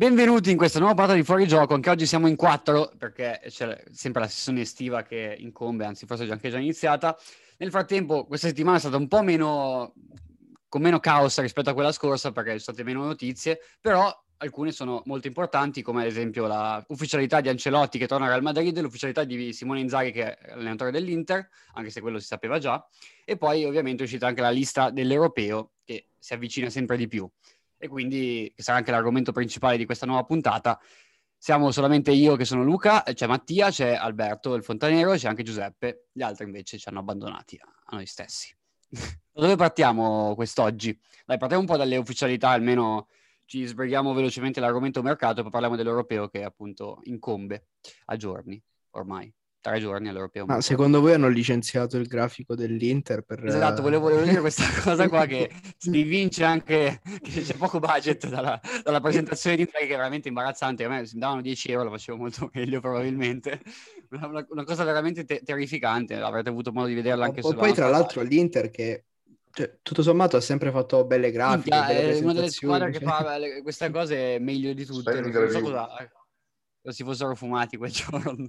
Benvenuti in questa nuova puntata di Fuori Gioco, anche oggi siamo in quattro perché c'è sempre la sessione estiva che incombe, anzi forse è anche già iniziata. Nel frattempo questa settimana è stata un po' meno, con meno caos rispetto a quella scorsa perché sono state meno notizie, però alcune sono molto importanti come ad esempio l'ufficialità di Ancelotti che torna al Real Madrid, l'ufficialità di Simone Inzaghi che è allenatore dell'Inter, anche se quello si sapeva già, e poi ovviamente è uscita anche la lista dell'Europeo che si avvicina sempre di più e quindi che sarà anche l'argomento principale di questa nuova puntata. Siamo solamente io che sono Luca, c'è Mattia, c'è Alberto il Fontanero, c'è anche Giuseppe, gli altri invece ci hanno abbandonati a, noi stessi. da dove partiamo quest'oggi? Dai, partiamo un po' dalle ufficialità, almeno ci sbrighiamo velocemente l'argomento mercato e poi parliamo dell'europeo che appunto incombe a giorni ormai tre giorni all'Europeo. Ma secondo voi hanno licenziato il grafico dell'Inter per... Esatto, volevo, volevo dire questa cosa qua che si vince anche che c'è poco budget dalla, dalla presentazione di Inter che è veramente imbarazzante. A me se mi davano 10 euro lo facevo molto meglio probabilmente. Una, una cosa veramente te- terrificante, avrete avuto modo di vederla anche su Poi tra l'altro l'Inter che cioè, tutto sommato ha sempre fatto belle grafiche. Minchia, belle è una delle squadre che fa queste cose meglio di tutte. Non so cosa, si fossero fumati quel giorno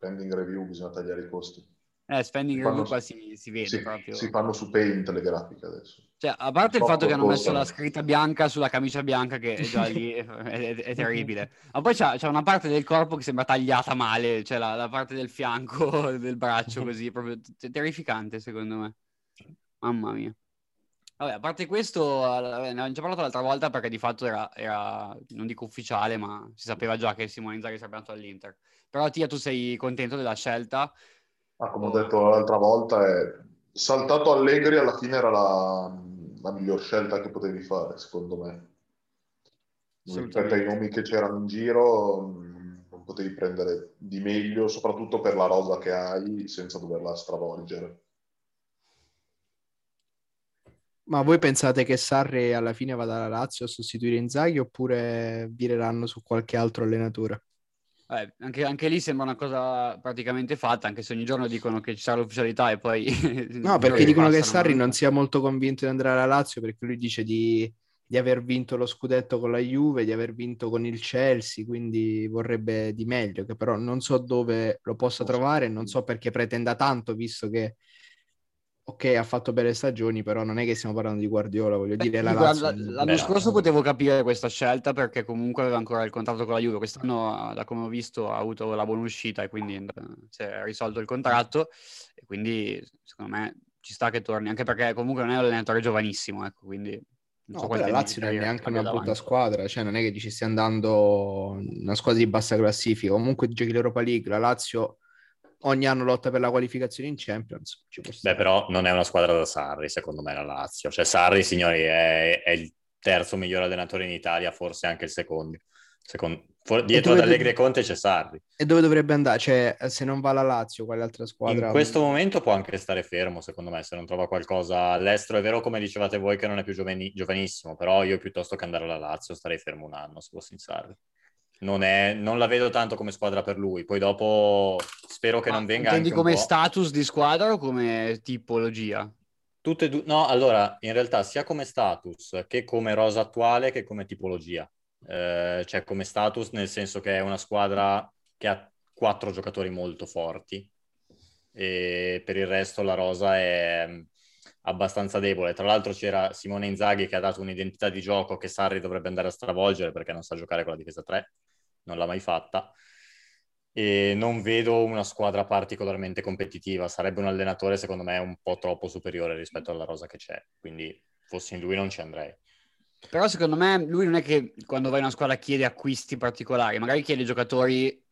spending review bisogna tagliare i costi. Eh, spending review qua si, si vede si, proprio. Si fanno su Paint le grafiche adesso. Cioè, a parte il fatto che hanno messo la scritta bianca sulla camicia bianca, che è già lì è, è, è, terribile. Ma poi c'è, c'è, una parte del corpo che sembra tagliata male, cioè la, la parte del fianco, del braccio, così, proprio terrificante secondo me. Mamma mia. Vabbè, a parte questo, ne abbiamo già parlato l'altra volta perché di fatto era, era, non dico ufficiale, ma si sapeva già che Simone Inzaghi sarebbe andato all'Inter. Però Tia, tu sei contento della scelta? Ah, come ho detto l'altra volta, è saltato Allegri alla fine era la, la miglior scelta che potevi fare, secondo me. Rispetto ai nomi che c'erano in giro, non potevi prendere di meglio, soprattutto per la rosa che hai, senza doverla stravolgere. Ma voi pensate che Sarri alla fine vada alla Lazio a sostituire Inzaghi oppure vireranno su qualche altro allenatore? Eh, anche, anche, lì sembra una cosa praticamente fatta, anche se ogni giorno dicono che ci sarà l'ufficialità e poi... no, perché dicono che Sarri non sia molto convinto di andare alla Lazio perché lui dice di, di, aver vinto lo scudetto con la Juve, di aver vinto con il Chelsea, quindi vorrebbe di meglio, che però non so dove lo possa trovare, non so perché pretenda tanto, visto che ok, ha fatto belle stagioni, però non è che stiamo parlando di Guardiola, voglio Beh, dire la Lazio. L'anno Beh, scorso potevo capire questa scelta perché comunque aveva ancora il contratto con la Juve, quest'anno da come ho visto ha avuto la buona uscita e quindi eh, si è risolto il contratto e quindi secondo me ci sta che torni, anche perché comunque non è un allenatore giovanissimo, ecco, quindi No, so la Lazio non è neanche una brutta davanti. squadra, cioè non è che dici stia andando una squadra di bassa classifica, comunque giochi l'Europa League, la Lazio ogni anno lotta per la qualificazione in Champions. Beh, però non è una squadra da Sarri, secondo me, la Lazio. Cioè, Sarri, signori, è, è il terzo miglior allenatore in Italia, forse anche il secondo. Secondo, for, dietro ad Allegri e Conte c'è Sarri. E dove dovrebbe andare? Cioè, se non va la Lazio, quale altra squadra? In questo momento può anche stare fermo, secondo me, se non trova qualcosa all'estero. È vero, come dicevate voi, che non è più giovani, giovanissimo, però io piuttosto che andare alla Lazio starei fermo un anno, se fossi in Sarri non, è, non, la vedo tanto come squadra per lui. Poi dopo spero che Ma non venga. Intendi come status di squadra o come tipologia? Tutte e due. No, allora, in realtà sia come status che come rosa attuale che come tipologia. Eh, cioè come status nel senso che è una squadra che ha quattro giocatori molto forti e per il resto la rosa è abbastanza debole. Tra l'altro c'era Simone Inzaghi che ha dato un'identità di gioco che Sarri dovrebbe andare a stravolgere perché non sa giocare con la difesa 3 non l'ha mai fatta e non vedo una squadra particolarmente competitiva. Sarebbe un allenatore, secondo me, un po' troppo superiore rispetto alla rosa che c'è. Quindi, fossi in lui, non ci andrei. Però, secondo me, lui non è che quando vai in una squadra chiede acquisti particolari, magari chiede giocatori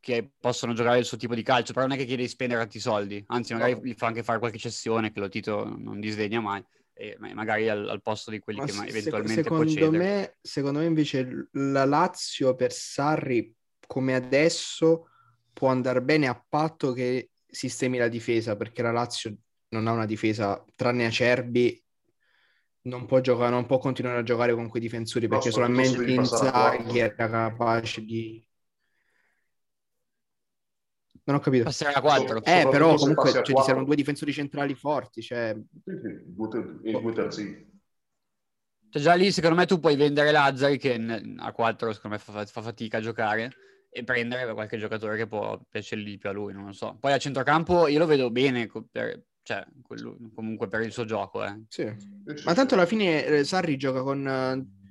che possono giocare il suo tipo di calcio, però non è che chiede di spendere tanti soldi. Anzi, magari gli fa anche fare qualche cessione che lo Tito non disdegna mai e magari al, al, posto di quelli Ma che eventualmente secondo può cedere. Me, secondo me invece la Lazio per Sarri come adesso può andare bene a patto che sistemi la difesa perché la Lazio non ha una difesa tranne Acerbi non può, giocare, non può continuare a giocare con quei difensori perché no, solamente Inzaghi era capace di non ho capito. Passerà a 4. Eh, però comunque cioè, ti servono due difensori centrali forti. Cioè... Sì, sì, due terzini. Cioè, già lì secondo me tu puoi vendere Lazzari che a 4 secondo me fa, fa, fatica a giocare e prendere qualche giocatore che può piacere di più a lui, non lo so. Poi a centrocampo io lo vedo bene, per, cioè, quello, comunque per il suo gioco. Eh. Sì. Ma tanto alla fine eh, Sarri gioca con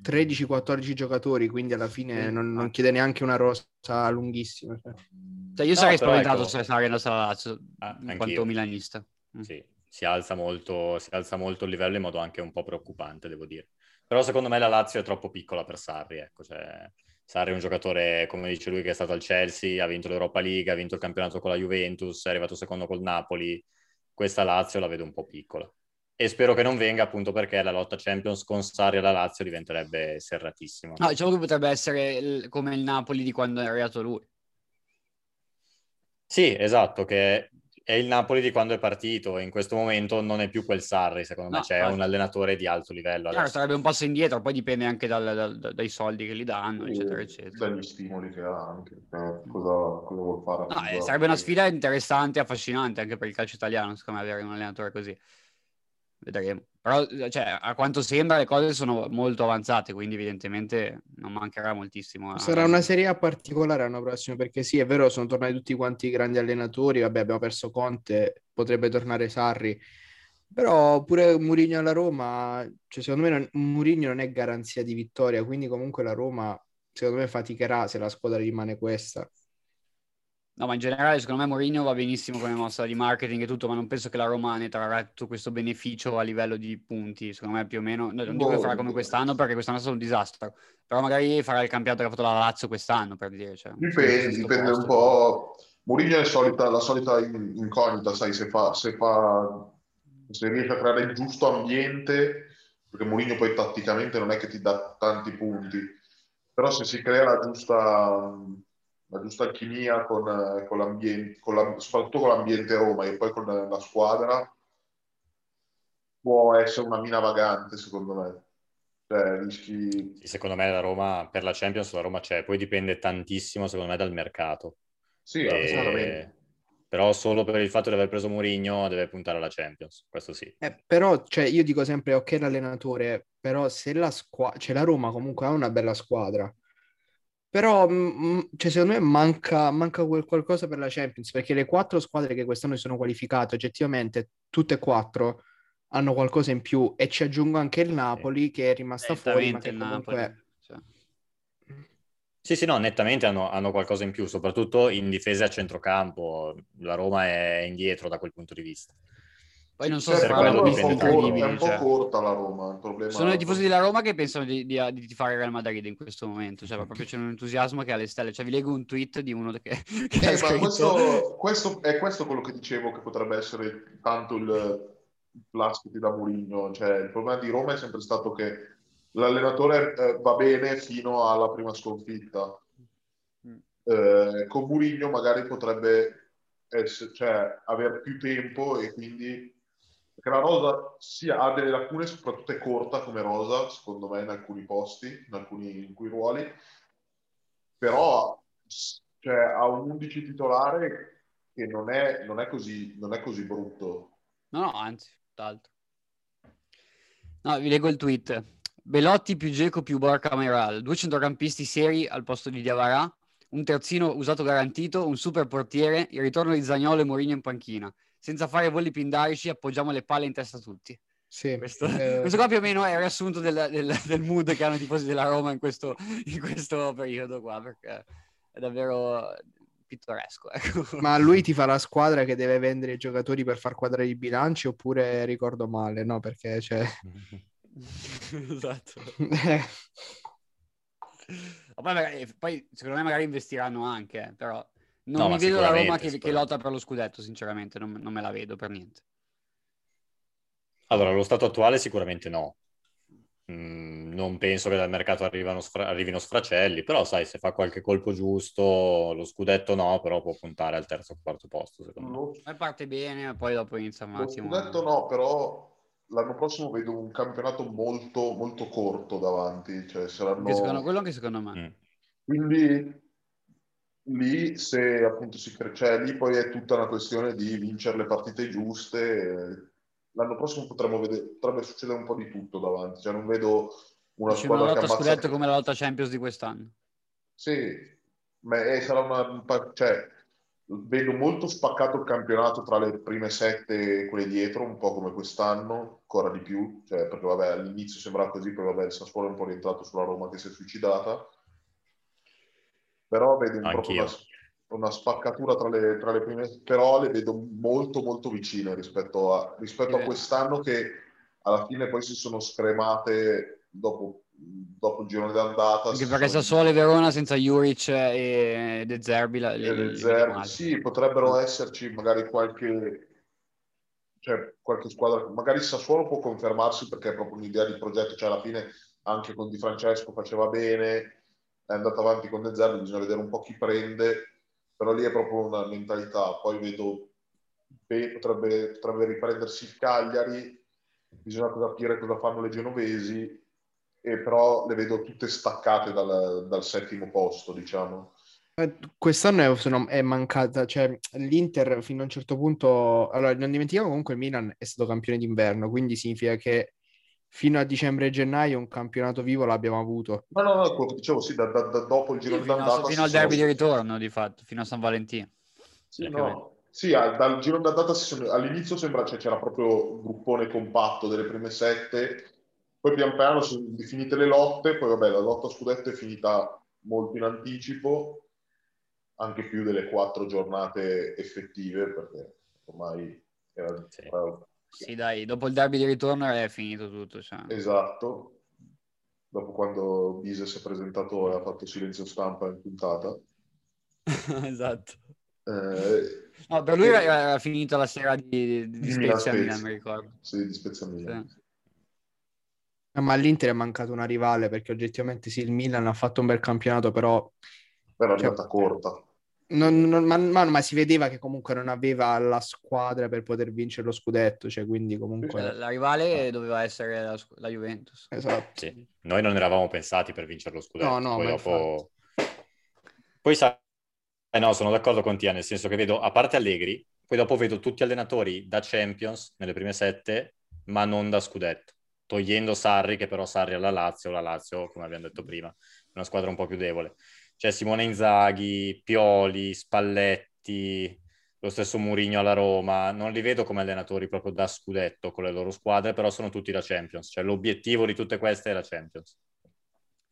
13-14 giocatori, quindi alla fine non, non, chiede neanche una rosa lunghissima. Cioè, cioè io sarei spaventato ecco... se alla Lazio, ah, in quanto milanista. Mm. Sì, si alza, molto, si alza molto il livello in modo anche un po' preoccupante, devo dire. Però secondo me la Lazio è troppo piccola per Sarri, ecco, cioè... Sarri è un giocatore, come dice lui, che è stato al Chelsea, ha vinto l'Europa League, ha vinto il campionato con la Juventus, è arrivato secondo col Napoli. Questa Lazio la vedo un po' piccola e spero che non venga appunto perché la lotta Champions con Sarri alla Lazio diventerebbe serratissima. No, diciamo che potrebbe essere il, come il Napoli di quando è arrivato lui. Sì, esatto, che è il Napoli di quando è partito e in questo momento non è più quel Sarri, secondo me, no, c'è un allenatore di alto livello. Chiaro, sarebbe un passo indietro, poi dipende anche dal, dal, dai soldi che gli danno, eccetera, eccetera. Dagli stimoli che ha anche, eh, cosa, cosa vuol fare. No, eh, sarebbe una sfida interessante e affascinante anche per il calcio italiano, secondo me, avere un allenatore così vedremo. Però, cioè, a quanto sembra, le cose sono molto avanzate, quindi evidentemente non mancherà moltissimo. Sarà una serie A particolare l'anno prossimo, perché sì, è vero, sono tornati tutti quanti i grandi allenatori, vabbè, abbiamo perso Conte, potrebbe tornare Sarri, però pure Mourinho alla Roma, cioè, secondo me non, Mourinho non è garanzia di vittoria, quindi comunque la Roma, secondo me, faticherà se la squadra rimane questa. No, ma in generale secondo me Mourinho va benissimo come mossa di marketing e tutto, ma non penso che la Roma ne trarrà tutto questo beneficio a livello di punti. Secondo me più o meno, non dico che farà come quest'anno perché quest'anno è stato un disastro, però magari farà il campionato che ha fatto la Lazio quest'anno, per dire. Cioè, dipende, dipende un po'. Mourinho è solita, la solita incognita, sai, se fa, se fa, se riesce a creare il giusto ambiente, perché Mourinho poi tatticamente non è che ti dà tanti punti, però se si crea la giusta la giusta alchimia con, eh, con l'ambiente, con la, soprattutto con l'ambiente Roma e poi con la squadra, può essere una mina vagante, secondo me. Cioè, rischi... Sì, secondo me la Roma, per la Champions la Roma c'è, poi dipende tantissimo, secondo me, dal mercato. Sì, e... Però solo per il fatto di aver preso Mourinho deve puntare alla Champions, questo sì. Eh, però, cioè, io dico sempre, ok l'allenatore, però se la squadra, cioè la Roma comunque ha una bella squadra, però, mh, mm, mm, cioè, secondo me manca, manca quel qualcosa per la Champions, perché le quattro squadre che quest'anno si sono qualificate, oggettivamente, tutte e quattro hanno qualcosa in più e ci aggiungo anche il Napoli che è rimasta fuori, ma che comunque... Cioè... Sì, sì, no, nettamente hanno, hanno, qualcosa in più, soprattutto in difesa a centrocampo. La Roma è indietro da quel punto di vista. Poi non so se faranno visti incredibili. È un po' cioè. corta la Roma. Sono i tifosi della Roma che pensano di, di, di tifare Real Madrid in questo momento. Cioè, proprio c'è un entusiasmo che ha le stelle. Cioè, vi leggo un tweet di uno che, che eh, ma questo, questo, è questo quello che dicevo che potrebbe essere tanto il plastic da Mourinho. Cioè, il problema di Roma è sempre stato che l'allenatore eh, va bene fino alla prima sconfitta. Mm. Eh, con Mourinho magari potrebbe essere, cioè, avere più tempo e quindi perché la rosa sì, ha delle lacune, soprattutto è corta come rosa, secondo me, in alcuni posti, in alcuni in cui ruoli, però cioè, ha un 11 titolare che non è, non è, così, non è così brutto. No, no, anzi, tutt'altro. No, vi leggo il tweet. Belotti più Geco più Borca Meral, due centrocampisti seri al posto di Diavara, un terzino usato garantito, un super portiere, il ritorno di Zagnolo e Mourinho in panchina senza fare voli pindarici, appoggiamo le palle in testa a tutti. Sì, questo, eh... questo, qua più o meno è il riassunto del, del, del, mood che hanno i tifosi della Roma in questo, in questo periodo qua, perché è davvero pittoresco. Ecco. Ma lui ti fa la squadra che deve vendere i giocatori per far quadrare i bilanci oppure ricordo male? No, perché cioè... esatto. Vabbè, poi secondo me magari investiranno anche, eh, però non no, mi vedo la Roma che, che, lotta per lo scudetto, sinceramente, non, non, me la vedo per niente. Allora, allo stato attuale sicuramente no. Mm, non penso che dal mercato sfra- arrivino sfracelli, però sai, se fa qualche colpo giusto, lo scudetto no, però può puntare al terzo o quarto posto, secondo me. parte bene, poi dopo inizia un attimo. Lo scudetto no, però l'anno prossimo vedo un campionato molto, molto corto davanti. Cioè saranno... Anche secondo, quello anche secondo me. Mm. Quindi lì se appunto si cioè lì poi è tutta una questione di vincere le partite giuste l'anno prossimo potremmo vedere, potrebbe succedere un po' di tutto davanti, cioè non vedo una Dici squadra una che lotta ammazza... scudetto come la lotta Champions di quest'anno. Sì, ma è- sarà una... cioè, vedo molto spaccato il campionato tra le prime sette e quelle dietro, un po' come quest'anno, ancora di più, cioè, perché vabbè all'inizio sembrava così, poi vabbè il Sassuolo è un po' rientrato sulla Roma che si è suicidata, però vedo un- proprio una, una spaccatura tra le, tra le prime, però le vedo molto molto vicine rispetto a, rispetto a quest'anno che alla fine poi si sono scremate dopo, dopo il girone d'andata. Anche perché sono- Sassuolo e Verona senza Juric e De Zerbi la- e le- le- Zerbi, sì, potrebbero esserci magari qualche, cioè, qualche squadra, magari Sassuolo può confermarsi perché è proprio un'idea di progetto, cioè alla fine anche con Di Francesco faceva bene, è andato avanti con De Zerbi, bisogna vedere un po' chi prende, però lì è proprio una mentalità, poi vedo, beh, potrebbe, potrebbe riprendersi il Cagliari, bisogna capire cosa fanno le genovesi, e però le vedo tutte staccate dal, dal settimo posto, diciamo. Eh, Quest'anno è, è mancata, cioè l'Inter fino a un certo punto, allora non dimentichiamo comunque il Milan è stato campione d'inverno, quindi significa che fino a dicembre e gennaio un campionato vivo l'abbiamo avuto. No, no, no, quello che dicevo, sì, da, da- da- dopo il Sì, giro fino, d'andata... fino si al sono- derby di ritorno, di fatto, fino a San Valentino. Sì, no. Sì, al- dal giro d'andata sono- all'inizio sembra cioè, c'era proprio un gruppone compatto delle prime sette, poi pian piano sono definite le lotte, poi vabbè la lotta a scudetto è finita molto in anticipo, anche più delle quattro giornate effettive, perché ormai era... Sì. era- Sì, dai, dopo il derby di ritorno è finito tutto. cioè. Esatto, dopo quando Bise si è presentato e ha fatto silenzio stampa in puntata. esatto. Eh, No, per lui era, era finita la sera di, di, di Spezia Milan, mi ricordo. sì, di Spezia Milan. Sì. Ma all'Inter è mancata una rivale perché oggettivamente sì, il Milan ha fatto un bel campionato, però Però è Cioè- andata corta. Non- non- ma, ma- ma si vedeva che comunque non aveva la squadra per poter vincere lo scudetto, cioè quindi comunque... la, la rivale doveva essere la, la Juventus. Esatto. Sì. Noi non eravamo pensati per vincere lo scudetto. No, no, poi dopo... Poi sai, eh no, sono d'accordo con te, nel senso che vedo, a parte Allegri, poi dopo vedo tutti allenatori da Champions nelle prime sette, ma non da scudetto. Togliendo Sarri, che però Sarri alla Lazio, la Lazio, come abbiamo detto prima, è una squadra un po' più debole. Cioè Simone Inzaghi, Pioli, Spalletti, lo stesso Mourinho alla Roma, non li vedo come allenatori proprio da scudetto con le loro squadre, però sono tutti da Champions. Cioè l'obiettivo di tutte queste è la Champions.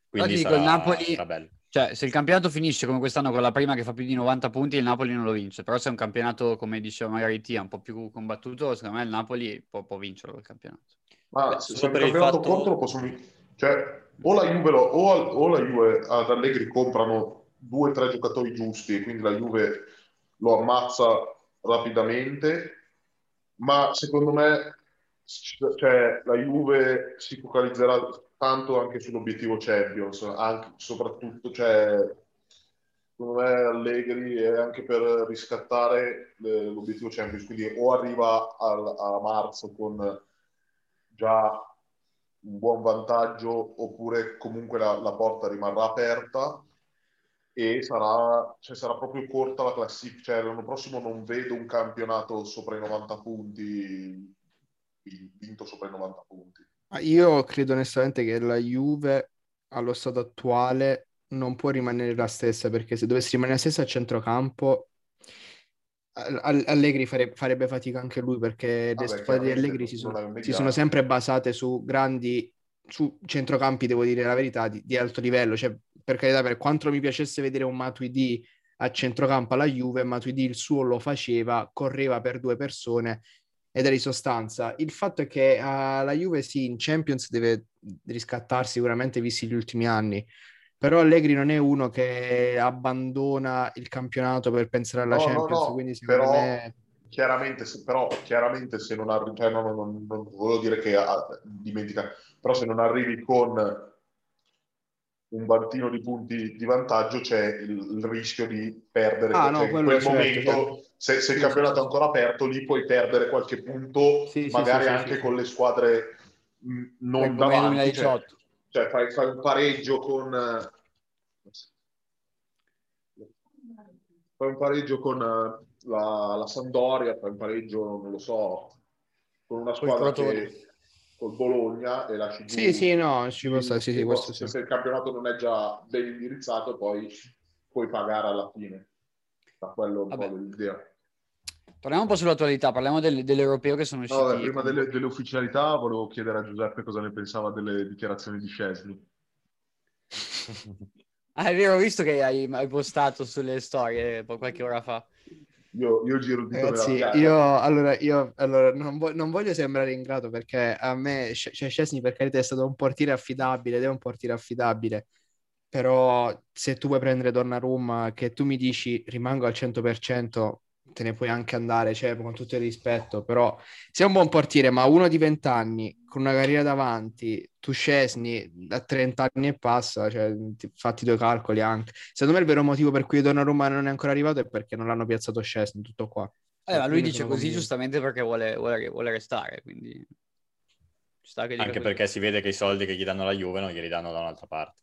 Quindi dico, sarà, il Napoli- sarà bello. Cioè, se il campionato finisce come quest'anno con la prima che fa più di 90 punti, il Napoli non lo vince. Però se è un campionato, come diceva magari Tia, un po' più combattuto, secondo me il Napoli può, può vincerlo il campionato. Ma Beh, se, se il per il campionato fatto- corto lo possono vincere. Cioè, o la Juve, lo- o, o la Juve ad Allegri comprano due o tre giocatori giusti e quindi la Juve lo ammazza rapidamente, ma secondo me cioè, la Juve si focalizzerà tanto anche sull'obiettivo Champions, anche, soprattutto, cioè, secondo me Allegri è anche per riscattare le- l'obiettivo Champions, quindi o arriva al- a marzo con già un buon vantaggio oppure comunque la, la porta rimarrà aperta e sarà, cioè sarà proprio corta la classifica. Cioè, l'anno prossimo non vedo un campionato sopra i 90 punti, vinto sopra i 90 punti. Io credo onestamente che la Juve allo stato attuale non può rimanere la stessa perché se dovesse rimanere la stessa a centrocampo Allegri fare- farebbe fatica anche lui perché le Vabbè, squadre di Allegri si sono, si sono sempre basate su grandi su centrocampi, devo dire la verità, di, di alto livello. Cioè, per carità, per quanto mi piacesse vedere un Matuidi a centrocampo alla Juve, Matuidi il suo lo faceva, correva per due persone ed era di sostanza. Il fatto è che alla Juve sì, in Champions deve riscattarsi sicuramente visti gli ultimi anni, però Allegri non è uno che abbandona il campionato per pensare alla No, no, Champions, no, quindi secondo però- me... Chiaramente, se, però, chiaramente se non arrivi, cioè, no, no, no, non volevo dire che ah, dimentica, però se non arrivi con un bantino di punti di vantaggio c'è il, il rischio di perdere Ah, cioè, no, in quello quel certo, momento certo. se, se il Sì, campionato sì, è ancora aperto lì puoi perdere qualche punto Sì, magari anche con le squadre mh, non come nel davanti cioè, 2018. cioè fai, fai un pareggio con fai un pareggio con eh, la, la Sampdoria fai un pareggio non lo so con una squadra che col Bologna e la giù sì sì no ci può stare sì, sì, questo sì. se il campionato non è già ben indirizzato poi puoi pagare alla fine da quello un Vabbè. po' l'idea Torniamo un po' sull'attualità, parliamo del, dell'europeo che sono usciti. No, prima delle, delle, ufficialità volevo chiedere a Giuseppe cosa ne pensava delle dichiarazioni di Scesni. ah, è vero, ho visto che hai, hai postato sulle storie qualche ora fa. Io, io giro di Ragazzi, io allora, io allora non, vo- non, voglio sembrare ingrato perché a me cioè Scesni per carità è stato un portiere affidabile ed è un portiere affidabile però se tu vuoi prendere Donnarumma che tu mi dici rimango al 100% te ne puoi anche andare, cioè, con tutto il rispetto, però sei un buon portiere, ma uno di 20 anni, con una carriera davanti, tu Scesni da 30 anni e passa, cioè, fatti due calcoli anche. Secondo me il vero motivo per cui Donnarumma non è ancora arrivato è perché non l'hanno piazzato Scesni, tutto qua. Eh, ma lui dice così convinto. giustamente perché vuole, vuole, vuole restare, quindi... Anche così. perché si vede che i soldi che gli danno la Juve non glieli danno da un'altra parte.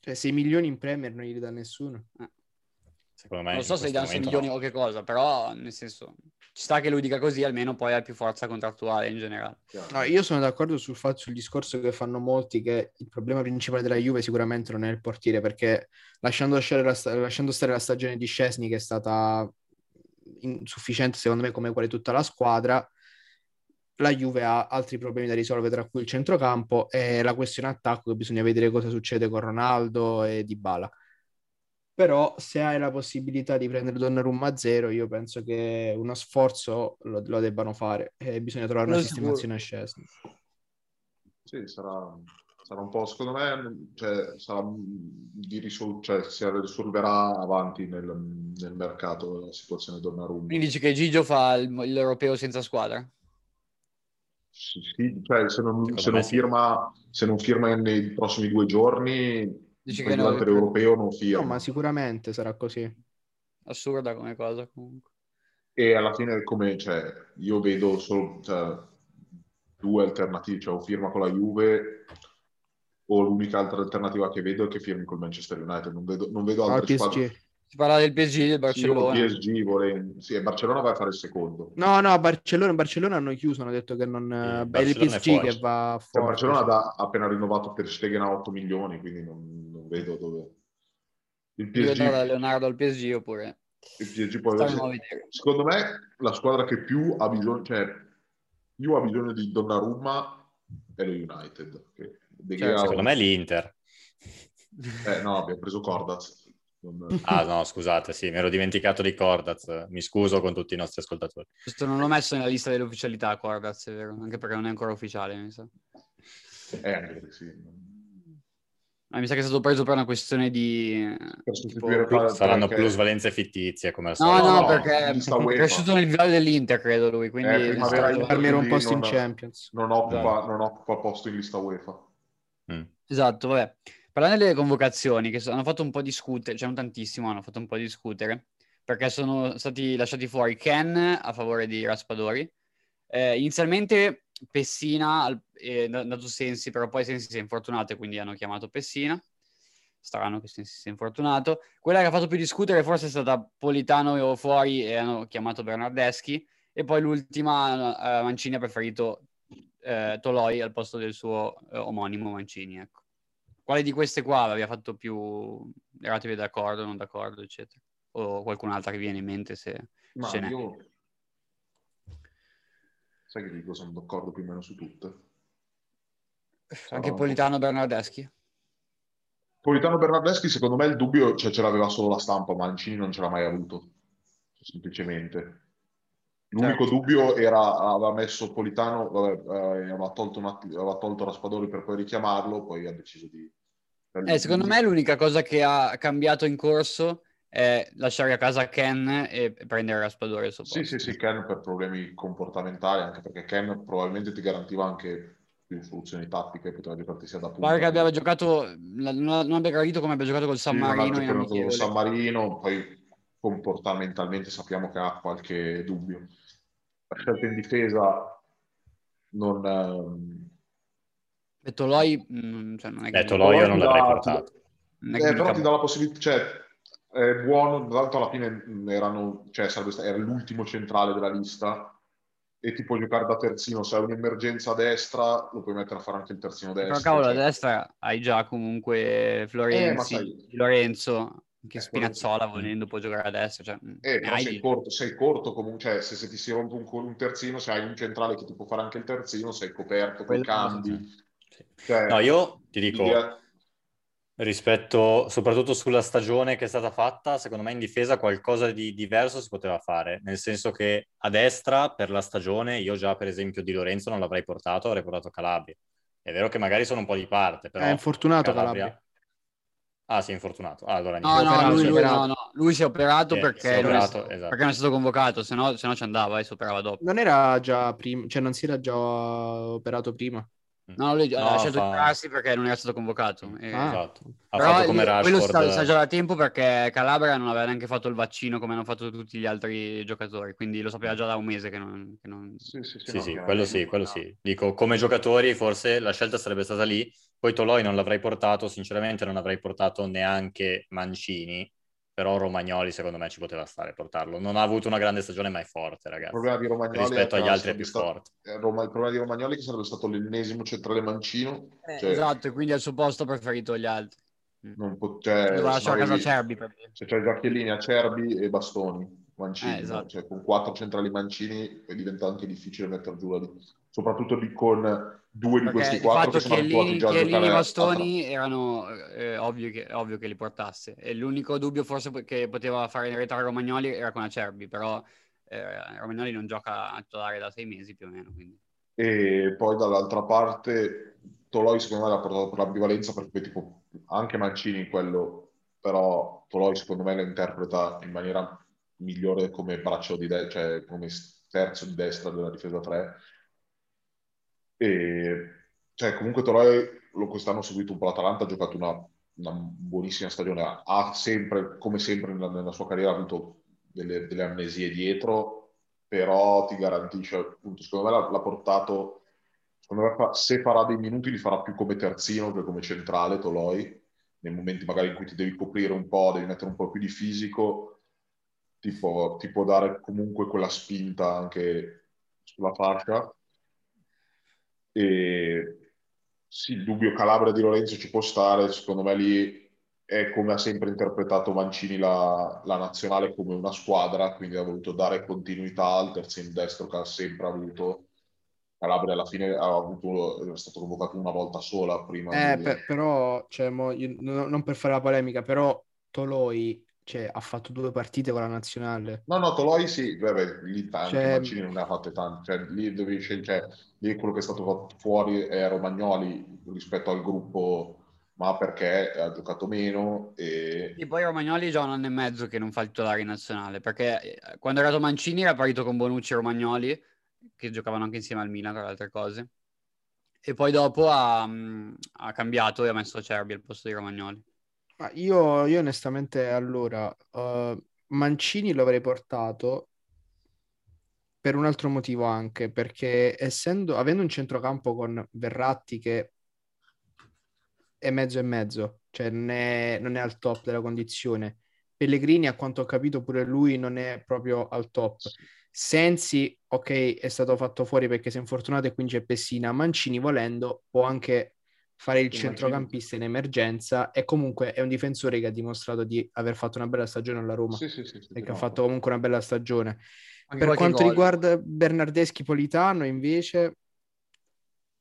Cioè 6 milioni in Premier non gli dà nessuno. Eh. Secondo me non so se gli danno 6 milioni no. o che cosa, però nel senso ci sta che lui dica così, almeno poi ha più forza contrattuale in generale. No, io sono d'accordo sul fatto, sul discorso che fanno molti, che il problema principale della Juve sicuramente non è il portiere, perché lasciando, la, lasciando stare la stagione di Scesni, che è stata insufficiente secondo me come quale tutta la squadra, la Juve ha altri problemi da risolvere, tra cui il centrocampo e la questione attacco, che bisogna vedere cosa succede con Ronaldo e Dybala però se hai la possibilità di prendere Donnarumma a zero io penso che uno sforzo lo, lo debbano fare e bisogna trovare una sistemazione a Scesni sì sarà, sarà, un po' secondo me cioè, sarà di risol- cioè, si risolverà avanti nel, nel mercato la situazione Donnarumma. Quindi dici che Gigio fa il, l'europeo senza squadra? Sì, sì cioè se non, se non, firma, se non firma nei prossimi due giorni Dici che no, l'europeo non firma. No, ma sicuramente sarà così. Assurda come cosa comunque. E alla fine come, cioè, io vedo solo cioè, due alternative, cioè o firma con la Juve o l'unica altra alternativa che vedo è che firmi col Manchester United, non vedo, non vedo altre ah, squadre. Si parla del PSG del Barcellona. Sì, PSG vuole... sì, Barcellona va a fare il secondo. No, no, Barcellona, Barcellona hanno chiuso, hanno detto che non... Sì, è il PSG che va fuori. Cioè, Barcellona ha appena rinnovato per Stegen a 8 milioni, quindi non non vedo dove... Il PSG... da Leonardo al PSG oppure... Il PSG poi... Secondo me la squadra che più ha bisogno, cioè più ha bisogno di Donnarumma è lo United. Che cioè, secondo me è l'Inter. Eh no, abbiamo preso Cordaz. Non... Ah no, scusate, sì, mi ero dimenticato di Cordaz. Mi scuso con tutti i nostri ascoltatori. Questo non l'ho messo nella lista dell'ufficialità Cordaz, è vero, anche perché non è ancora ufficiale, mi sa. Eh, anche sì. Ah, mi sa che è stato preso per una questione di... Tipo... Saranno perché... plusvalenze fittizie come al solito. No, no, no, perché è cresciuto nel livello dell'inter, credo lui. Quindi eh, stato... per un posto in Champions. Non occupa, esatto. non occupa posto in lista UEFA. Mm. Esatto, vabbè. Parlando delle convocazioni, che hanno fatto un po' discutere, cioè non tantissimo, hanno fatto un po' discutere, perché sono stati lasciati fuori Ken a favore di Raspadori. Eh, inizialmente Pessina è andato Sensi, però poi Sensi si è infortunato e quindi hanno chiamato Pessina. Strano che Sensi sia infortunato. Quella che ha fatto più discutere forse è stata Politano fuori e hanno chiamato Bernardeschi. E poi l'ultima, uh, Mancini ha preferito uh, Toloi al posto del suo uh, omonimo Mancini. Ecco. Quale di queste qua aveva fatto più... Eratevi d'accordo, non d'accordo, eccetera? O qualcun'altra che viene in mente se Ma ce n'è? Sai che dico, sono d'accordo più o meno su tutte. Anche Politano Bernardeschi? Politano Bernardeschi, secondo me il dubbio cioè, ce l'aveva solo la stampa, ma Mancini non ce l'ha mai avuto, semplicemente. L'unico certo. dubbio era, aveva messo Politano, vabbè, eh, aveva, tolto un att- aveva tolto Raspadori per poi richiamarlo, poi ha deciso di... Eh, secondo me l'unica cosa che ha cambiato in corso è lasciare a casa Ken e prendere Raspadori sopra. Sì, sì, sì, Ken per problemi comportamentali, anche perché Ken probabilmente ti garantiva anche più soluzioni tattiche, poteva giocarti sia da punta. Pare che abbia giocato, non, abbia gradito come abbia giocato col San sì, Marino. In con San Marino, poi comportamentalmente sappiamo che ha qualche dubbio. La scelta in difesa non... Ehm... E Toloi, mm, cioè non è che... Eh, Toloi io non l'avrei portato. Eh, però ti dà la possibilità, cioè è buono, tanto alla fine erano, cioè, sarebbe, era l'ultimo centrale della lista, e ti puoi giocare da terzino. Se hai un'emergenza a destra, lo puoi mettere a fare anche il terzino destro. Però cavolo, cioè. a destra hai già comunque Florenzi, Eh, sai- Lorenzo, che Eh, Spinazzola quello- volendo può giocare a destra. Cioè, mm, Eh, però sei corto, sei corto comunque, cioè se, se ti si rompe un, un terzino, se hai un centrale che ti può fare anche il terzino, sei coperto con i Quello- cambi. Sì. Cioè, No, io ti dico, l'idea- rispetto soprattutto sulla stagione che è stata fatta, secondo me in difesa qualcosa di diverso si poteva fare, nel senso che a destra per la stagione io già per esempio di Lorenzo non l'avrei portato, avrei portato Calabria. È vero che magari sono un po' di parte, però È infortunato Calabria. Ah, sì, è infortunato. Ah, allora No, no, operato, lui, si è lui- operato. no, no, lui si è operato Sì, perché, si è non è- operato, esatto. perché non è stato convocato, se no, se no ci andava e si operava dopo. Non era già prima, cioè non si era già operato prima. No, lui No, ha scelto fa- di operarsi perché non era stato convocato. E- Ah. Esatto. Ha Però fatto come lì- quello sta, sta già da tempo perché Calabria non aveva neanche fatto il vaccino come hanno fatto tutti gli altri giocatori, quindi lo sapeva già da un mese che non... Che non... Sì, sì, sì, Sì, no, sì, quello sì, quello sì. Dico, come giocatori forse la scelta sarebbe stata lì, poi Toloi non l'avrei portato, sinceramente non avrei portato neanche Mancini, però Romagnoli secondo me ci poteva stare portarlo. Non ha avuto una grande stagione, ma è forte, Il ragazzi. problema di Romagnoli Rispetto è agli altri è più stato- forte. eh, Roma- il problema di Romagnoli è che sarebbe stato l'ennesimo centrale mancino. cioè, Esatto, e quindi al suo posto preferito gli altri. non po- cioè, Doveva se lasciare a casa Cerbi per. Se c'hai già Chiellini, Acerbi e Bastoni, Mancini, Eh, esatto. no? Cioè, con quattro centrali Mancini poi diventa anche difficile mettere giù la lì. Soprattutto di- con due di questi quattro fatto che sono Chiellini, già a Chiellini e a- Bastoni erano eh, ovvio, che, ovvio che li portasse. E l'unico dubbio forse che poteva fare irritare Romagnoli era con Acerbi, però eh, Romagnoli non gioca a titolare da sei mesi più o meno. Quindi. E poi dall'altra parte Toloi secondo me l'ha portato per l'ambivalenza perché tipo anche Mancini quello, però Toloi secondo me lo interpreta in maniera migliore come braccio di destra, cioè come terzo di destra della difesa 3. E cioè comunque Toloi lo- quest'anno ho seguito un po' l'Atalanta, ha giocato una, una buonissima stagione, ha sempre, come sempre nella, nella sua carriera, avuto delle, delle amnesie dietro, però ti garantisce, appunto, secondo me l'ha, l'ha portato, me fa- se farà dei minuti li farà più come terzino che come centrale Toloi, nei momenti magari in cui ti devi coprire un po', devi mettere un po' più di fisico, ti può, ti può dare comunque quella spinta anche sulla fascia. E sì, il dubbio Calabria di Lorenzo ci può stare, secondo me lì è come ha sempre interpretato Mancini la, la nazionale come una squadra, quindi ha voluto dare continuità al terzino destro che ha sempre avuto. Calabria alla fine ha avuto, è stato convocato una volta sola prima. Eh, di- per- però, cioè, mo, io- no- non per fare la polemica, però Toloi cioè, ha fatto due partite con la nazionale. No, no, Toloi sì, vabbè, lì anche Cioè- Mancini non ne ha fatte tante, cioè, lì scegliere, cioè, lì quello che è stato fatto fuori è Romagnoli rispetto al gruppo, ma perché ha giocato meno e E poi Romagnoli è già un anno e mezzo che non fa il titolare in nazionale, perché eh, quando era arrivato Mancini era partito con Bonucci e Romagnoli, che giocavano anche insieme al Milan, tra le altre cose. E poi dopo ha, mm, ha cambiato e ha messo Cerbi al posto di Romagnoli. Ma io, io onestamente, allora, eh, Mancini lo avrei portato per un altro motivo anche, perché essendo, avendo un centrocampo con Verratti che è mezzo e mezzo, cioè non è, non è al top della condizione. Pellegrini, a quanto ho capito, pure lui non è proprio al top. Sensi, ok, è stato fatto fuori perché si è infortunato e quindi c'è Pessina. Mancini, volendo, può anche fare il centrocampista in emergenza e comunque è un difensore che ha dimostrato di aver fatto una bella stagione alla Roma sì, sì, sì, e che no. ha fatto comunque una bella stagione. Anche Per quanto gol. riguarda Bernardeschi Politano, invece,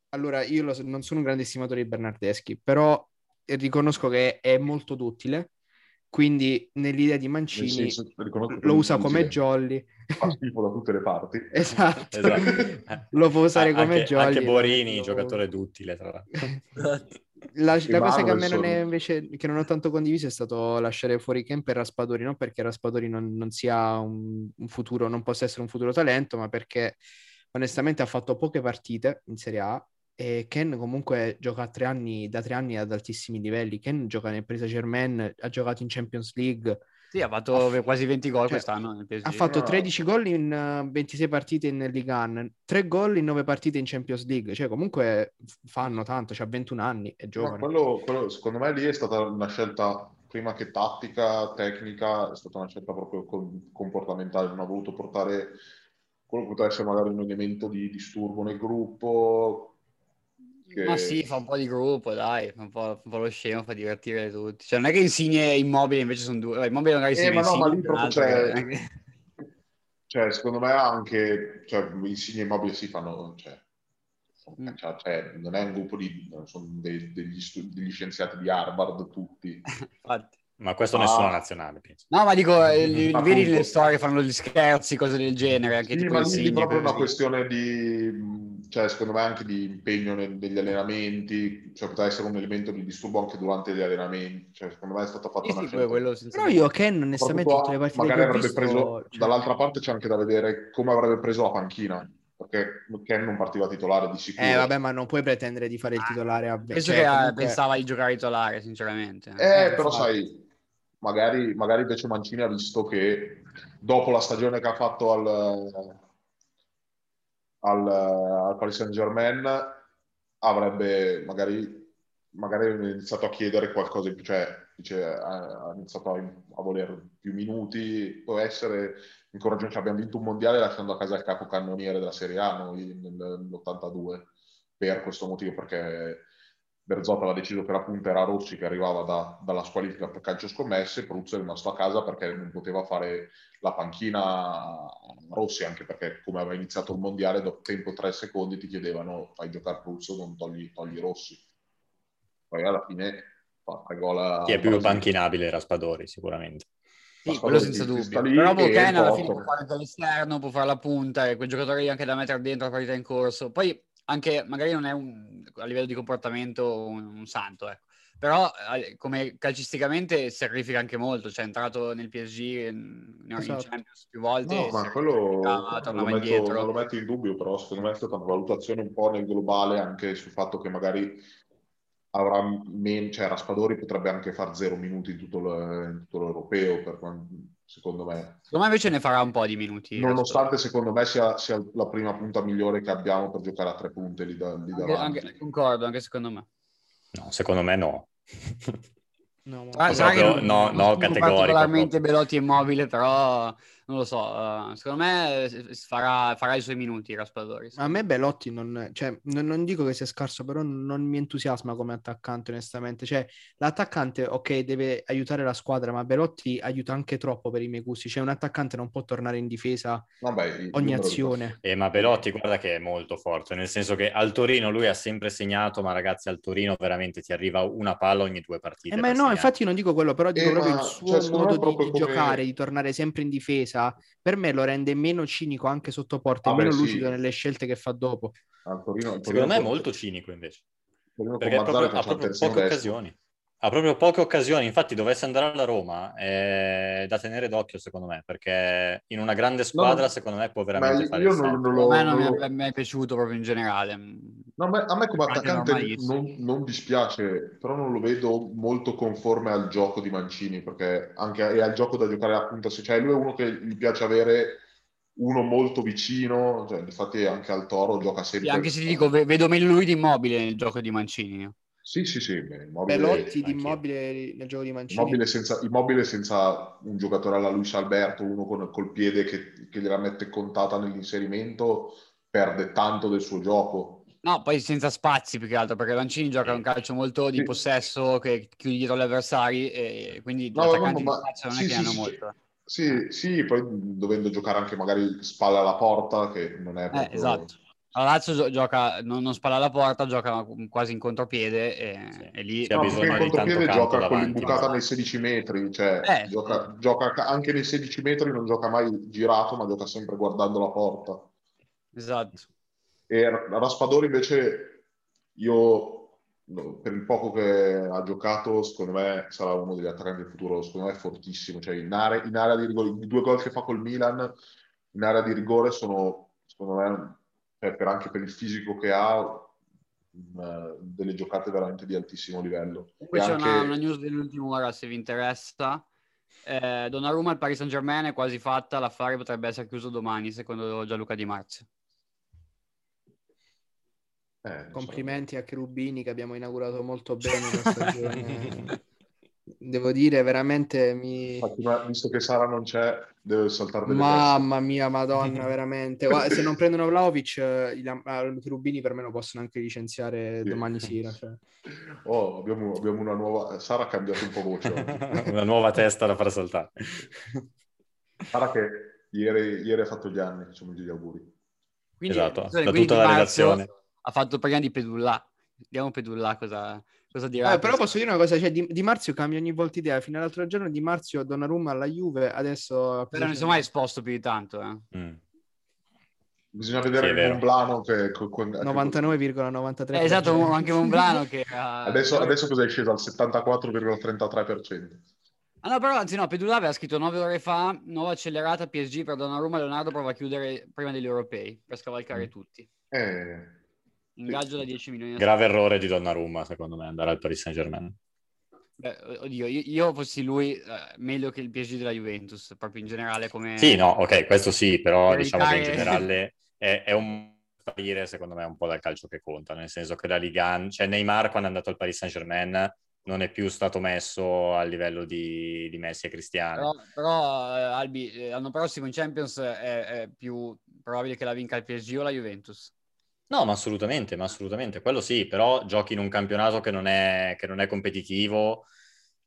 allora io lo- non sono un grande estimatore di Bernardeschi, però riconosco che è molto duttile. Quindi, nell'idea di Mancini, senso, lo usa come jolly. fa schifo da tutte le parti. Esatto, Esatto. lo può usare Ah, come anche, jolly. anche Borini, lo- giocatore duttile, tra l'altro. La, la cosa che a me non è invece che non ho tanto condiviso è stato lasciare fuori Kemp e Raspadori, non perché Raspadori non, non sia un, un futuro, non possa essere un futuro talento, ma perché onestamente ha fatto poche partite in Serie A e Ken comunque gioca a tre anni, da tre anni ad altissimi livelli. Ken gioca nel Paris Saint-Germain, ha giocato in Champions League, Sì, ha fatto Ha- quasi 20 gol cioè, quest'anno nel PSG. ha fatto no. 13 gol in eh, 26 partite in Ligue 1, 3 gol in 9 partite in Champions League, cioè comunque fanno tanto, c'ha 21 anni e giovane. quello, quello, secondo me lì è stata una scelta prima che tattica, tecnica, è stata una scelta proprio con- comportamentale. Non ha voluto portare quello potrebbe essere magari un elemento di disturbo nel gruppo. Che... Ma sì, fa un po' di gruppo, dai, fa un po', un po', lo scemo, fa divertire tutti. Cioè, non è che Insigne e Immobile invece sono due, Immobile magari eh, ma no, ma lì proprio c'è... Che... Cioè, secondo me anche, cioè, Insigne e Immobile si fanno, cioè, mm. cioè, cioè, non è un gruppo di, sono dei, degli, degli, scienziati di Harvard tutti. Infatti. Ma questo nessuno nazionale, penso. No, ma dico, eh, li, vedi nelle storie, fanno gli scherzi, cose del genere. Anche sì, ma lì è proprio una questione di, cioè, secondo me, anche di impegno negli allenamenti, cioè potrebbe essere un elemento di disturbo anche durante gli allenamenti. Cioè, secondo me è stata fatta sì, una sì, scelta. Però io Ken, onestamente, tutte le partite magari avrebbe visto, preso, cioè... dall'altra parte c'è anche da vedere come avrebbe preso la panchina perché Ken non partiva titolare di sicuro. Eh vabbè, ma non puoi pretendere di fare il ah, titolare a Penso cioè, che comunque... pensava di giocare titolare, sinceramente. Eh, eh però sai, magari, magari invece Mancini ha visto che dopo la stagione che ha fatto al, al, al Paris Saint Germain avrebbe magari, magari iniziato a chiedere qualcosa in più, cioè dice, ha, iniziato a, a, voler più minuti, può essere incoraggiante, cioè, abbiamo vinto un mondiale lasciando a casa il capocannoniere della Serie A noi nell'82 per questo motivo, perché Berzot aveva deciso che la punta era Rossi che arrivava da, dalla squalifica per calcio scommesse, Pruzzo è rimasto a casa perché non poteva fare la panchina a Rossi, anche perché come aveva iniziato il mondiale, dopo tempo tre secondi ti chiedevano fai giocare Pruzzo, non togli, togli Rossi. Poi alla fine fa tre gol Chi è più panchinabile Raspadori sicuramente. Sì, quello senza dubbio. Però Boken alla fine può fare dall'esterno, può fare la punta, e quei giocatori anche da mettere dentro la partita in corso. Poi anche magari non è un, a livello di comportamento un, un santo, ecco. però eh, come calcisticamente sacrifica anche molto, cioè è entrato nel PSG in, esatto. in Champions più volte. No, ma quello non lo, metto, non lo metto in dubbio, però secondo me è stata una valutazione un po' nel globale anche sul fatto che magari avrà meno, cioè Raspadori potrebbe anche fare zero minuti in tutto, in tutto l'europeo per quanto secondo me. Secondo me invece ne farà un po' di minuti. Nonostante secondo me sia, sia, la prima punta migliore che abbiamo per giocare a tre punte lì, da, lì anche, anche, concordo, anche secondo me. No, secondo me no. no, ma... ah, proprio, no, no, no categorico. Belotti immobile, però non lo so, uh, secondo me farà, farà, i suoi minuti Raspadori. A me Belotti non, cioè, non, non, dico che sia scarso, però non mi entusiasma come attaccante onestamente. Cioè, l'attaccante, ok, deve aiutare la squadra, ma Belotti aiuta anche troppo per i miei gusti. Cioè, un attaccante non può tornare in difesa Vabbè, ogni azione. Eh, ma Belotti, guarda che è molto forte, nel senso che al Torino lui ha sempre segnato, ma ragazzi al Torino veramente ti arriva una palla ogni due partite. Eh, ma no, segnare. infatti non dico quello, però dico eh, proprio il suo cioè, modo di, di come... giocare, di tornare sempre in difesa difesa, per me lo rende meno cinico anche sotto porta, ah, meno beh, lucido sì. nelle scelte che fa dopo. Torino, Secondo me è molto cinico invece. Perché proprio, ha proprio poche occasioni. Ha proprio poche occasioni, infatti dovesse andare alla Roma è da tenere d'occhio secondo me, perché in una grande squadra no, secondo me può veramente fare io non, non lo, A me non, non lo... mi è piaciuto proprio in generale. No, a me come attaccante non, non, dispiace, però non lo vedo molto conforme al gioco di Mancini, perché anche è al gioco da giocare a punta, cioè lui è uno che gli piace avere uno molto vicino, cioè, infatti anche al Toro gioca sempre. Sì, anche se ti dico, vedo meglio lui di immobile nel gioco di Mancini. Sì, sì, sì. Immobile, Belotti di Immobile nel gioco di Mancini. Immobile senza, immobile senza, un giocatore alla Luis Alberto, uno con, col piede che, che gliela mette contata nell'inserimento, perde tanto del suo gioco. No, poi senza spazi più che altro, perché Mancini gioca un calcio molto di sì. possesso che chiude dietro gli avversari e quindi no, gli attaccanti no, no, ma... non sì, è che sì, hanno molto. Sì, sì, poi dovendo giocare anche magari spalla alla porta, che non è eh, proprio... Eh, esatto la Lazio gioca, non, non, spalla la porta, gioca quasi in contropiede e, sì. e lì... No, perché in contropiede gioca con l'imbucata nei 16 metri, cioè eh, gioca, sì. gioca, anche nei 16 metri, non gioca mai girato, ma gioca sempre guardando la porta. Esatto. E Raspadori invece, io per il poco che ha giocato, secondo me sarà uno degli attaccanti del futuro, secondo me è fortissimo, cioè in area, in area di rigore, i due gol che fa col Milan in area di rigore sono, secondo me eh, per, anche per il fisico che ha, uh, delle giocate veramente di altissimo livello. Poi c'è anche... una, una, news dell'ultima ora, se vi interessa. Eh, Donnarumma al Paris Saint Germain è quasi fatta, l'affare potrebbe essere chiuso domani, secondo Gianluca Di Marzio. Eh, Complimenti so. a Cherubini che abbiamo inaugurato molto bene la stagione. devo dire veramente mi... visto che Sara non c'è deve saltare delle mamma teste. mia madonna veramente Guarda, se non prendono Vlaovic eh, i Cherubini per me lo possono anche licenziare sì. domani sera cioè. oh, abbiamo, abbiamo, una nuova Sara ha cambiato un po' voce una nuova testa da far saltare Sara che ieri, ieri ha fatto gli anni facciamo gli auguri quindi, esatto, da tutta la redazione ha fatto prima di Pedulla vediamo Pedulla cosa Cosa dirà? Eh, però posso dire una cosa, cioè, di, di, Marzio cambia ogni volta idea. Fino all'altro giorno Di Marzio, Donnarumma alla Juve, adesso... Però non si è mai esposto più di tanto. Eh. Mm. Bisogna vedere sì, Monblano che... 99,93%. Eh, esatto, anche Monblano che... Ha... Adesso, adesso cosa è sceso? Al 74,33%. Ah no, però anzi no, Pedula aveva scritto 9 ore fa, nuova accelerata PSG per Donnarumma, Leonardo prova a chiudere prima degli europei, per scavalcare mm. tutti. Eh... Ingaggio da 10 milioni. Grave errore di Donnarumma, secondo me, andare al Paris Saint-Germain. Beh, oddio, io, io fossi lui eh, meglio che il PSG della Juventus, proprio in generale come... Sì, no, ok, questo sì, però per diciamo che in generale è, è un sparire, secondo me, un po' dal calcio che conta, nel senso che la Liga, cioè Neymar quando è andato al Paris Saint-Germain non è più stato messo a livello di, di Messi e Cristiano. Però, però eh, Albi, eh, l'anno prossimo in Champions è, è più probabile che la vinca il PSG o la Juventus. No, ma assolutamente, ma assolutamente, quello sì, però giochi in un campionato che non è, che non è competitivo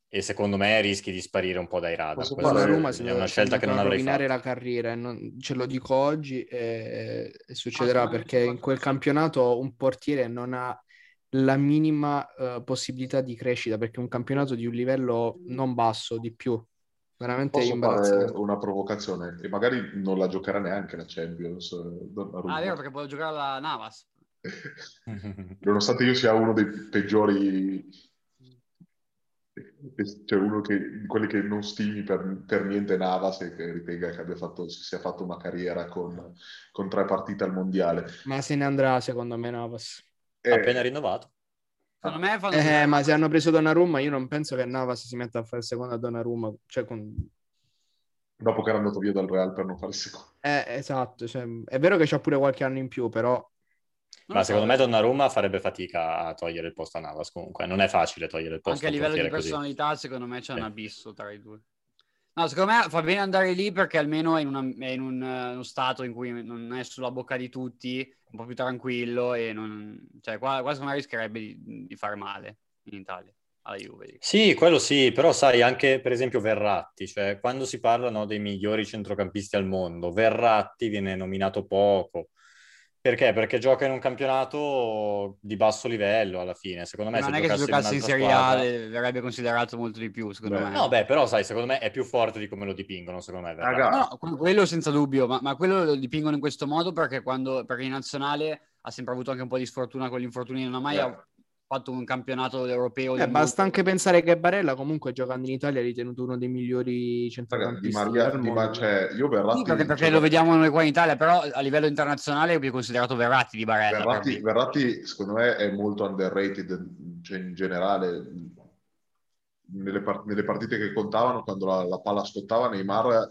e secondo me rischi di sparire un po' dai radar. Questa Roma è una scelta che non avrei fatto. la carriera, non, ce lo dico oggi e, e succederà perché in quel campionato un portiere non ha la minima uh, possibilità di crescita perché è un campionato di un livello non basso, di più. Veramente Posso fare una provocazione e magari non la giocherà neanche la Champions. Ah, è vero, perché può giocare la Navas. Nonostante io sia uno dei peggiori, cioè uno che, quelli che non stimi per, per niente Navas e che ritenga che abbia fatto, si sia fatto una carriera con, con tre partite al mondiale. Ma se ne andrà secondo me Navas. Eh, appena rinnovato. Secondo me fanno eh, ma se hanno preso Donnarumma, io non penso che Navas si metta a fare il secondo a Donnarumma. Cioè con... Dopo che era andato via dal Real per non fare il secondo. Eh, esatto. Cioè, è vero che c'ha pure qualche anno in più, però... Ma secondo me Donnarumma farebbe fatica a togliere il posto a Navas comunque. Non è facile togliere il posto Anche a livello di personalità, così. secondo me c'è sì. un abisso tra i due. No, secondo me fa bene andare lì perché almeno è in, una, è in un, uh, uno stato in cui non è sulla bocca di tutti, un po' più tranquillo e non... Cioè, qua, qua secondo me rischierebbe di, di fare male in Italia. Alla Juve. Sì, quello sì, però sai anche per esempio Verratti, cioè quando si parla no, dei migliori centrocampisti al mondo, Verratti viene nominato poco, perché? Perché gioca in un campionato di basso livello alla fine. Secondo me, non è che se giocasse in, in Serie A verrebbe considerato molto di più. Secondo beh. me, no, beh, però, sai, secondo me è più forte di come lo dipingono. Secondo me, no, quello senza dubbio, ma, ma, quello lo dipingono in questo modo perché, quando, perché in nazionale ha sempre avuto anche un po' di sfortuna con gli infortuni. Non ha mai yeah fatto un campionato europeo. Eh, basta anche pensare che Barella comunque giocando in Italia è ritenuto uno dei migliori centrocampisti di Maria, di Ma- cioè, io Verratti... Sì, perché, perché lo vediamo noi qua in Italia, però a livello internazionale è più considerato Verratti di Barella. Verratti, Verratti secondo me è molto underrated cioè, in generale. Nelle, part- nelle, partite che contavano, quando la, la palla scottava, Neymar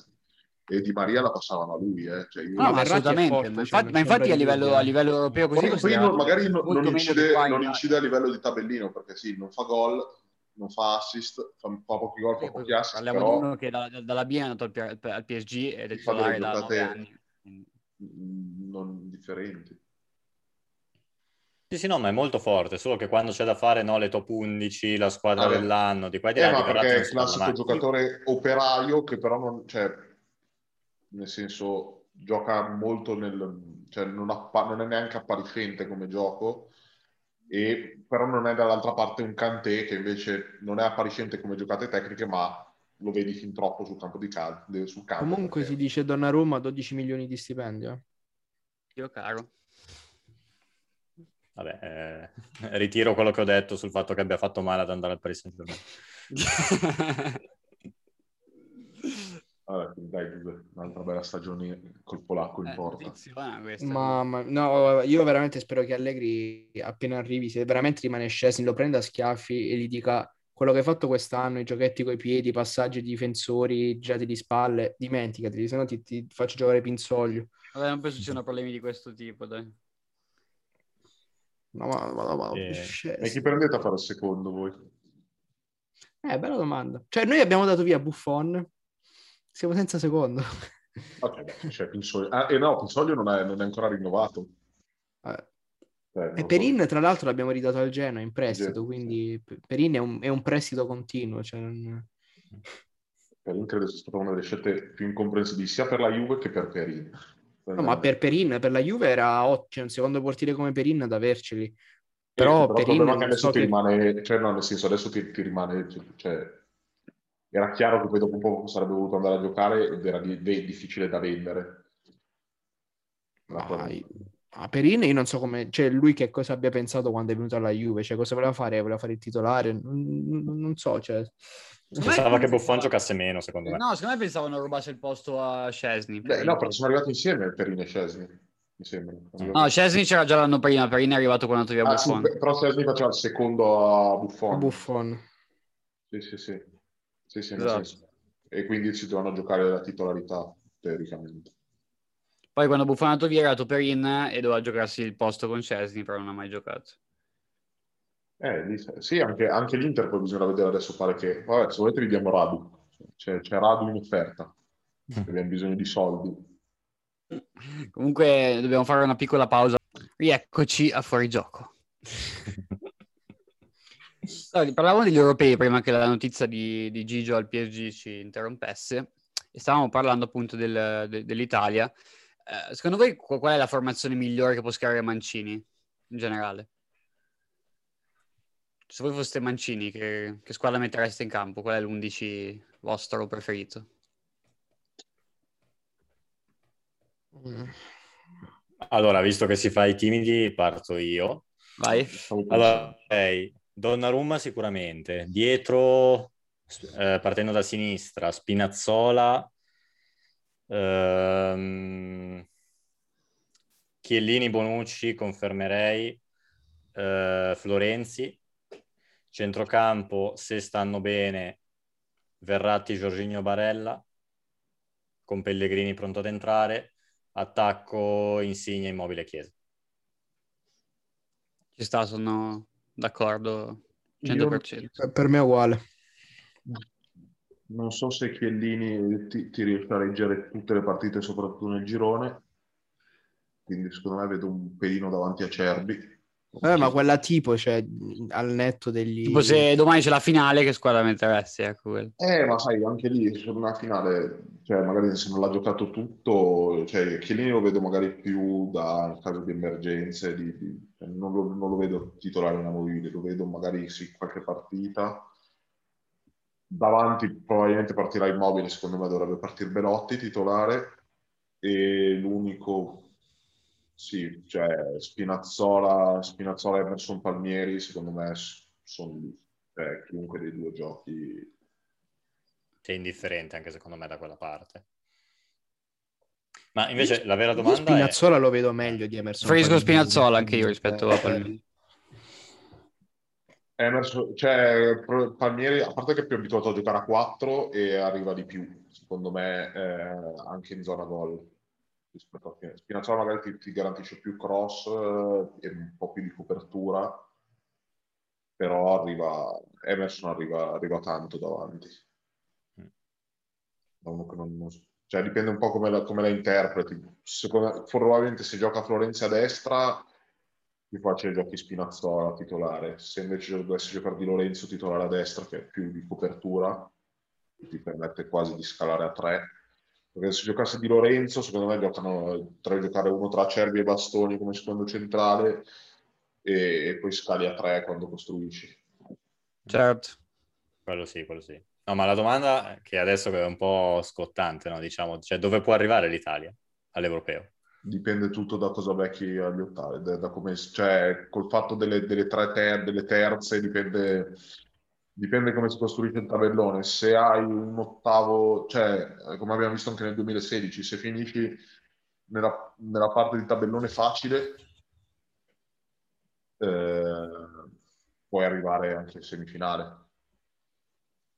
e Di Maria la passavano a lui. Eh. Cioè, no, ma assolutamente. Forte, ma, infatti, cioè, ma infatti a livello, a livello, europeo così... Poi, poi non, magari non, non, incide, non incide, a livello di tabellino, perché sì, non fa gol, non fa assist, fa, fa pochi gol, fa pochi assist. Parliamo però... di uno che da, dalla B è andato al, al PSG ed è titolare da 9 anni. Non differenti. Sì, sì, no, ma è molto forte, solo che quando c'è da fare no, le top 11, la squadra ah, dell'anno, di qua e di là, eh, perché è il classico giocatore operaio che però non, cioè, nel senso gioca molto nel... cioè non, appa- non è neanche appariscente come gioco, e, però non è dall'altra parte un Cantè che invece non è appariscente come giocate tecniche, ma lo vedi fin troppo sul campo di calcio. Sul campo Comunque perché... si dice Donnarumma 12 milioni di stipendio. Io caro. Vabbè, eh, ritiro quello che ho detto sul fatto che abbia fatto male ad andare al Paris Saint-Germain. Vabbè, dai, un'altra bella stagione col polacco in eh, porta. Ma, ma, no, io veramente spero che Allegri appena arrivi, se veramente rimane sceso, lo prenda a schiaffi e gli dica quello che hai fatto quest'anno, i giochetti coi piedi, i passaggi di difensori, girati di spalle, dimenticati, se no ti, ti, faccio giocare pinzoglio. Vabbè, non penso ci siano problemi di questo tipo, dai. No, ma, ma, ma, eh, e chi prendete a fare il secondo voi? Eh, bella domanda. Cioè, noi abbiamo dato via Buffon, siamo senza secondo. Ok, cioè, Pinsoglio... Ah, eh no, Pinsoglio non è, non è ancora rinnovato. Eh. Eh, e Perin, so. tra l'altro, l'abbiamo ridato al Genoa in prestito, quindi Perin è un, è un prestito continuo. Cioè non... Perin credo sia stata una delle scelte più incomprensibili sia per la Juve che per Perin. No, ma per Perin, per la Juve era ottimo, un secondo portiere come Perin da averceli. Però, eh, però Perin... Che adesso so ti che... rimane, cioè no, nel senso adesso ti, ti rimane, cioè, era chiaro che poi dopo un po' sarebbe voluto andare a giocare ed era di, di, difficile da vendere. Ah, a Perin io non so come, cioè lui che cosa abbia pensato quando è venuto alla Juve, cioè cosa voleva fare, voleva fare il titolare, non, non so, cioè... Pensava che Buffon giocasse meno, secondo me. No, secondo me pensavano rubasse il posto a Scesni. Beh, no, perché sono arrivati insieme Perin e Scesni, mi sembra. No, Scesni c'era già l'anno prima, Perin è arrivato quando è via ah, Buffon. Sì, però Scesni faceva il secondo a Buffon. A Buffon. Sì, sì, sì. Sì, sì esatto. E quindi si dovevano giocare la titolarità, teoricamente. Poi quando Buffon è andato via era Toperin e doveva giocarsi il posto con Cesni, però non ha mai giocato. Eh, sì, anche, anche l'Inter poi bisogna vedere adesso fare che, vabbè, se volete vi diamo Radu, c'è, c'è Radu in offerta, mm. abbiamo bisogno di soldi. Comunque dobbiamo fare una piccola pausa. Rieccoci a fuori gioco. allora, parlavamo degli europei prima che la notizia di, di Gigio al PSG ci interrompesse e stavamo parlando appunto del, de, dell'Italia eh, secondo voi qual è la formazione migliore che può schierare Mancini in generale? Se voi foste Mancini, che, che squadra mettereste in campo? Qual è l'11 vostro preferito? Allora, visto che si fa i timidi, parto io. Vai. Allora, ok, Donnarumma sicuramente. Dietro, eh, partendo da sinistra, Spinazzola, Ehm, Chiellini, Bonucci, confermerei. Uh, Florenzi. Centrocampo, se stanno bene, Verratti, Giorginio Barella, con Pellegrini pronto ad entrare. Attacco, Insigne, Immobile, Chiesa. Ci sta, sono d'accordo 100%. Io, per me è uguale non so se Chiellini ti, ti riesce a reggere tutte le partite, soprattutto nel girone, quindi secondo me vedo un pelino davanti a Cerbi. Eh, ma quella tipo, cioè, al netto degli... Tipo se domani c'è la finale, che squadra metteresti? Ecco. Eh, ma sai, anche lì, se una finale, cioè, magari se non l'ha giocato tutto, cioè, Chiellini lo vedo magari più da, in caso di emergenze, di, di, cioè, non, lo, non, lo, vedo titolare inamovibile, lo vedo magari sì, qualche partita, davanti probabilmente partirà immobile, secondo me dovrebbe partire Belotti titolare e l'unico sì, cioè Spinazzola, Spinazzola e Emerson Palmieri secondo me sono cioè, chiunque dei due giochi è indifferente anche secondo me da quella parte. Ma invece la vera domanda Spinazzola è... lo vedo meglio di Emerson. Fresco Spinazzola anche io rispetto eh, a Palmieri. Emerson, cioè, Palmieri, a parte che è più abituato a giocare a 4 e arriva di più, secondo me, eh, anche in zona gol. Spinazzola magari ti, ti, garantisce più cross eh, e un po' più di copertura, però arriva, Emerson arriva, arriva tanto davanti. Non, non, cioè, dipende un po' come la, come la interpreti. Secondo, probabilmente se gioca Florenzi a destra più facile giochi Spinazzola titolare. Se invece dovessi giocare di Lorenzo titolare a destra, che è più di copertura, ti permette quasi di scalare a tre. Perché se giocasse di Lorenzo, secondo me giocano, potrei giocare uno tra Cervi e Bastoni come secondo centrale e, e poi scali a tre quando costruisci. Certo. Quello sì, quello sì. No, ma la domanda che adesso è un po' scottante, no? diciamo, cioè dove può arrivare l'Italia all'europeo? dipende tutto da cosa becchi agli ottavi, da, da come, cioè col fatto delle, delle tre ter, delle terze dipende, dipende come si costruisce il tabellone. Se hai un ottavo, cioè come abbiamo visto anche nel 2016, se finisci nella, nella parte di tabellone facile, eh, puoi arrivare anche in semifinale.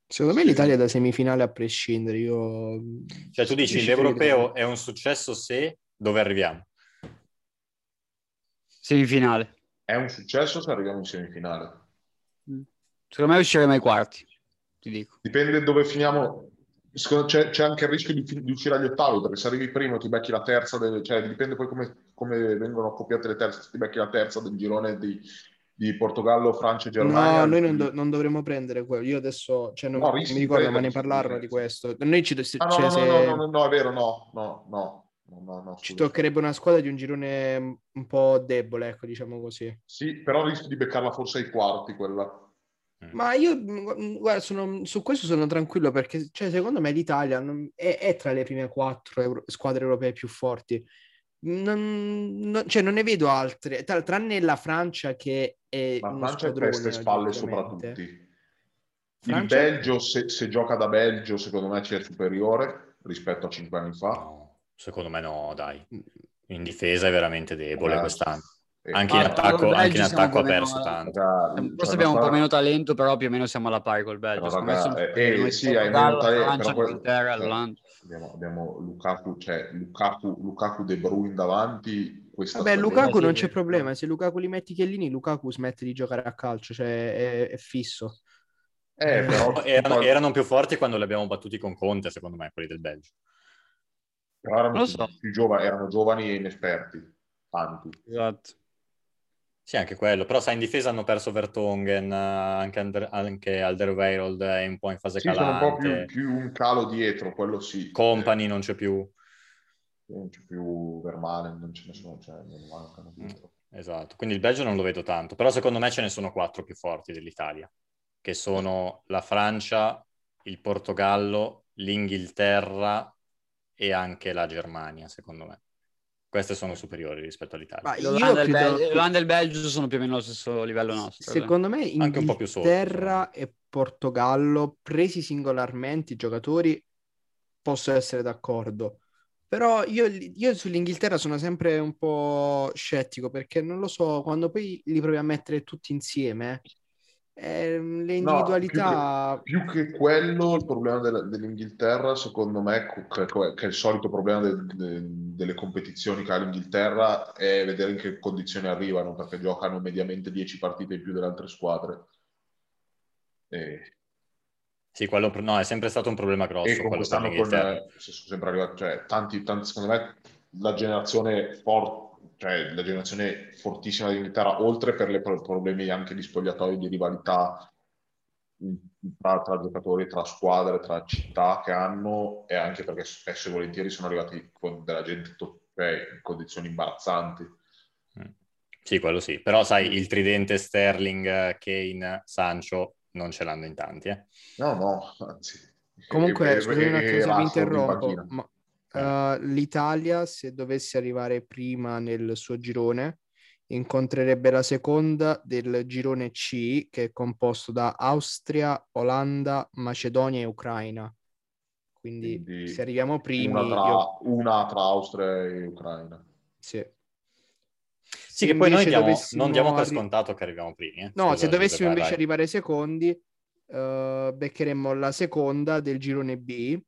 Secondo me l'Italia è da semifinale a prescindere. Io... Cioè tu dici l'europeo è un successo se dove arriviamo? Semifinale. È un successo se arriviamo in semifinale. Secondo me usciremo ai quarti. ti dico. Dipende dove finiamo. C'è, c'è, anche il rischio di, di, uscire agli ottavi, perché se arrivi primo ti becchi la terza, del, cioè dipende poi come, come vengono accoppiate le terze, se ti becchi la terza del girone di, di Portogallo, Francia e Germania. No, noi non, do, non, dovremmo prendere quello. Io adesso, cioè, non, no, mi ricordo, ma ne parlarono di questo. Noi ci, ah, no, cioè, no, se... no, no, no, è vero, no, no, no. No, no, Ci toccherebbe una squadra di un girone un po' debole, ecco, diciamo così. Sì, però rischio di beccarla forse ai quarti quella. Mm. Ma io, mm, guarda, sono, su questo sono tranquillo perché, cioè, secondo me l'Italia non, è, è, tra le prime quattro euro, squadre europee più forti. Non, non, cioè, non ne vedo altre, tra, tranne la Francia che è... La Francia è testa e spalle sopra tutti. Francia... Il Belgio, se, se, gioca da Belgio, secondo me ci è superiore rispetto a cinque anni fa. No, secondo me no, dai. Mm. In difesa è veramente debole eh, quest'anno. Anche in attacco, anche in attacco ha perso meno, tanto. Forse abbiamo un po' meno talento, però più o meno siamo alla pari col Belgio. Eh, eh, sì, hai meno talento. Cioè, abbiamo, abbiamo Lukaku, cioè, Lukaku, Lukaku De Bruyne davanti. Vabbè, Lukaku non c'è problema. Se Lukaku li metti Chiellini, Lukaku smette di giocare a calcio, cioè è, è fisso. Eh, però, erano, erano, più forti quando li abbiamo battuti con Conte, secondo me, quelli del Belgio. Però erano, so. più giovani, erano giovani e inesperti, tanti. Esatto. Sì, anche quello. Però, sai, in difesa hanno perso Vertongen, anche, Ander- anche Alderweireld è un po' in fase sì, calante. Sono un po' più, più, un calo dietro, quello sì. Company eh. non c'è più. Non c'è più Vermanen, non ce ne sono, cioè non mancano dietro. Mm, esatto, quindi il Belgio non lo vedo tanto. Però secondo me ce ne sono quattro più forti dell'Italia, che sono la Francia, il Portogallo, l'Inghilterra e anche la Germania, secondo me. Queste sono superiori rispetto all'Italia. L'Olanda, credo... Belgio, e il Belgio sono più o meno allo stesso livello nostro. Secondo me Inghilterra e Portogallo, presi singolarmente i giocatori, posso essere d'accordo. Però io, io, sull'Inghilterra sono sempre un po' scettico perché non lo so, quando poi li provi a mettere tutti insieme, eh, le individualità... No, più, che, più, che, quello, il problema del, dell'Inghilterra, secondo me, che, che, è il solito problema de, de, delle competizioni che ha l'Inghilterra, è vedere in che condizioni arrivano, perché giocano mediamente 10 partite in più delle altre squadre. E... Sì, quello no, è sempre stato un problema grosso. E con quest'anno con, eh, sono sempre arrivati, cioè, tanti, tanti, secondo me, la generazione forte cioè la generazione fortissima dell'Inghilterra, oltre per i problemi anche di spogliatoio, di rivalità tra, tra, giocatori, tra squadre, tra città che hanno, e anche perché spesso e volentieri sono arrivati con della gente to- cioè, in condizioni imbarazzanti. Mm. Sì, quello sì, però sai, il tridente Sterling, Kane, Sancho non ce l'hanno in tanti, eh? No, no, anzi. Comunque, scusate un attimo se vi interrompo, ma Uh, L'Italia, se dovesse arrivare prima nel suo girone, incontrerebbe la seconda del girone C, che è composto da Austria, Olanda, Macedonia e Ucraina. Quindi, Quindi se arriviamo primi... Una tra, io... una tra Austria e Ucraina. Sì. Sì, che poi noi diamo, non diamo per scontato che arriviamo primi. Eh? No, Scusa, se dovessimo invece arrivare secondi, uh, beccheremmo la seconda del girone B,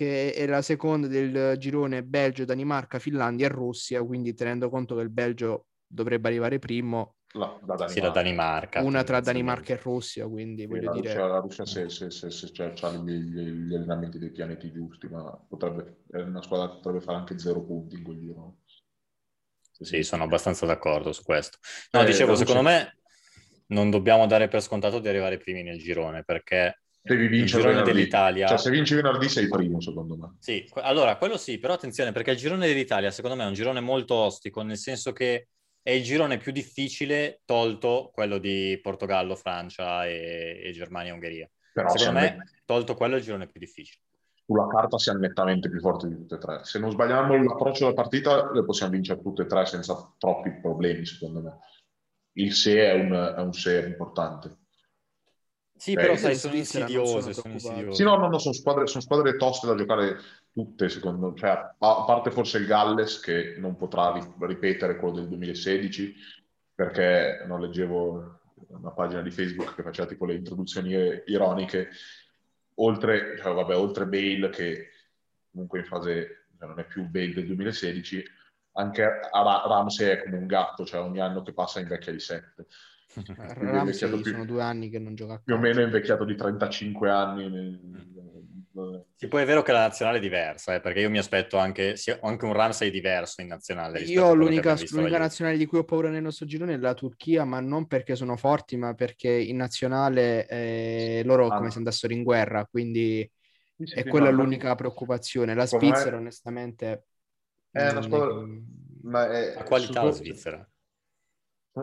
che è la seconda del girone Belgio, Danimarca, Finlandia e Russia, quindi tenendo conto che il Belgio dovrebbe arrivare primo. La, la Danimarca. Sì, la Danimarca. Una tra Danimarca e Russia, quindi sì, voglio la dire... Russia, la Russia se, se, se, se cioè, ha gli, gli, allenamenti dei pianeti giusti, ma potrebbe, è una squadra che potrebbe fare anche zero punti in quel giro. Sì, sì, sono abbastanza d'accordo su questo. No, eh, dicevo, secondo me non dobbiamo dare per scontato di arrivare primi nel girone, perché Devi vincere il girone dell'Italia. Cioè, se vinci venerdì sei primo, secondo me. Sì, allora quello sì, però attenzione perché il girone dell'Italia, secondo me, è un girone molto ostico, nel senso che è il girone più difficile, tolto quello di Portogallo, Francia e, e Germania e Ungheria. Però secondo me, met... tolto quello è il girone più difficile. Sulla carta siamo nettamente più forti di tutte e tre. Se non sbagliamo l'approccio della partita, le possiamo vincere tutte e tre senza troppi problemi, secondo me. Il se è un, è un se importante. Sì, però sai, sono insidiose, sono insidiose. Sì, no, no, no sono, squadre, sono squadre toste da giocare tutte, secondo me. Cioè, a parte forse il Galles, che non potrà ripetere quello del 2016, perché non leggevo una pagina di Facebook che faceva tipo le introduzioni ironiche, oltre, cioè, vabbè, oltre Bale, che comunque in fase, cioè, non è più Bale del 2016, anche Ramsey è come un gatto, cioè ogni anno che passa invecchia di 7. Ramsey sono due anni che non gioca Più o meno è invecchiato di 35 anni. Sì, poi è vero che la nazionale è diversa, eh, perché io mi aspetto anche, anche, un Ramsey diverso in nazionale. Io l'unica, l'unica nazionale di cui ho paura nel nostro girone è la Turchia, ma non perché sono forti, ma perché in nazionale eh, loro ah. come se andassero in guerra, quindi sì, è quella l'unica preoccupazione. La Svizzera, me... onestamente... È una squadra... Ma è... A qualità la Svizzera.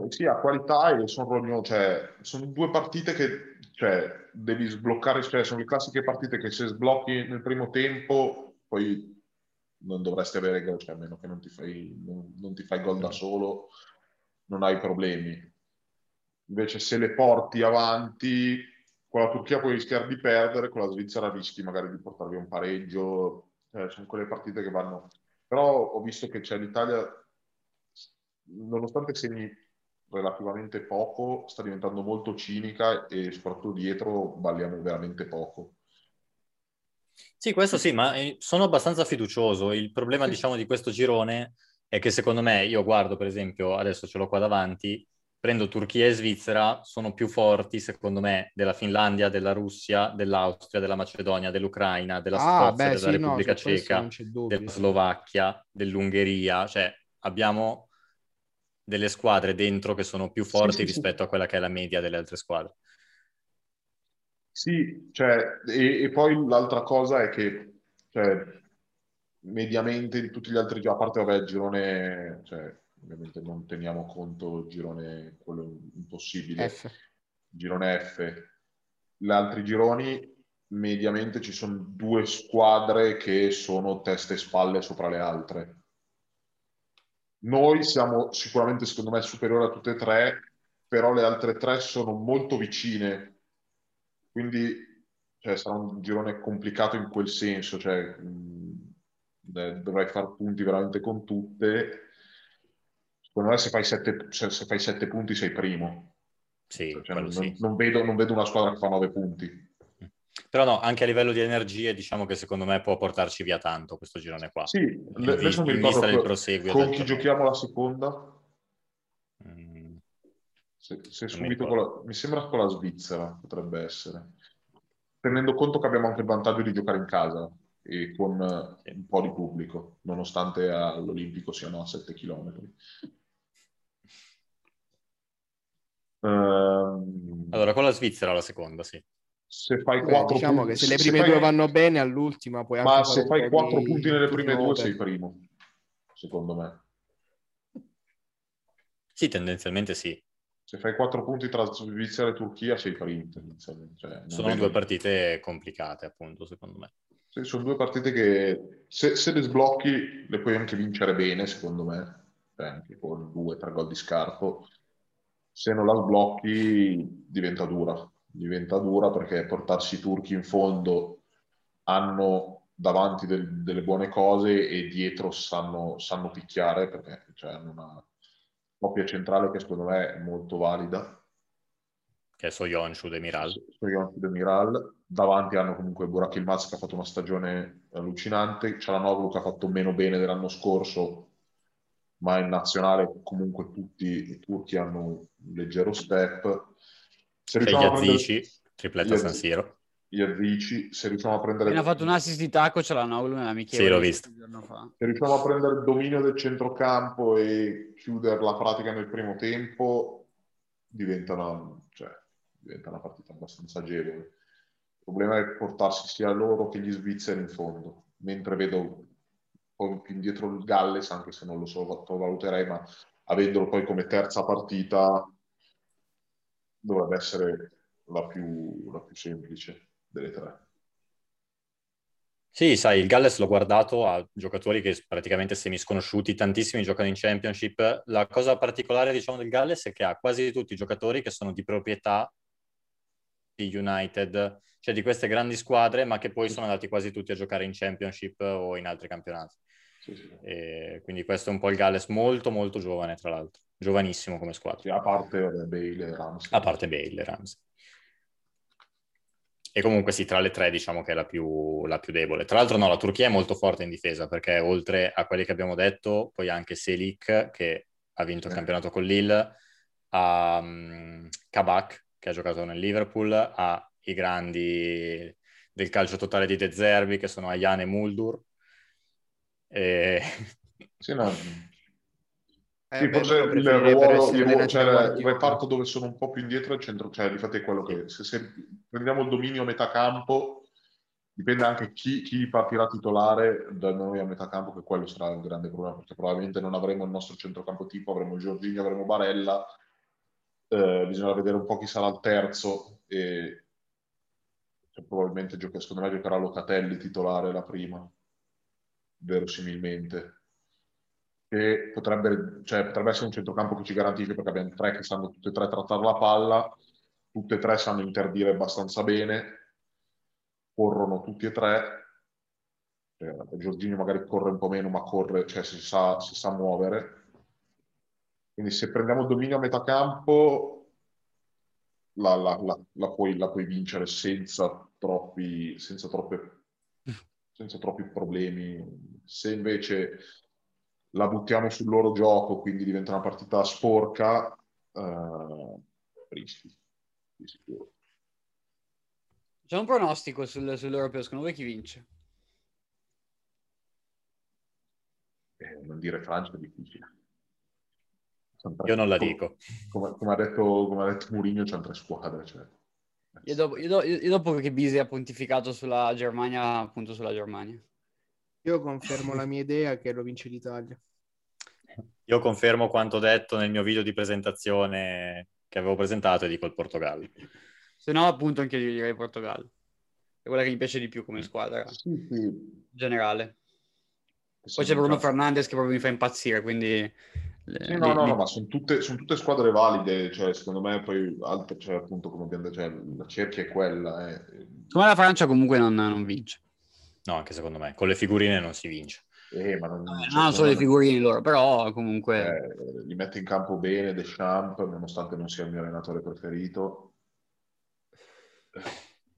Sì, a qualità e sono, cioè, sono due partite che cioè, devi sbloccare, cioè, sono le classiche partite che se sblocchi nel primo tempo poi non dovresti avere gol, cioè, a meno che non ti fai, non, non ti fai gol da solo, non hai problemi. Invece se le porti avanti, con la Turchia puoi rischiare di perdere, con la Svizzera rischi magari di portarvi un pareggio, cioè, sono quelle partite che vanno... Però ho visto che c'è l'Italia, nonostante segni relativamente poco, sta diventando molto cinica e soprattutto dietro balliamo veramente poco. Sì, questo sì, ma eh, sono abbastanza fiducioso. Il problema, sì. diciamo, di questo girone è che secondo me, io guardo per esempio, adesso ce l'ho qua davanti, prendo Turchia e Svizzera, sono più forti secondo me della Finlandia, della Russia, dell'Austria, della Macedonia, dell'Ucraina, della ah, Scozia, beh, della sì, Repubblica no, Ceca, della Slovacchia, dell'Ungheria, cioè abbiamo delle squadre dentro che sono più forti sì, sì, rispetto sì. a quella che è la media delle altre squadre. Sì, cioè, e, e poi l'altra cosa è che cioè, mediamente di tutti gli altri giochi, a parte vabbè, il girone, cioè, ovviamente non teniamo conto il girone quello impossibile, F. girone F. Gli altri gironi mediamente ci sono due squadre che sono teste e spalle sopra le altre noi siamo sicuramente, secondo me, superiori a tutte e tre, però le altre tre sono molto vicine, quindi cioè, sarà un girone complicato in quel senso, cioè, mh, dovrai fare punti veramente con tutte. Secondo me se fai sette, se, se fai sette punti sei primo. Sì, cioè, non, sì. Non, vedo, non vedo una squadra che fa nove punti. Però no, anche a livello di energie, diciamo che secondo me può portarci via tanto questo girone qua. Sì, in, adesso mi ricordo del proseguio con chi giochiamo la seconda? Mm. Se, se subito mi, la, mi sembra con la Svizzera potrebbe essere. Tenendo conto che abbiamo anche il vantaggio di giocare in casa e con sì. un po' di pubblico, nonostante all'Olimpico siano a 7 km. Allora, con la Svizzera la seconda, sì se fai Beh, quattro diciamo punti, che se le prime se due fai... vanno bene all'ultima puoi ma se fai quattro punti nelle prime due sei primo secondo me. Sì tendenzialmente sì. Se fai quattro punti tra Svizzera e Turchia sei primo cioè, sono vedo... due partite complicate appunto secondo me. Sì, sono due partite che se, se, le sblocchi le puoi anche vincere bene secondo me. Cioè, anche con due tre gol di scarpo. Se non la sblocchi diventa dura diventa dura perché portarsi i turchi in fondo hanno davanti del, delle buone cose e dietro sanno, sanno picchiare perché cioè, hanno una coppia centrale che secondo me è molto valida. Che è Soyonshu Demiral. Soyonshu Demiral. Davanti hanno comunque Burak Ilmaz che ha fatto una stagione allucinante, Cialanoglu che ha fatto meno bene dell'anno scorso, ma in nazionale comunque tutti i turchi hanno un leggero step se riusciamo a prendere... Zici, tripletta San Siro. Iazzici, se riusciamo a prendere... Appena fatto un assist di tacco ce l'hanno nell'amichevole. Sì, l'ho visto. Se riusciamo a prendere il dominio del centrocampo e chiudere la pratica nel primo tempo, diventa una, cioè, diventa una partita abbastanza agevole. Il problema è portarsi sia loro che gli svizzeri in fondo, mentre vedo un po' più indietro il Galles, anche se non lo sottovaluterei, ma avendolo poi come terza partita dovrebbe essere la più, la più semplice delle tre. Sì, sai, il Galles l'ho guardato a giocatori che praticamente semisconosciuti, tantissimi giocano in Championship. La cosa particolare, diciamo, del Galles è che ha quasi tutti i giocatori che sono di proprietà di United, cioè di queste grandi squadre, ma che poi sono andati quasi tutti a giocare in Championship o in altri campionati. Sì, sì. quindi questo è un po' il Galles molto, molto giovane, tra l'altro giovanissimo come squadra. A parte Bale e Ramsey. A parte Bale e Ramsey. E comunque sì, tra le tre diciamo che è la più, la più, debole. Tra l'altro no, la Turchia è molto forte in difesa perché oltre a quelli che abbiamo detto, poi anche Selik che ha vinto il campionato con Lille, ha um, Kabak, che ha giocato nel Liverpool, ha i grandi del calcio totale di De Zerbi, che sono Ayan e Muldur. E... Sì, no. Eh, sì, forse il ruolo, il, ruolo, cioè, il reparto dove sono un po' più indietro è il centro, cioè infatti è quello che se, se prendiamo il dominio a metà campo dipende anche chi, chi partirà titolare da noi a metà campo, che quello sarà il grande problema, perché probabilmente non avremo il nostro centrocampo tipo, avremo Giorgini, avremo Barella, eh, bisogna vedere un po' chi sarà il terzo e cioè, probabilmente gioca, secondo me giocherà Locatelli titolare la prima, verosimilmente. E potrebbe, cioè, potrebbe essere un centrocampo che ci garantisce perché abbiamo tre che sanno tutte e tre trattare la palla, tutte e tre sanno interdire abbastanza bene corrono tutti e tre. Eh, Giorginio magari corre un po' meno, ma corre, cioè si sa, si sa muovere. Quindi se prendiamo il dominio a metà campo, la, la, la, puoi, la puoi, vincere senza troppi, senza, troppe, senza troppi problemi. Se invece la buttiamo sul loro gioco, quindi diventa una partita sporca, uh, rischi, di sicuro. C'è un pronostico sul, sull'Europeo, secondo voi chi vince? Eh, non dire Francia è difficile. Io non la dico. Come, come, ha, detto, come ha detto Mourinho, c'hanno tre squadre. Cioè. Io, dopo, io, do, io dopo che Bisi ha pontificato sulla Germania, appunto sulla Germania. Io confermo la mia idea che lo vince l'Italia. Io confermo quanto detto nel mio video di presentazione che avevo presentato e dico il Portogallo. Se no, appunto, anche io direi Portogallo. È quella che mi piace di più come squadra sì, sì. generale. Poi c'è Bruno Fernandes che proprio mi fa impazzire, quindi... Sì, no, no, no, ma sono tutte, sono tutte, squadre valide, cioè, secondo me poi altre, cioè, appunto, come abbiamo detto, cioè, la cerchia è quella. Eh. Secondo me la Francia comunque non, non, vince. No, anche secondo me, con le figurine non si vince. Eh, ma non, eh, non solo le figurine loro, però comunque... Eh, li mette in campo bene Deschamps, nonostante non sia il mio allenatore preferito.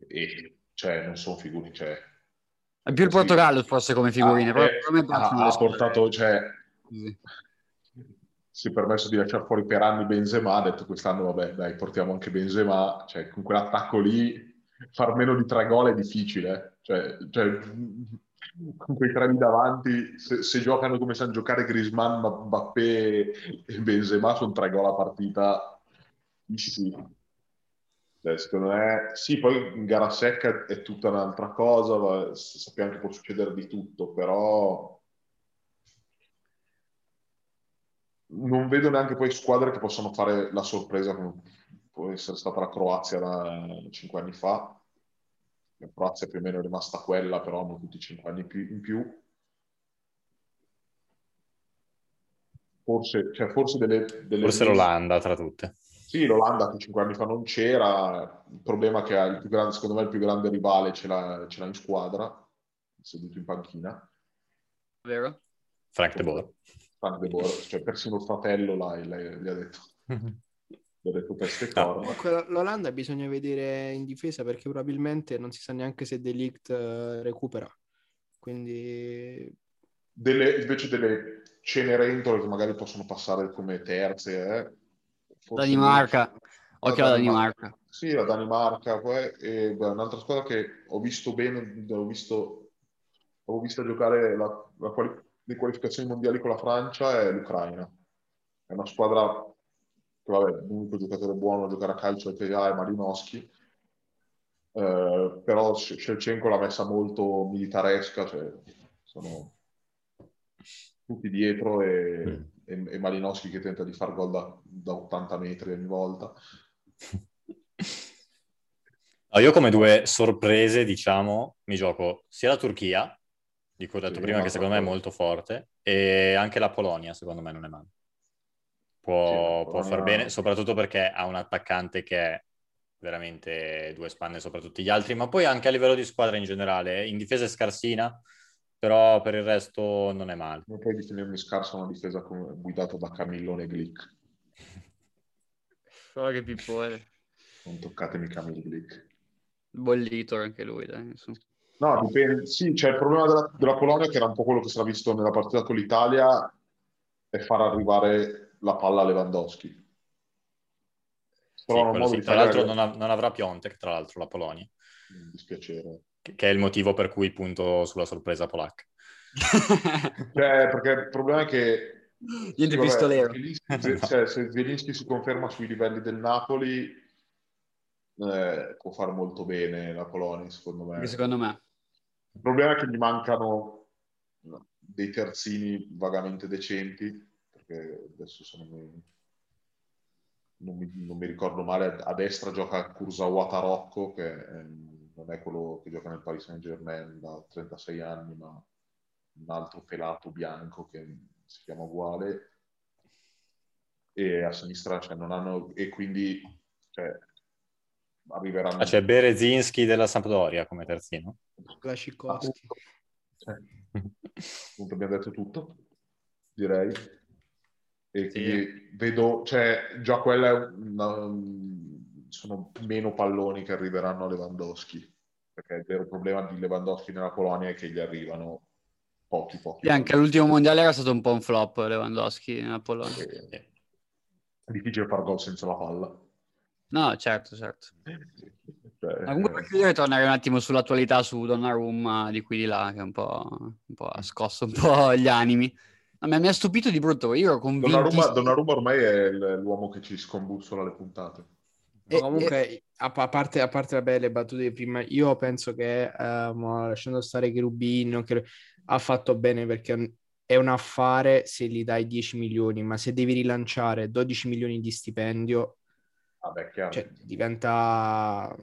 E cioè non sono figurine, cioè, è più il Portogallo forse come figurine, ah, però eh, ha, ha portato, cioè, sì. si è permesso di lasciare fuori per anni Benzema, ha detto quest'anno vabbè dai portiamo anche Benzema, cioè con quell'attacco lì far meno di tre gol è difficile, cioè, cioè con quei tre lì davanti, se, se, giocano come sanno giocare Grisman, Mbappé e Benzema sono tre gol a partita, sì. Beh, secondo me sì, poi in gara secca è tutta un'altra cosa, sappiamo che può succedere di tutto, però non vedo neanche poi squadre che possano fare la sorpresa come può essere stata la Croazia da cinque anni fa. La Croazia più o meno è rimasta quella, però hanno tutti cinque anni in più. Forse, cioè, forse delle, delle forse l'Olanda tra tutte. Sì, l'Olanda che cinque anni fa non c'era, il problema è che ha il più grande, secondo me il più grande rivale ce l'ha, ce l'ha in squadra, seduto in panchina. Vero? Frank De Boer. Frank De Boer, cioè persino il fratello là, gli ha detto. gli ha detto queste cose. L'Olanda bisogna vedere in difesa perché probabilmente non si sa neanche se De Ligt uh, recupera. Quindi... Delle, invece delle cenerentole che magari possono passare come terze, eh, Danimarca. Occhio alla Danimarca. Danimarca. Sì, la Danimarca. Poi, e, beh, un'altra squadra che ho visto bene, ho visto, ho visto giocare la, la quali, le qualificazioni mondiali con la Francia è l'Ucraina. È una squadra che, vabbè, l'unico giocatore buono a giocare a calcio che ha è Malinowski. Eh, però Shevchenko l'ha messa molto militaresca, cioè sono tutti dietro e, e, e Malinowski che tenta di far gol da, da 80 metri ogni volta. No, io come due sorprese, diciamo, mi gioco sia la Turchia, di cui ho detto sì, prima che secondo me è molto forte, e anche la Polonia, secondo me non è male. Può, sì, può far bene, soprattutto perché ha un attaccante che è veramente due spanne sopra tutti gli altri, ma poi anche a livello di squadra in generale. In difesa è scarsina, però per il resto non è male. Non puoi definirmi scarsa una difesa guidata da Camillone Glick. Solo che pippone. Non toccatemi Camille Glick. Bollito anche lui, dai. No, dipende. Sì, c'è il problema della, della, Polonia, che era un po' quello che si era visto nella partita con l'Italia, è far arrivare la palla a Lewandowski. sì, sì. Tra l'altro non, ha, non, avrà Piontek, tra l'altro, la Polonia. Mi dispiacere. Che, che, è il motivo per cui punto sulla sorpresa polacca. cioè, perché il problema è che... Niente sì, pistolero. Vabbè, cioè, se Zielinski si conferma sui livelli del Napoli, eh, può fare molto bene la Polonia, secondo me. Secondo me. Il problema è che gli mancano dei terzini vagamente decenti, perché adesso sono non mi, non mi, ricordo male, a destra gioca Kurzawa Tarocco, che è, non è quello che gioca nel Paris Saint Germain da 36 anni, ma un altro pelato bianco che si chiama uguale. E a sinistra cioè, non hanno, e quindi cioè, arriveranno. Ah, c'è Berezinski della Sampdoria come terzino. Klassikowski. Cioè, appunto abbiamo detto tutto, direi. E quindi sì. vedo, cioè, già quella è una, sono meno palloni che arriveranno a Lewandowski, perché il vero problema di Lewandowski nella Polonia è che gli arrivano pochi, pochi. E anche all'ultimo mondiale era stato un po' un flop Lewandowski nella Polonia. Sì. È difficile far gol senza la palla. No, certo, certo. Cioè, Ma comunque io tornare un attimo sull'attualità su Donnarumma di qui di là, che un po', un po' ha scosso un po' gli animi. No, mi ha stupito di brutto, io ero convinto... Donnarumma, Donnarumma ormai è l'uomo che ci scombussola le puntate. E, comunque, e... A, parte, a parte vabbè, le battute di prima, io penso che, uh, lasciando stare Cherubino, che ha fatto bene perché è un affare se gli dai 10 milioni, ma se devi rilanciare 12 milioni di stipendio, Vabbè, cioè, diventa...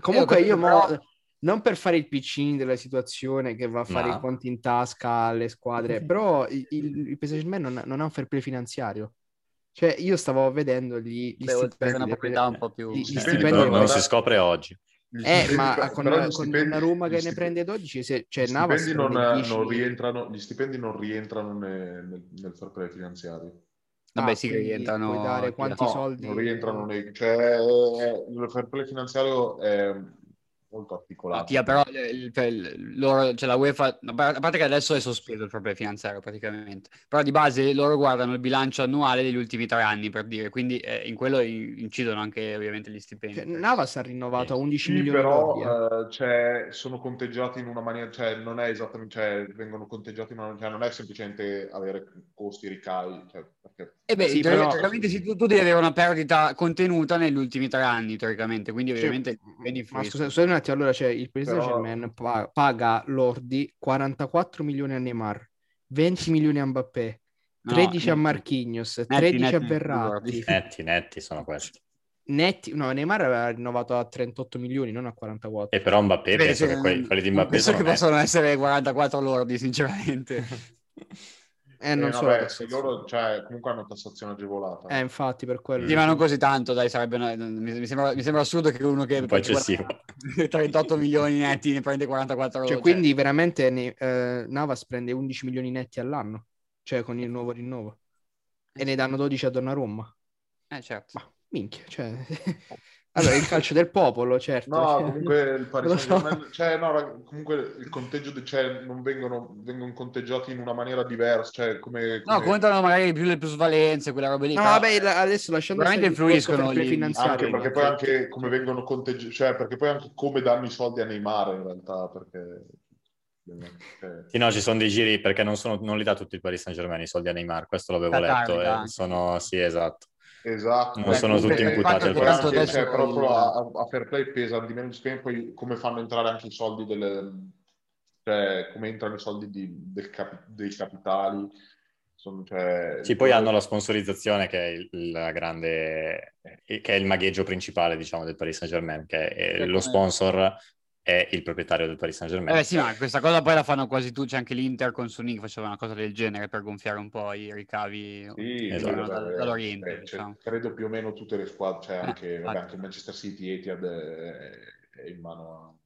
Comunque io, mo, però... non per fare il piccino della situazione che va a fare no. i conti in tasca alle squadre, però il, il, il PSG non, non ha un fair play finanziario. Cioè, io stavo vedendo gli, gli Beh, stipendi, una proprietà un po' più... Gli, gli stipendi non, non si scopre oggi. Eh, ma con, con stipendi, una Roma che ne prende 12, se, cioè gli Navas stipendi non, non rientrano, gli stipendi non rientrano nel, nel, nel fair play finanziario. Vabbè, ah, sì, che rientrano. Puoi dare quanti no, soldi? Non rientrano nei. Cioè, il fair play finanziario è molto articolato. Mattia, però il, il, loro, cioè la UEFA, a parte che adesso è sospeso il proprio finanziario praticamente, però di base loro guardano il bilancio annuale degli ultimi tre anni per dire, quindi eh, in quello incidono anche ovviamente gli stipendi. Cioè, Navas ha rinnovato a 11 sì, milioni però eh. uh, cioè, sono conteggiati in una maniera, cioè non è esattamente, cioè vengono conteggiati in una cioè non è semplicemente avere costi ricavi, cioè. E eh beh, sì, però... teoricamente sì, tu, tu, devi avere una perdita contenuta negli ultimi tre anni, teoricamente, quindi ovviamente... Cioè, ma scusa, scusa un attimo, allora c'è il Paris Saint Germain paga lordi 44 milioni a Neymar, 20 milioni a Mbappé, 13 no, a Marquinhos, 13 netti, a Verratti. Netti, netti sono questi. Netti, no, Neymar aveva rinnovato a 38 milioni, non a 44. E però Mbappé, Beh, penso che quelli, quelli di Mbappé penso che possono essere 44 lordi, sinceramente. Eh, non eh, so. Vabbè, loro cioè, comunque hanno tassazione agevolata. Eh, infatti, per quello. Sì, ma non così tanto, dai, sarebbe una... mi, sembra, mi, sembra, assurdo che uno che... Un po' eccessivo. 38 milioni netti ne prende 44 cioè, quindi cioè. veramente ne, eh, Navas prende 11 milioni netti all'anno, cioè con il nuovo rinnovo. E ne danno 12 a Donnarumma. Eh, certo. Ma minchia, cioè... Allora, il calcio del popolo, certo. No, comunque il Paris Saint-Germain, so. cioè, no, comunque il conteggio, cioè, non vengono, vengono conteggiati in una maniera diversa, cioè, come, come... No, contano magari più le plusvalenze, quelle robe lì. No, vabbè, adesso lasciando Veramente influiscono gli finanziari. Anche perché poi anche come vengono conteggiati, cioè, perché poi anche come danno i soldi a Neymar, in realtà, perché... Sì, no, ci sono dei giri perché non, sono, non li dà tutti il Paris Saint Germain i soldi a Neymar, questo l'avevo letto. Eh, sono, sì, esatto. Esatto. Non sono tutti imputati al prossimo. Cioè, proprio a, a, fair play pesa di meno di spend, poi come fanno entrare anche i soldi delle... cioè come entrano i soldi di, del capi, dei capitali. Sono, cioè, sì, poi hanno la sponsorizzazione che è il, la grande, che è il magheggio principale, diciamo, del Paris Saint Germain, che è lo sponsor è il proprietario del Paris Saint Germain. Eh sì, ma questa cosa poi la fanno quasi tutti, c'è anche l'Inter con che faceva una cosa del genere per gonfiare un po' i ricavi sì, esatto. dall'Oriente. Eh, diciamo. Credo più o meno tutte le squadre, cioè anche, eh, vabbè, anche Manchester City, Etihad è, è in mano a.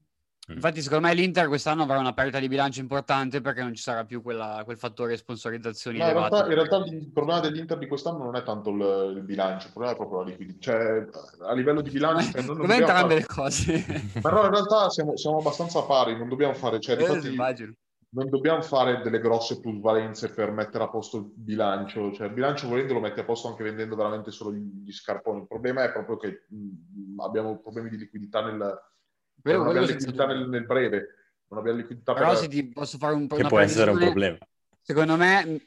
Infatti, secondo me l'Inter quest'anno avrà una perdita di bilancio importante perché non ci sarà più quella, quel fattore sponsorizzazioni no, in realtà, in realtà, il problema dell'Inter di quest'anno non è tanto il, il bilancio, il problema è proprio la liquidità. Cioè, a livello di bilancio... Cioè, non, non entrambe fare... le cose. No, in realtà siamo, siamo abbastanza pari, non dobbiamo fare... Cioè, eh, infatti, non dobbiamo fare delle grosse plusvalenze per mettere a posto il bilancio, cioè il bilancio volendo lo metti a posto anche vendendo veramente solo gli scarponi. Il problema è proprio che mh, abbiamo problemi di liquidità nel, Quello- non abbiamo liquidità nel, nel breve, non abbiamo liquidità Però per... se ti posso fare un Che può essere un problema. Secondo me,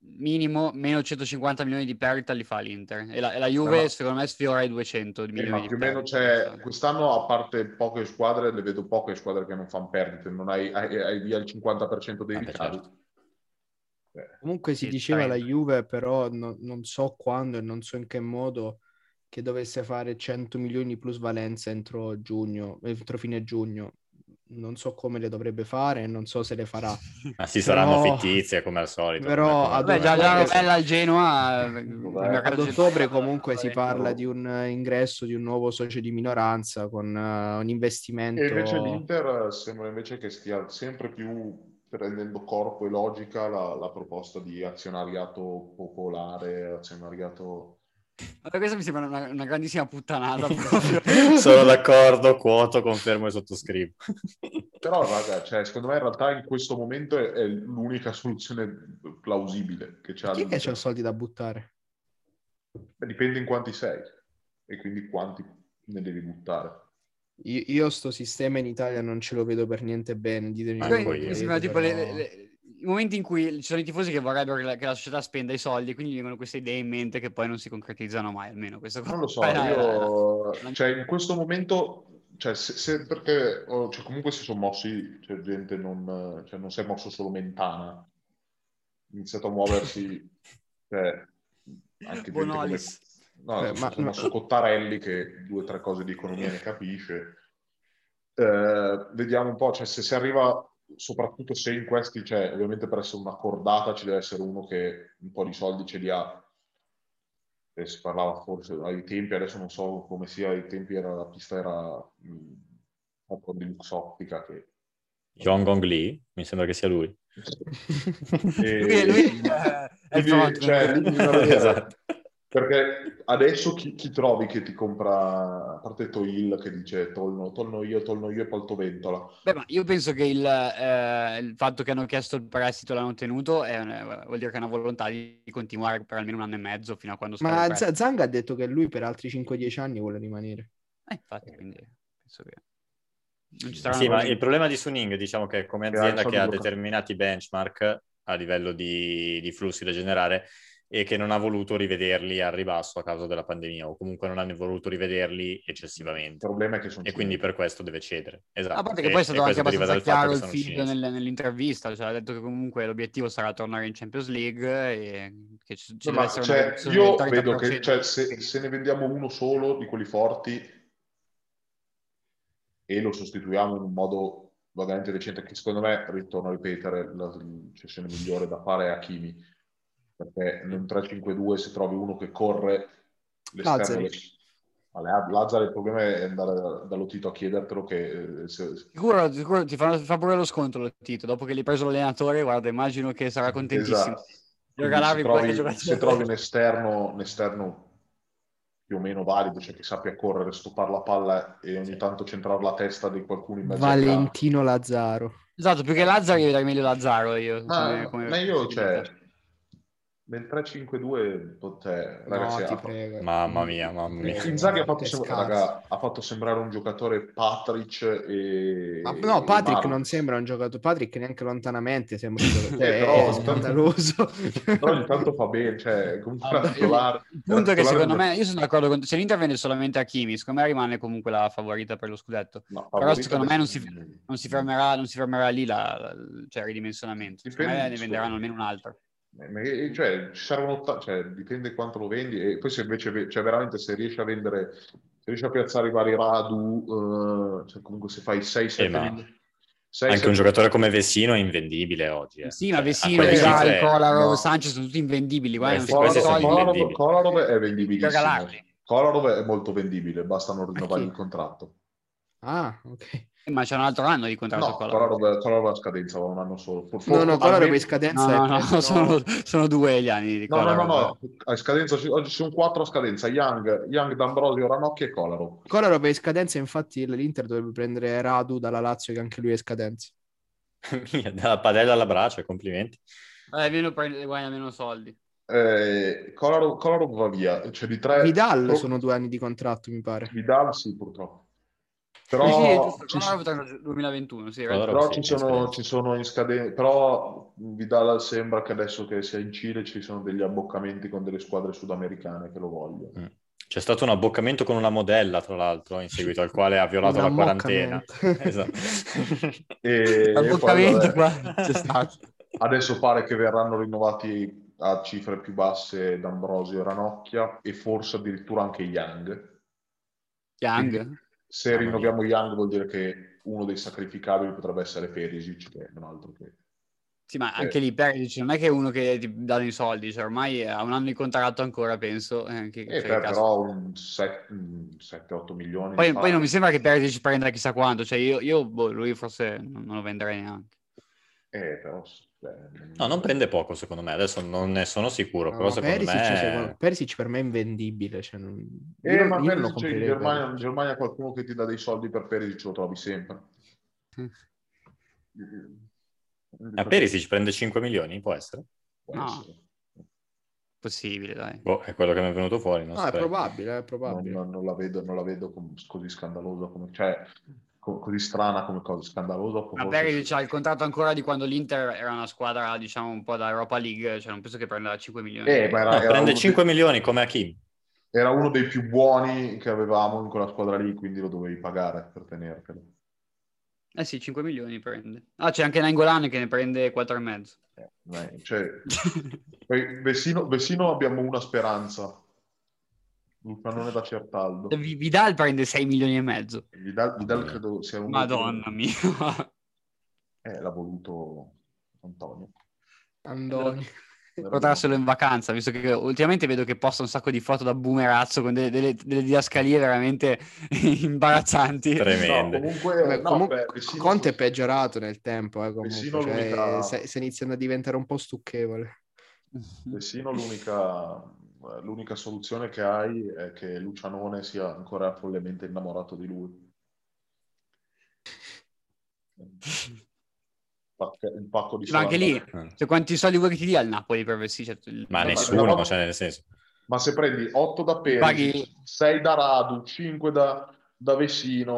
minimo meno 150 milioni di perdita li fa l'Inter. E la, e la Juve, ma- secondo me, sfiora i 200 Eh, milioni ma di più o meno c'è, quest'anno a parte poche squadre, le vedo poche squadre che non fanno perdite, non hai, hai, hai via il 50% dei Vabbè, ricavi. certo. Eh, Comunque si Sì, diceva la 30. Juve, però no- non so quando e non so in che modo che dovesse fare 100 milioni plus valenza entro giugno, entro fine giugno. Non so come le dovrebbe fare non so se le farà. Ma si saranno Però- fittizie come al solito. però come- ad- Vabbè, già, già bella al Genoa. il Vabbè. mercato Ad ottobre comunque si parla di un ingresso di un nuovo socio di minoranza con eh, un investimento. E invece l'Inter eh, sembra invece che stia sempre più prendendo corpo e logica la, la proposta di azionariato popolare, azionariato... Vabbè, questa mi sembra una, una grandissima puttanata. proprio. Sono d'accordo, quoto, confermo e sottoscrivo. Però, raga, cioè, secondo me in realtà in questo momento è, è l'unica soluzione plausibile che c'ha Chi è che c'ha soldi da buttare? Beh, dipende in quanti sei e quindi quanti ne devi buttare. Io, io sto sistema in Italia non ce lo vedo per niente bene. Ditemi Ma poi mi sembra tipo le- però- le- i momenti in cui ci sono i tifosi che vorrebbero che la, che la società spenda i soldi, quindi vengono queste idee in mente che poi non si concretizzano mai, almeno questo Non lo so, la- io... la- Cioè, in questo momento... Cioè, se, se- perché oh, cioè, comunque si sono mossi, c'è gente non... Cioè, non si è mosso solo Mentana. Ha iniziato a muoversi... Cioè, anche gente come... Bonolis. No, Eh, si ma- sono mosso Cottarelli che due o tre cose di economia ne capisce. Eh, vediamo un po', cioè, se si arriva, soprattutto se in questi, cioè, ovviamente per essere una cordata ci deve essere uno che un po' di soldi ce li ha. E si parlava forse ai tempi, adesso non so come sia, ai tempi era, la pista era mh, con di Luxottica che... John Gong Lee, mi sembra che sia lui. E- Lui, lui, eh, è il front. cioè, vedere. Esatto. Perché adesso chi, chi trovi che ti compra, a parte Toil che dice tolno, tolno io, tolno io e Polto Ventola. Beh, ma io penso che il, eh, il fatto che hanno chiesto il prestito e l'hanno ottenuto è vuol dire che è una volontà di continuare per almeno un anno e mezzo fino a quando Ma. Z- Zanga ha detto che lui per altri 5-10 anni vuole rimanere. Eh, infatti, quindi penso che non ci saranno Sì, ma il problema di Suning, diciamo che come Che azienda il che ha determinati benchmark a livello di, di flussi da generare e che non ha voluto rivederli al ribasso a causa della pandemia o comunque non hanno voluto rivederli Il eccessivamente problema è che sono e quindi per questo deve cedere. Esatto. A parte che E- poi è stato anche abbastanza chiaro il cinesi. nel- nell'intervista, cioè ha detto che comunque l'obiettivo sarà tornare in Champions League e che ci, ci deve ma, essere cioè, una io vedo che 30%. cioè, se, se ne vendiamo uno solo di quelli forti e lo sostituiamo in un modo vagamente decente, che secondo me, ritorno a ripetere, la cessione migliore da fare è Hakimi, perché in un 3-5-2 se trovi uno che corre l'esterno... Lazzaro il problema è andare da- dallo Tito a chiedertelo che... eh, se- Sicuro, sicuro ti fa, fa pure lo sconto lo Tito, dopo che gli hai preso l'allenatore, guarda, immagino che sarà contentissimo. Esatto. Se trovi, se trovi un esterno, un esterno più o meno valido, cioè che sappia correre, stoppare la palla e ogni tanto centrare la testa di qualcuno in mezzo. Valentino Lazzaro. Esatto, più che Lazzaro io vedrei meglio Lazzaro io. Ma, come- come- ma io, cioè, nel 3-5-2, cioè, ragazzi, no, ti ha- prego. Mamma mia, mamma mia. Inzaghi ha fatto, Che sem- scarso. raga, ha fatto sembrare un giocatore Patrick e... Ma no, Patrick Marco. non sembra un giocatore. Patrick neanche lontanamente sembra un giocatore. Eh, Cioè, però è scandaloso. Però ogni tanto fa bene, cioè, comunque era titolare- Il punto è che secondo me, io sono d'accordo con se l'Inter vende solamente a Kimi, secondo me rimane comunque la favorita per lo scudetto. No, Però secondo me non si, non si fermerà, non si fermerà lì la, la- cioè, il ridimensionamento. Secondo me ne venderanno almeno un Eh, Cioè, ci servono, cioè, dipende quanto lo vendi e poi se invece, ve- cioè, veramente se riesci a vendere, se riesci a piazzare i vari Radu, eh, cioè, comunque se fai 6-7 Eh, ma sei, Anche un sette- giocatore come Vessino è invendibile oggi. eh. Sì, ma Vessino, Vidal, cifre- Kolarov, no. Sanchez sono tutti invendibili. Eh, questi Kolarov, è vendibilissimo. regalarli. Kolarov è molto vendibile, basta non rinnovare il contratto. ah, ok. Ma c'è un altro anno di contratto No, con Kolarov. Kolarov, Kolarov ha scadenza, va un anno solo. For- No, no, Kolarov almeno- in scadenza No, è no, no, sono, sono due gli anni di No, no, no, no, a scadenza, oggi ci sono quattro a scadenza, Young, Young D'Ambrosio, Ranocchi e Kolarov. Kolarov è scadenza, infatti l'Inter dovrebbe prendere Radu dalla Lazio che anche lui è scadenza. Dalla padella alla braccia, complimenti. Eh, meno prende, guadagna meno soldi. Eh, Kolarov, Kolarov va via. Cioè, di tre... Vidal sono due anni di contratto, mi pare. Vidal sì, purtroppo. Però, sì, ci, nel 2021, sì, ragione. però sì, ci, sono, ci sono in scadenza. Però Vidal sembra che adesso che sia in Cile ci sono degli abboccamenti con delle squadre sudamericane che lo vogliono. Mm. C'è stato un abboccamento con una modella, tra l'altro, in seguito al quale ha violato la quarantena. esatto. E, e poi, Abboccamento vabbè, qua c'è stato. adesso pare che verranno rinnovati a cifre più basse D'Ambrosio e Ranocchia e forse addirittura anche Young. Young. Se Mamma rinnoviamo Young vuol dire che uno dei sacrificabili potrebbe essere Perisic, che è un altro che... Sì, ma Eh. anche lì Perisic non è che è uno che ti dà dei soldi, cioè ormai ha un anno di contratto ancora, penso. eh, che- Eh, cioè, però un 7-8 milioni. Poi, poi non mi sembra che Perisic prenda chissà quanto, cioè io, io, boh, lui forse non, non lo venderei neanche. Eh, però... No, non prende poco, secondo me. Adesso non ne sono sicuro, però No, secondo Perisic, me... secondo- Perisic per me è invendibile. Cioè non... Eh, io, ma io Perisic in. Germania, in Germania qualcuno che ti dà dei soldi per Perisic lo trovi sempre. A Perisic prende 5 milioni, può essere? Può No. essere. Possibile, dai. Boh, è quello che mi è venuto fuori. Non No, è probabile, è Non, probabile. non- non la vedo, non la vedo così scandalosa come... Cioè, co- così strana come cosa. Scandalosa Ma forse Perisic sì. ha il contratto ancora di quando l'Inter era una squadra, diciamo, un po' da Europa League, cioè non penso che prenda 5 milioni. Eh, ma era, No, era prende uno 5 dei, milioni come Hakim. era uno dei più buoni che avevamo in quella squadra lì, quindi lo dovevi pagare per tenertelo. Eh sì, 5 milioni prende. Ah, c'è anche Nangolan che ne prende 4,5. Eh, eh, cioè, Vessino, Vessino abbiamo una speranza. Lucanone da Certaldo. Vi- Vidal prende 6 milioni e mezzo. Vidal, Vidal credo sia uno Madonna mia. Eh, l'ha voluto Antonio. Andoni. Portarselo in vacanza, visto che ultimamente vedo che posta un sacco di foto da boomerazzo con delle, delle- delle didascalie veramente imbarazzanti. No, Tremende. comunque, Vabbè, no, comunque, beh, Conte è peggiorato nel tempo, eh, comunque. Cioè, l'unica- sta, sta iniziando a diventare un po' stucchevole. Vessino l'unica, l'unica soluzione che hai è che Lucianone sia ancora follemente innamorato di lui. Il pacco di Ma anche lì, Eh. cioè, quanti soldi vuoi che ti dia il Napoli per Vessi? Cioè, il- Ma No, nessuno, no. cioè nel senso... Ma se prendi 8 da Paghi- 6 da Radu, 5 da, da Vessino,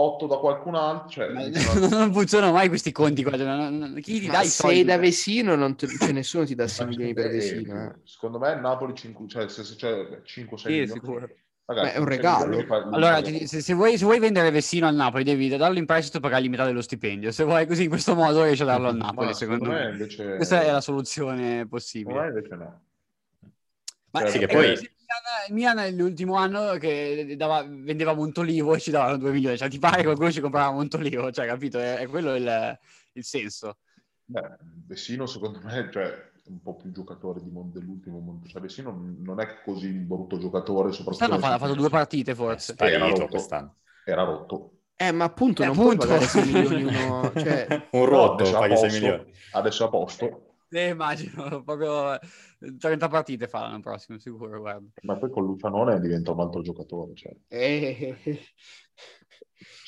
8 da qualcun altro, cioè, Ma- iniziano- non funzionano mai questi conti qua. cioè, non- non- Chi ti Ma dà i sei soldi? da Vesino, non te- cioè, nessuno ti dà 6 Ma milioni per eh, Vesino. eh. Secondo me il Napoli 5, cioè, se, se c'è 5-6 Sì, milioni, sicuro. ragazzi, Beh, è un 6 regalo. Allora, se, se vuoi, se vuoi vendere Vessino al Napoli, devi darlo in prestito e pagare metà dello stipendio. Se vuoi così, in questo modo riesci a darlo al Ma Napoli, secondo me. invece... Questa è la soluzione Secondo possibile. invece no. Ma Cioè, Sì, che poi- Milan, il Milan l'ultimo anno che dava- vendeva Montolivo e ci davano 2 milioni. Cioè, ti pare che qualcuno ci comprava Montolivo? Cioè, capito? È, è quello il, il senso. Beh, Vessino secondo me cioè, è un po' più giocatore di Mon- dell'ultimo Monte. Cioè, Vessino non è così un brutto giocatore, soprattutto... Quest'anno ha fa- ha fatto due partite, È forse. Era sparito rotto. quest'anno. Era rotto. Eh, ma appunto Eh, non appunto. puoi pagare 6 milioni uno... Cioè, Un No, rotto, adesso è a paghi 6 posto. milioni. Adesso è a posto. Eh, immagino, proprio 30 partite fa l'anno prossimo, sicuro, guarda. Ma poi con Lucianone diventa un altro giocatore. Cioè. eh,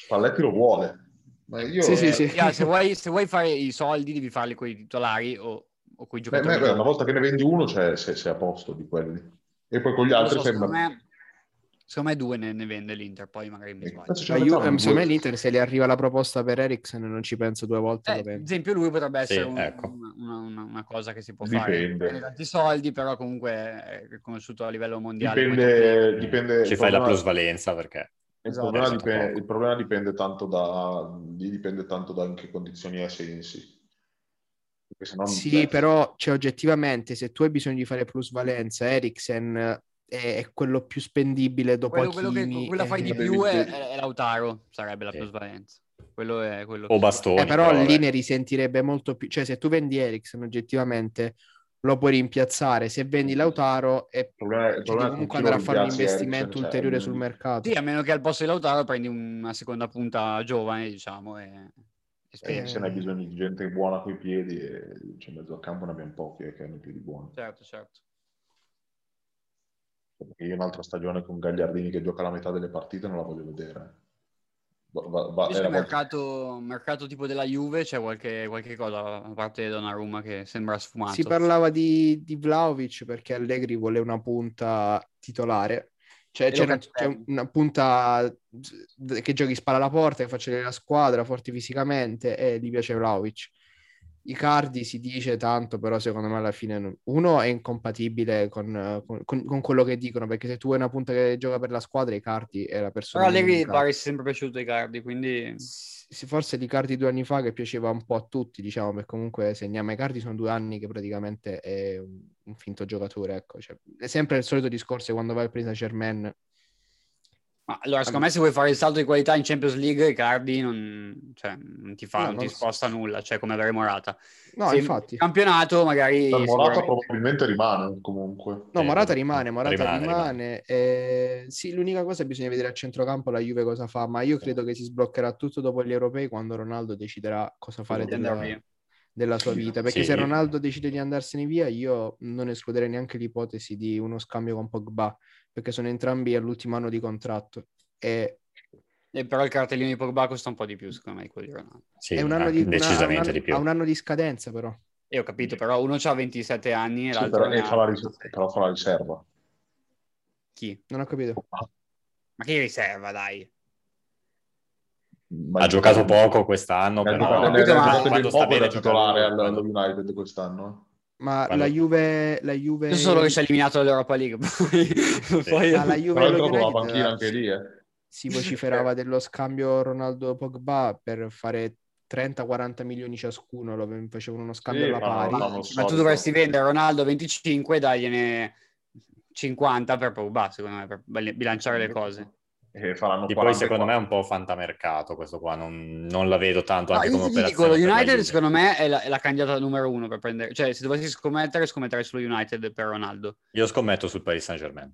Spalletti lo vuole. Ma io... Sì, sì, Eh, sì. Pia, se, vuoi, se vuoi fare i soldi, devi farli con i titolari o, o con i Beh, giocatori. beh, una volta che ne vendi uno, cioè, sei, sei a posto di quelli. E poi con gli Non altri so, sembra... secondo, me, secondo me due ne, ne vende l'Inter, poi magari mi sbaglio. ne io, ehm, secondo me l'Inter se le arriva la proposta per Eriksen non ci penso due volte. Eh, ad esempio, lui potrebbe Sì, essere un- ecco. una, una- una cosa che si può Dipende. fare. Tanti soldi, però comunque è riconosciuto a livello mondiale. Dipende, dipende, Ci fai la plusvalenza perché... Il, Esatto. problema dipende, il problema dipende tanto da, dipende tanto da in che condizioni è Sensi. Sì, cioè, però cioè, oggettivamente se tu hai bisogno di fare plusvalenza, Eriksen è, è quello più spendibile dopo Quello, quello che quella fai di eh, più è, è Lautaro, sarebbe la Sì. plusvalenza. Quello è quello O bastoni. Eh, però però, lì vabbè. ne risentirebbe molto più. Cioè, se tu vendi Eriksen, oggettivamente lo puoi rimpiazzare. Se vendi Lautaro, e il problema, il devi problema è che comunque andare a fare un investimento Eriksen, cioè, ulteriore mm, sul mercato. Sì, a meno che al posto di Lautaro prendi una seconda punta giovane, diciamo, e, e spendi. Eriksen hai bisogno di gente buona coi piedi e cioè, in mezzo al campo ne abbiamo pochi eh, che hanno i piedi buoni. Certo, certo. Perché io un'altra stagione con Gagliardini che gioca la metà delle partite non la voglio vedere. Va, va, Invece mercato, mercato, tipo della Juve c'è qualche, qualche, cosa, a parte Donnarumma che sembra sfumato. Si parlava di, di Vlaovic perché Allegri vuole una punta titolare. Cioè, c'è, una, c'è una punta che giochi spalla alla porta, che faccia la squadra, forte fisicamente e gli piace Vlaovic. Icardi si dice tanto, però secondo me alla fine uno è incompatibile con, con, con, quello che dicono, perché se tu hai una punta che gioca per la squadra, Icardi è la persona... Però Allegri pare è sempre piaciuto Icardi, quindi... Sì, forse l'Icardi due anni fa che piaceva un po' a tutti, diciamo, perché comunque segniamo Icardi sono due anni che praticamente è un, un finto giocatore, ecco. Cioè, è sempre il solito discorso quando vai al Paris Saint-Germain ma allora, secondo me, se vuoi fare il salto di qualità in Champions League, Cardi non, cioè, non ti fa, no, non ti sposta so. nulla, cioè come avere Morata. No, se infatti. campionato, magari. Per Morata probabilmente rimane comunque. No, Morata rimane, Morata rimane. rimane. Eh, sì, l'unica cosa è bisogna vedere a centrocampo la Juve cosa fa, ma io credo che si sbloccherà tutto dopo gli europei quando Ronaldo deciderà cosa fare della, della, sua vita. Perché sì. se Ronaldo decide di andarsene via, io non escluderei neanche l'ipotesi di uno scambio con Pogba perché sono entrambi all'ultimo anno di contratto. E... e però il cartellino di Pogba costa un po' di più, secondo me, di quelli di Ronaldo. Sì, è un anno di, decisamente una, un di più. Ha un anno di scadenza, però. E ho capito, però uno ha 27 anni e sì, l'altro però, fa la ris- però fa la riserva. Chi? Non ho capito. Ma che riserva, dai? ha giocato poco quest'anno, però... Ha giocato quando sta bene titolare allo United quest'anno. Ma Quando... la Juve, la Juve... Solo che si è eliminato dall'Europa League. Poi, sì. poi... la Juve Però la panchina anche lì, eh. Si vociferava dello scambio Ronaldo-Pogba per fare 30-40 milioni ciascuno, lo facevano uno scambio sì, alla pari. Ma, ma tu dovresti vendere Ronaldo 25 e dargliene 50 per Pogba, secondo me, per bilanciare le cose e faranno e poi secondo me è un po' fantamercato questo qua, non, non la vedo tanto anche no, come operazione. Dico, lo United secondo me è la, è la, candidata numero uno per prendere, cioè se dovessi scommettere scommetterei sullo United per Ronaldo. Io scommetto sul Paris Saint Germain.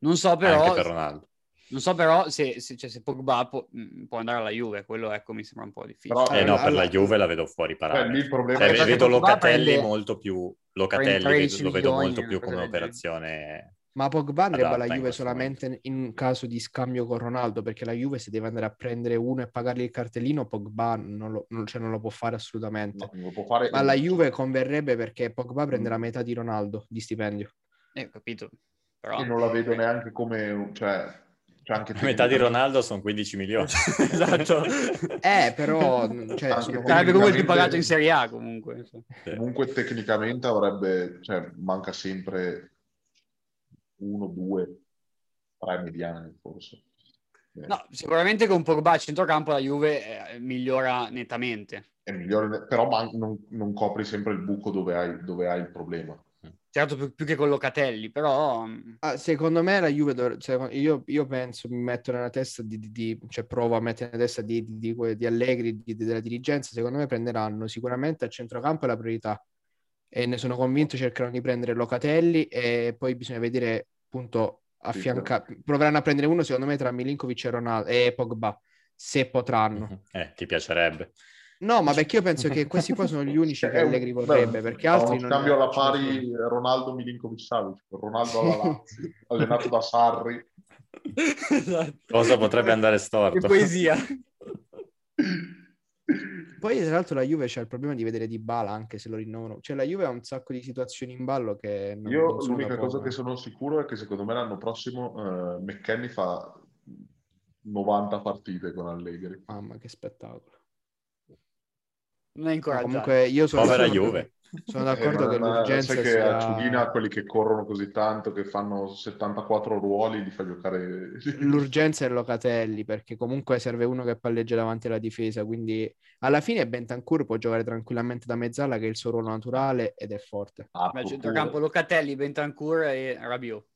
Non so però... Anche per Ronaldo. Non so però se, se, cioè, se Pogba può, mm, può, andare alla Juve, quello ecco mi sembra un po' difficile. Però, eh no, per la Juve la vedo fuori parametro. Eh, il problema cioè, è vedo Locatelli prende... molto più, Locatelli lo vedo molto più come operazione ma Pogba andrebbe alla Juve solamente in caso di scambio con Ronaldo, perché la Juve se deve andare a prendere uno e pagargli il cartellino, Pogba non lo, non, cioè non lo può fare assolutamente. No, può fare... Ma la Juve converrebbe perché Pogba prende la mm. metà di Ronaldo di stipendio. Eh, ho capito. Però... Io non la vedo neanche come... Cioè... Cioè anche la metà di Ronaldo sono 15 milioni. esatto. eh, però... Cioè, Sarebbe comunque più pagato in Serie A comunque. Comunque tecnicamente avrebbe... Cioè, manca sempre uno, due, tre mediani forse. No, sicuramente con Pogba a centrocampo la Juve eh, migliora nettamente. È migliore, però man- non, non, copri sempre il buco dove hai, dove hai il problema. Certo, più, più, che con Locatelli, però... Mm. Ah, secondo me la Juve, dov- cioè, io, io, penso, mi metto nella testa di, di, di, cioè provo a mettere nella testa di, di, di Allegri, della dirigenza, secondo me prenderanno sicuramente a centrocampo la priorità e ne sono convinto cercheranno di prendere Locatelli e poi bisogna vedere appunto affiancare, sì, proveranno a prendere uno secondo me tra Milinkovic e, Ronaldo, e Pogba, se potranno. Mhm. Eh, ti piacerebbe. No, ma perché io penso che questi qua sono gli unici che Allegri vorrebbe, perché altri non... Cambio alla pari Ronaldo Milinkovic Savic, Ronaldo alla Lazio, allenato da Sarri. esatto. Cosa potrebbe andare storto? Che poesia. Poi, tra l'altro, la Juve c'è il problema di vedere Di Bala anche se lo rinnovano. Cioè, la Juve ha un sacco di situazioni in ballo che... Non, Io non l'unica cosa che sono sicuro è che secondo me l'anno prossimo uh, McKenny fa 90 partite con Allegri. Mamma, che spettacolo. Non è incoraggiato. comunque io sono... Povera Juve. Sono d'accordo eh, che l'urgenza sai sia... che a Ciudina quelli che corrono così tanto, che fanno 74 ruoli, li fa giocare... L'urgenza è Locatelli, perché comunque serve uno che palleggia davanti alla difesa, quindi alla fine Bentancur può giocare tranquillamente da mezzala, che è il suo ruolo naturale ed è forte. Ah, Ma centrocampo Locatelli, Bentancur e Rabiot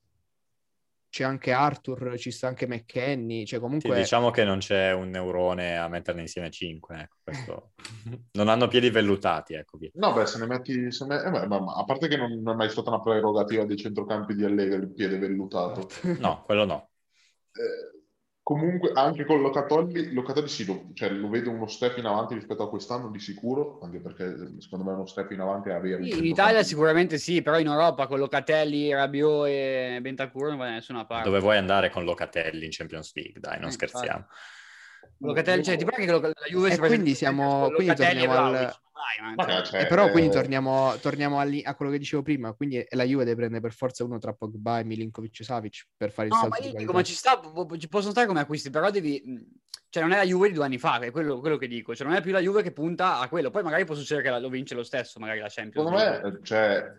c'è anche Arthur, ci sta anche McKenny, cioè comunque... Sì, diciamo che non c'è un neurone a metterne insieme cinque, ecco, questo... non hanno piedi vellutati, ecco. Via. No, beh, se ne metti... Se ne... Eh, beh, ma, a parte che non, non, è mai stata una prerogativa dei centrocampi di Allegri il piede vellutato. No, quello no. Eh, Comunque, anche con Locatelli, Locatelli sì, lo, cioè, lo vedo uno step in avanti rispetto a quest'anno di sicuro, anche perché secondo me uno step in avanti è avere... Sì, in Italia sicuramente sì, però in Europa con Locatelli, Rabiot e Bentancur non va da nessuna parte. Dove vuoi andare con Locatelli in Champions League? Dai, non eh, scherziamo. Infatti. Locatelli, cioè, ti pare che la Juve e quindi siamo quindi torniamo al dai, ma cioè, eh, però quindi eh, torniamo, torniamo alli- a quello che dicevo prima, quindi la Juve deve prendere per forza uno tra Pogba e Milinkovic Savic per fare il No, salto ma dico, ma ci, sta, ci possono stare come acquisti, però devi... Cioè non è la Juve di due anni fa, è quello, quello che dico. Cioè non è più la Juve che punta a quello. Poi magari può succedere che la- lo vince lo stesso, magari la Champions. Secondo me, cioè,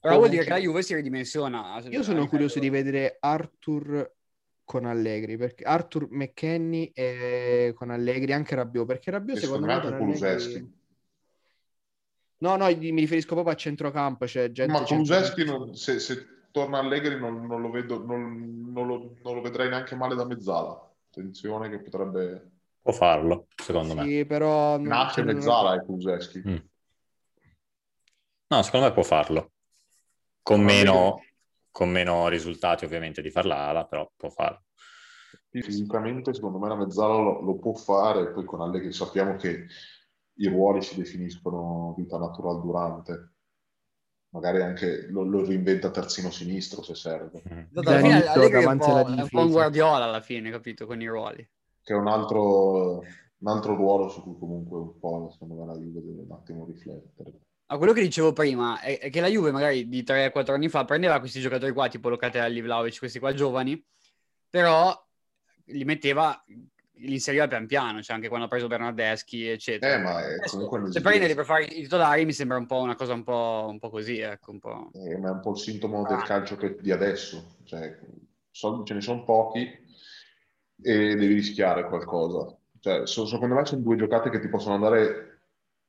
Però vuol dire che la Juve si ridimensiona. Io sono curioso di vedere Arthur con Allegri, perché Arthur McKenny e con Allegri, anche Rabiot, perché Rabiot e secondo me con Allegri... No, no, mi riferisco proprio a centrocampo, c'è gente... Ma Kuluseschi, se, se torna Allegri, non, non lo vedo, non, non lo, non lo vedrei neanche male da mezzala. Attenzione che potrebbe... Può farlo, secondo me. Sì, però... Nasce cioè, non- mezzala e Kuluseschi. Mm. No, secondo me può farlo. Con meno, con meno risultati ovviamente di farla ala, però può farlo. Fisicamente, secondo me, la mezzala lo, lo può fare. Poi con Allegri sappiamo che i ruoli si definiscono vita natural durante. Magari anche lo, lo reinventa terzino sinistro se serve. Mm. Alla fine Allegri è un, po', alla è un po' difesa. un Guardiola alla fine, capito? Con i ruoli. Che è un altro, un altro ruolo su cui comunque un po', secondo me, la Juve deve un attimo riflettere. Ma quello che dicevo prima è, è che la Juve magari di 3-4 anni fa prendeva questi giocatori qua, tipo Locatelli, Vlaovic, questi qua giovani, però li metteva, li inseriva pian piano, cioè anche quando ha preso Bernardeschi, eccetera. Eh, ma è Adesso, comunque se un'esigenza. prendi per fare i titolari mi sembra un po' una cosa un po', un po' così, ecco, un po'... Eh, ma è un po' il sintomo del Ah. calcio che- di adesso. Cioè, soldi ce ne sono pochi e devi rischiare qualcosa. Cioè, so- secondo me sono due giocate che ti possono andare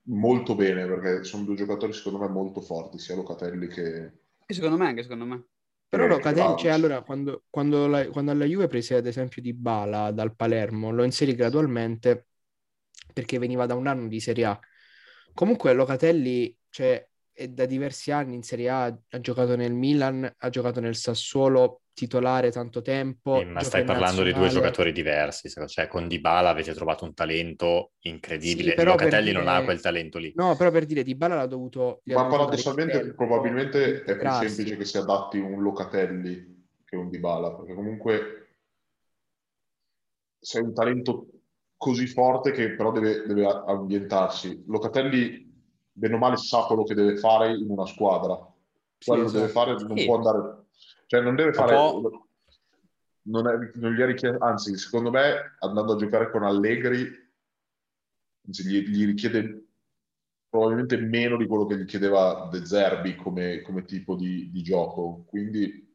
molto bene perché sono due giocatori secondo me molto forti, sia Locatelli che... Che secondo me, anche secondo me. Però Eh, Locatelli, bravo. cioè, allora, quando, quando, la, quando alla Juve prese ad esempio di Bala dal Palermo, lo inserì gradualmente perché veniva da un anno di Serie A. Comunque Locatelli, cioè, è da diversi anni in Serie A, ha giocato nel Milan, ha giocato nel Sassuolo, titolare tanto tempo. Sì, ma stai parlando di due giocatori diversi, cioè con Dybala avete trovato un talento incredibile, Sì, però per Locatelli non dire- ha quel talento lì. No, però per dire, Di Bala l'ha dovuto... Ma paradossalmente probabilmente è più integrarsi. semplice che si adatti un Locatelli che un Dybala, perché comunque sei un talento così forte che però deve, deve ambientarsi. Locatelli, bene o male, sa quello che deve fare in una squadra. Sì, Quello esatto. deve fare, non Sì. può andare... Cioè non deve Un fare... po'- Non, è- non gli è richiesto... Anzi, secondo me, andando a giocare con Allegri, anzi, gli, gli richiede probabilmente meno di quello che gli chiedeva De Zerbi come, come tipo di, di gioco. Quindi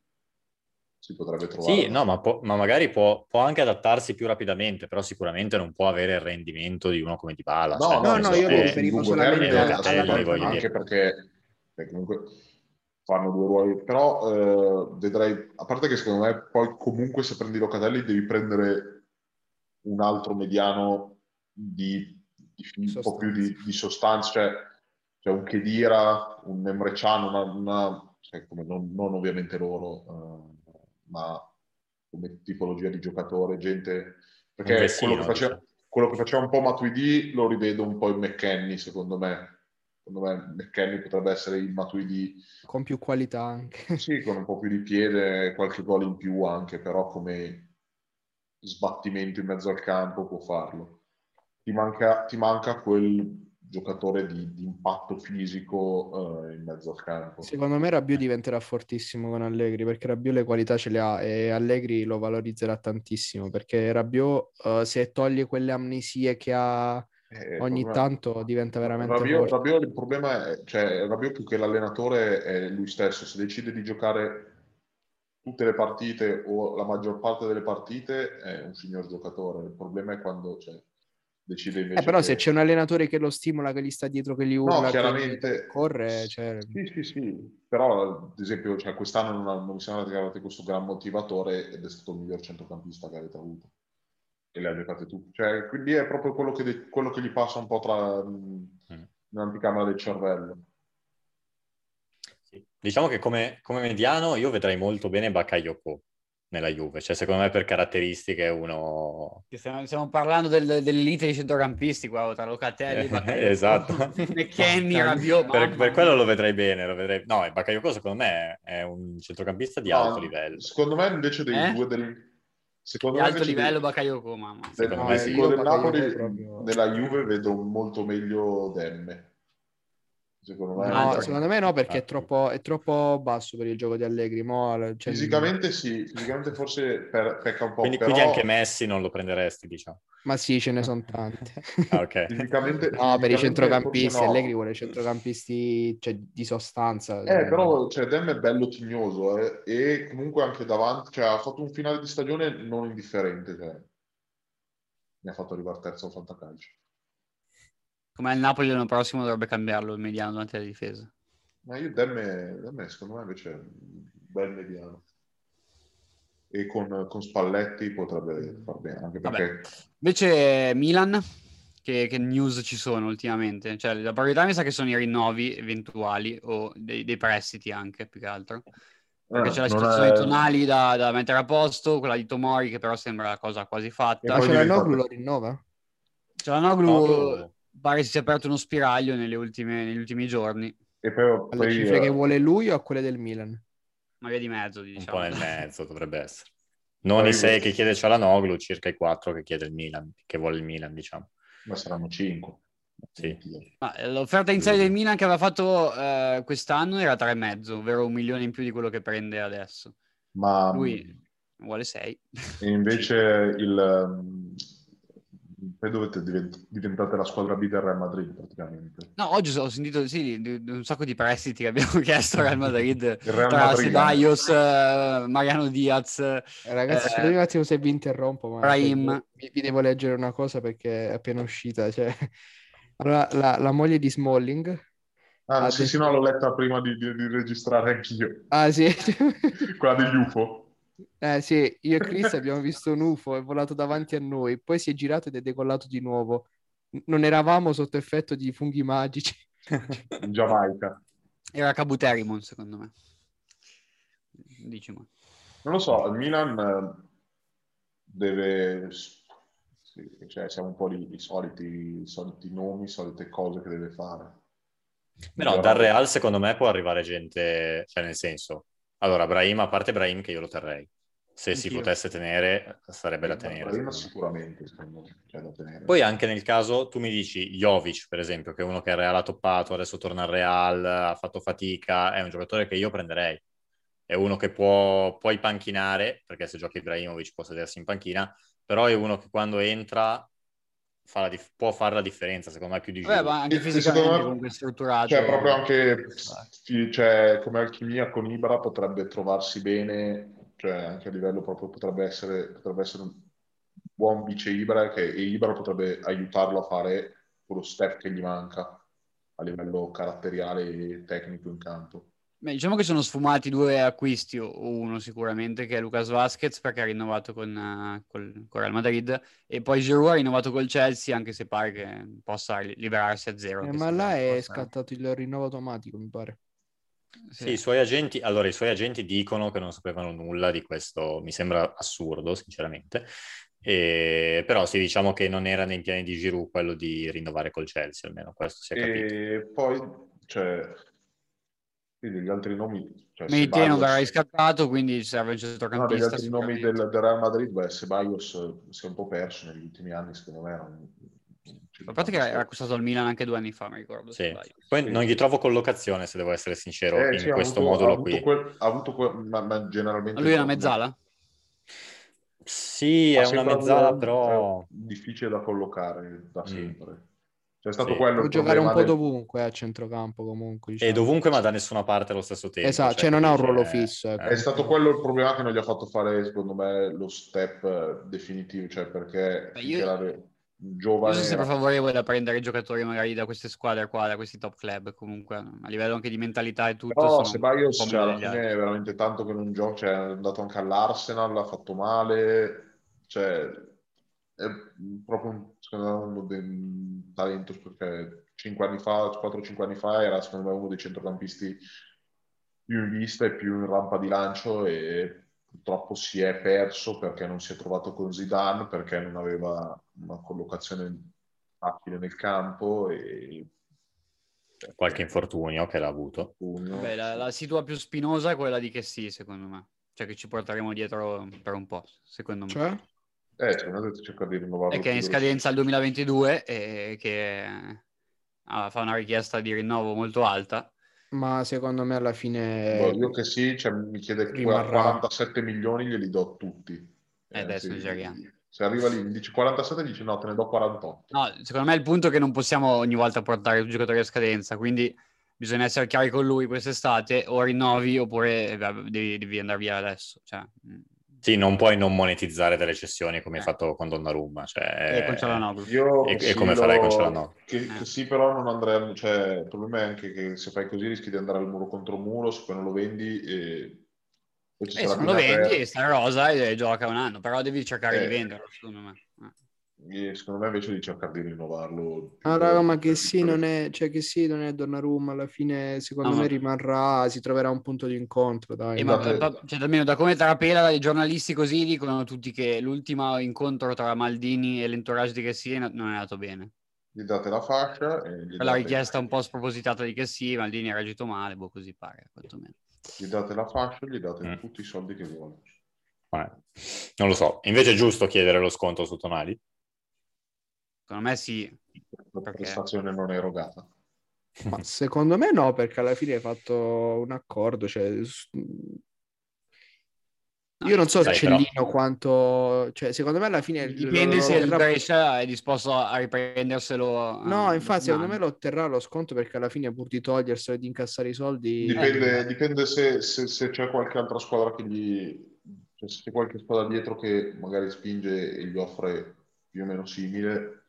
si potrebbe trovare... Sì, no, ma, può- ma magari può, può anche adattarsi più rapidamente, però sicuramente non può avere il rendimento di uno come Dybala. No, cioè, no, no, senso, io mi riferivo solamente a- anche perché, perché comunque fanno due ruoli, però eh, vedrei, a parte che secondo me poi comunque se prendi Locatelli devi prendere un altro mediano di, di- un po' più di, di sostanza, cioè, cioè un Khedira, un Emre Can, una, una- cioè, come non, non ovviamente loro, eh, ma come tipologia di giocatore, gente... Perché quello, che faceva, quello che faceva un po' Matuidi lo rivedo un po' in McKenny, secondo me. Secondo me McKenny potrebbe essere il Matuidi, Con più qualità anche. sì, con un po' più di piede, qualche gol in più anche, però come sbattimento in mezzo al campo può farlo. Ti manca, ti manca quel giocatore di, di impatto fisico eh, in mezzo al campo. Secondo me Rabiot diventerà fortissimo con Allegri perché Rabiot le qualità ce le ha e Allegri lo valorizzerà tantissimo perché Rabiot eh, se toglie quelle amnesie che ha Eh, ogni problema- tanto diventa veramente Rabiot. Rabiot il problema è, cioè, Rabiot più che l'allenatore è lui stesso, se decide di giocare tutte le partite o la maggior parte delle partite è un signor giocatore, il problema è quando cioè, decide invece Eh, però che- se c'è un allenatore che lo stimola, che gli sta dietro, che gli urla, No, chiaramente. corre, cioè... Sì, sì, sì, però ad esempio cioè, quest'anno non, non mi sembra che avete questo gran motivatore ed è stato il miglior centrocampista che avete avuto e le ha giocate tutte. Cioè, quindi è proprio quello che, de- quello che gli passa un po' tra Mm. nell'anticamera del cervello. Sì. Diciamo che come, come mediano io vedrei molto bene Bakayoko nella Juve, cioè secondo me per caratteristiche è uno... Stiamo, stiamo parlando del- dell'elite dei centrocampisti qua, tra Locatelli, Bakayoko, esatto. McKenny, Rabiot. per, per quello lo vedrei bene, lo vedrei... No, Bakayoko secondo me è un centrocampista di alto No, livello. Secondo me invece dei Eh? due del... Secondo Di me alto livello del- Bakayoko, mamma. del, Secondo No, me del del Napoli proprio- nella Juve vedo molto meglio Demme. Secondo me. No, Cioè, secondo me no, perché è Ah. troppo, è troppo basso per il gioco di Allegri. Mo, cioè, Fisicamente sì, fisicamente forse per- pecca un po', Quindi, però quindi anche Messi non lo prenderesti, diciamo. Ma sì, ce ne sono tante. Ah, ok. fisicamente, No, per i fisicamente centrocampisti, no. Allegri vuole centrocampisti cioè, di sostanza. Eh, però cioè, Dem è bello tignoso eh, e comunque anche davanti, cioè, ha fatto un finale di stagione non indifferente, cioè. mi ha fatto arrivare terzo al fantacalcio. Come il Napoli l'anno prossimo dovrebbe cambiarlo il mediano davanti alla difesa. Ma io Dem, Dem secondo me invece è un bel mediano. E con, con Spalletti potrebbe far bene, anche perché Invece Milan, che, che news ci sono ultimamente? Cioè, la priorità mi sa che sono i rinnovi eventuali o dei, dei prestiti anche, più che altro. Perché eh, c'è la situazione è- di Tonali da, da mettere a posto, quella di Tomori che però sembra la cosa quasi fatta. Ma l'ha diventa- Noglu lo rinnova? C'è la Noglu, Noglu- pare si sia aperto uno spiraglio nelle ultime- negli ultimi giorni, E poi, Alle poi, cifre eh, che vuole lui o a quelle del Milan? ma via di mezzo, Un diciamo. po' nel mezzo dovrebbe essere. Non Poi- i 6 che chiede Cialanoglu, circa i 4 che chiede il Milan, che vuole il Milan, diciamo. ma saranno 5. Sì. Ma, eh, l'offerta iniziale del Milan che aveva fatto eh, quest'anno era 3,5, ovvero un milione in più di quello che prende adesso. Ma Lui vuole 6. E invece il poi dovete divent- diventate la squadra B del Real Madrid praticamente. No, oggi ho sentito sì, un sacco di prestiti che abbiamo chiesto al Real Madrid Il Real tra Madrid. Ceballos, eh, Mariano Diaz. Eh, Ragazzi, Eh, scusate un attimo se vi interrompo, ma Brahim. vi, vi devo leggere una cosa perché è appena uscita. Cioè... Allora, la, la moglie di Smalling... Ah, sì, sì, detto- no, l'ho letta prima di, di- di registrare anch'io. Ah sì, Quella degli UFO. Eh, sì, io e Chris abbiamo visto un UFO, è volato davanti a noi, poi si è girato ed è decollato di nuovo. Non eravamo sotto effetto di funghi magici. in Giamaica. Era Cabuterimon, secondo me. Dici, ma. Non lo so, il Milan eh, deve... sì, cioè, siamo un po' lì, i soliti, i soliti nomi, solite cose che deve fare. Però dal Real secondo me può arrivare gente, cioè nel senso, allora Brahim, a parte Brahim che io lo terrei, se si Anch'io. potesse tenere sarebbe da tenere. Brahim sicuramente, secondo me, cioè, da tenere. Poi anche nel caso, tu mi dici Jovic per esempio, che è uno che il Real ha toppato, adesso torna al Real, ha fatto fatica, è un giocatore che io prenderei. È uno che può, puoi panchinare, perché se giochi Ibrahimovic può sedersi in panchina, però è uno che quando entra fa la dif- può fare la differenza, secondo me più di Giroud. ma anche fisicamente me- comunque strutturato. Cioè, proprio anche sì, cioè, come alchimia con Ibra potrebbe trovarsi bene, cioè anche a livello proprio potrebbe essere, potrebbe essere un buon vice Ibra che, e Ibra potrebbe aiutarlo a fare quello step che gli manca a livello caratteriale e tecnico in campo. Beh, diciamo che sono sfumati due acquisti, o uno sicuramente, che è Lucas Vasquez perché ha rinnovato con, eh, col, con Real Madrid e poi Giroud ha rinnovato col Chelsea anche se pare che possa li- liberarsi a zero. Eh, ma là è possa- scattato il rinnovo automatico, mi pare. Sì, i suoi agenti, allora i suoi agenti dicono che non sapevano nulla di questo, mi sembra assurdo, sinceramente. E- però sì, diciamo che non era nei piani di Giroud quello di rinnovare col Chelsea, almeno questo si è capito. E poi, cioè, sì, degli altri nomi, cioè, Ceballos- verrà riscattato, quindi serve un No, degli centrocampista. altri nomi del, del Real Madrid, beh, Ceballos eh, si è un po' perso negli ultimi anni, secondo me. Era un, A parte che era costato al Milan anche due anni fa, mi ricordo. Sì. Poi non gli trovo collocazione, se devo essere sincero, Eh, in sì, questo avuto- modulo ha qui. quel- ha avuto quel- ma, ma generalmente... Ma lui è una no, mezzala? Sì, ma è una mezzala, un- però... è difficile da collocare da Mm. C'è stato Sì. quello Può giocare un po' del- dovunque a centrocampo comunque. E diciamo. dovunque, ma da nessuna parte allo stesso tempo. Esatto, cioè non ha un ruolo eh, fisso, ecco. eh. È stato quello il problema che non gli ha fatto fare, secondo me, lo step eh, definitivo, cioè perché Beh, io- era Io giovane... sono sempre favorevole a prendere giocatori magari da queste squadre qua, da questi top club, comunque a livello anche di mentalità e tutto. Ceballos un po' cioè, alla fine è veramente tanto che non gioca, cioè, è andato anche all'Arsenal, ha fatto male, cioè è proprio un, secondo me uno dei talenti perché 5 anni fa, 4-5 anni fa era secondo me uno dei centrocampisti più in vista e più in rampa di lancio e purtroppo si è perso perché non si è trovato con Zidane, perché non aveva una collocazione facile nel campo e Qualche infortunio che l'ha avuto. Beh, la, la situa più spinosa è quella di che sì, secondo me. cioè che ci porteremo dietro per un po', secondo me. Cioè? Eh, secondo me cerca di rinnovarlo. È che è in scadenza al 2022 e che ah, fa una richiesta di rinnovo molto alta. Ma secondo me alla fine... Boh, io che sì, cioè, mi chiede Rimarrà. 47 milioni, glieli do tutti. Eh, adesso sì, esageriamo. Se arriva lì, mi dice 47, dice no, te ne do 48. No, secondo me il punto è che non possiamo ogni volta portare il giocatore a scadenza, quindi bisogna essere chiari con lui quest'estate, o rinnovi oppure eh, devi, devi andare via adesso. Cioè, mm. Sì, non puoi non monetizzare delle cessioni come hai Eh. fatto con Donnarumma. Cioè, e con Cialanoglu. Io E- e come farai con Cialanoglu? Che, Eh. che sì, però non andrei... Cioè, il problema è anche che se fai così rischi di andare al muro contro muro, se poi non lo vendi e... E sarà se non lo vendi, sta rosa e gioca un anno, però devi cercare di Eh. venderlo, secondo me. Eh. E secondo me invece di cercare di rinnovarlo... Ah, raga, ma che sì, non è, cioè che sì, non è Donnarumma, alla fine secondo No, me ma- rimarrà, si troverà un punto di incontro, dai. E ma Date- pa- cioè, almeno da come trapela i giornalisti così dicono tutti che l'ultimo incontro tra Maldini e l'entourage di Chessy non è andato bene. Gli date la fascia e gli date, richiesta un po' spropositata di Chessy, Maldini ha reagito male, boh, così pare, quantomeno. gli date la fascia, gli date Mm. tutti i soldi che vuole. Eh, non lo so. Invece è giusto chiedere lo sconto su Tonali? Secondo me sì. La Perché? prestazione non è erogata. Ma secondo me no, perché alla fine hai fatto un accordo, cioè... Io non so Dai, Cellino quanto... Cioè, secondo me alla fine... Dipende lo- se lo il Brescia è disposto a riprenderselo. eh, No, infatti, secondo me lo otterrà lo sconto perché alla fine pur di toglierselo e di incassare i soldi... Dipende, Eh. dipende se, se- se c'è qualche altra squadra che gli... Cioè se c'è qualche squadra dietro che magari spinge e gli offre più o meno simile.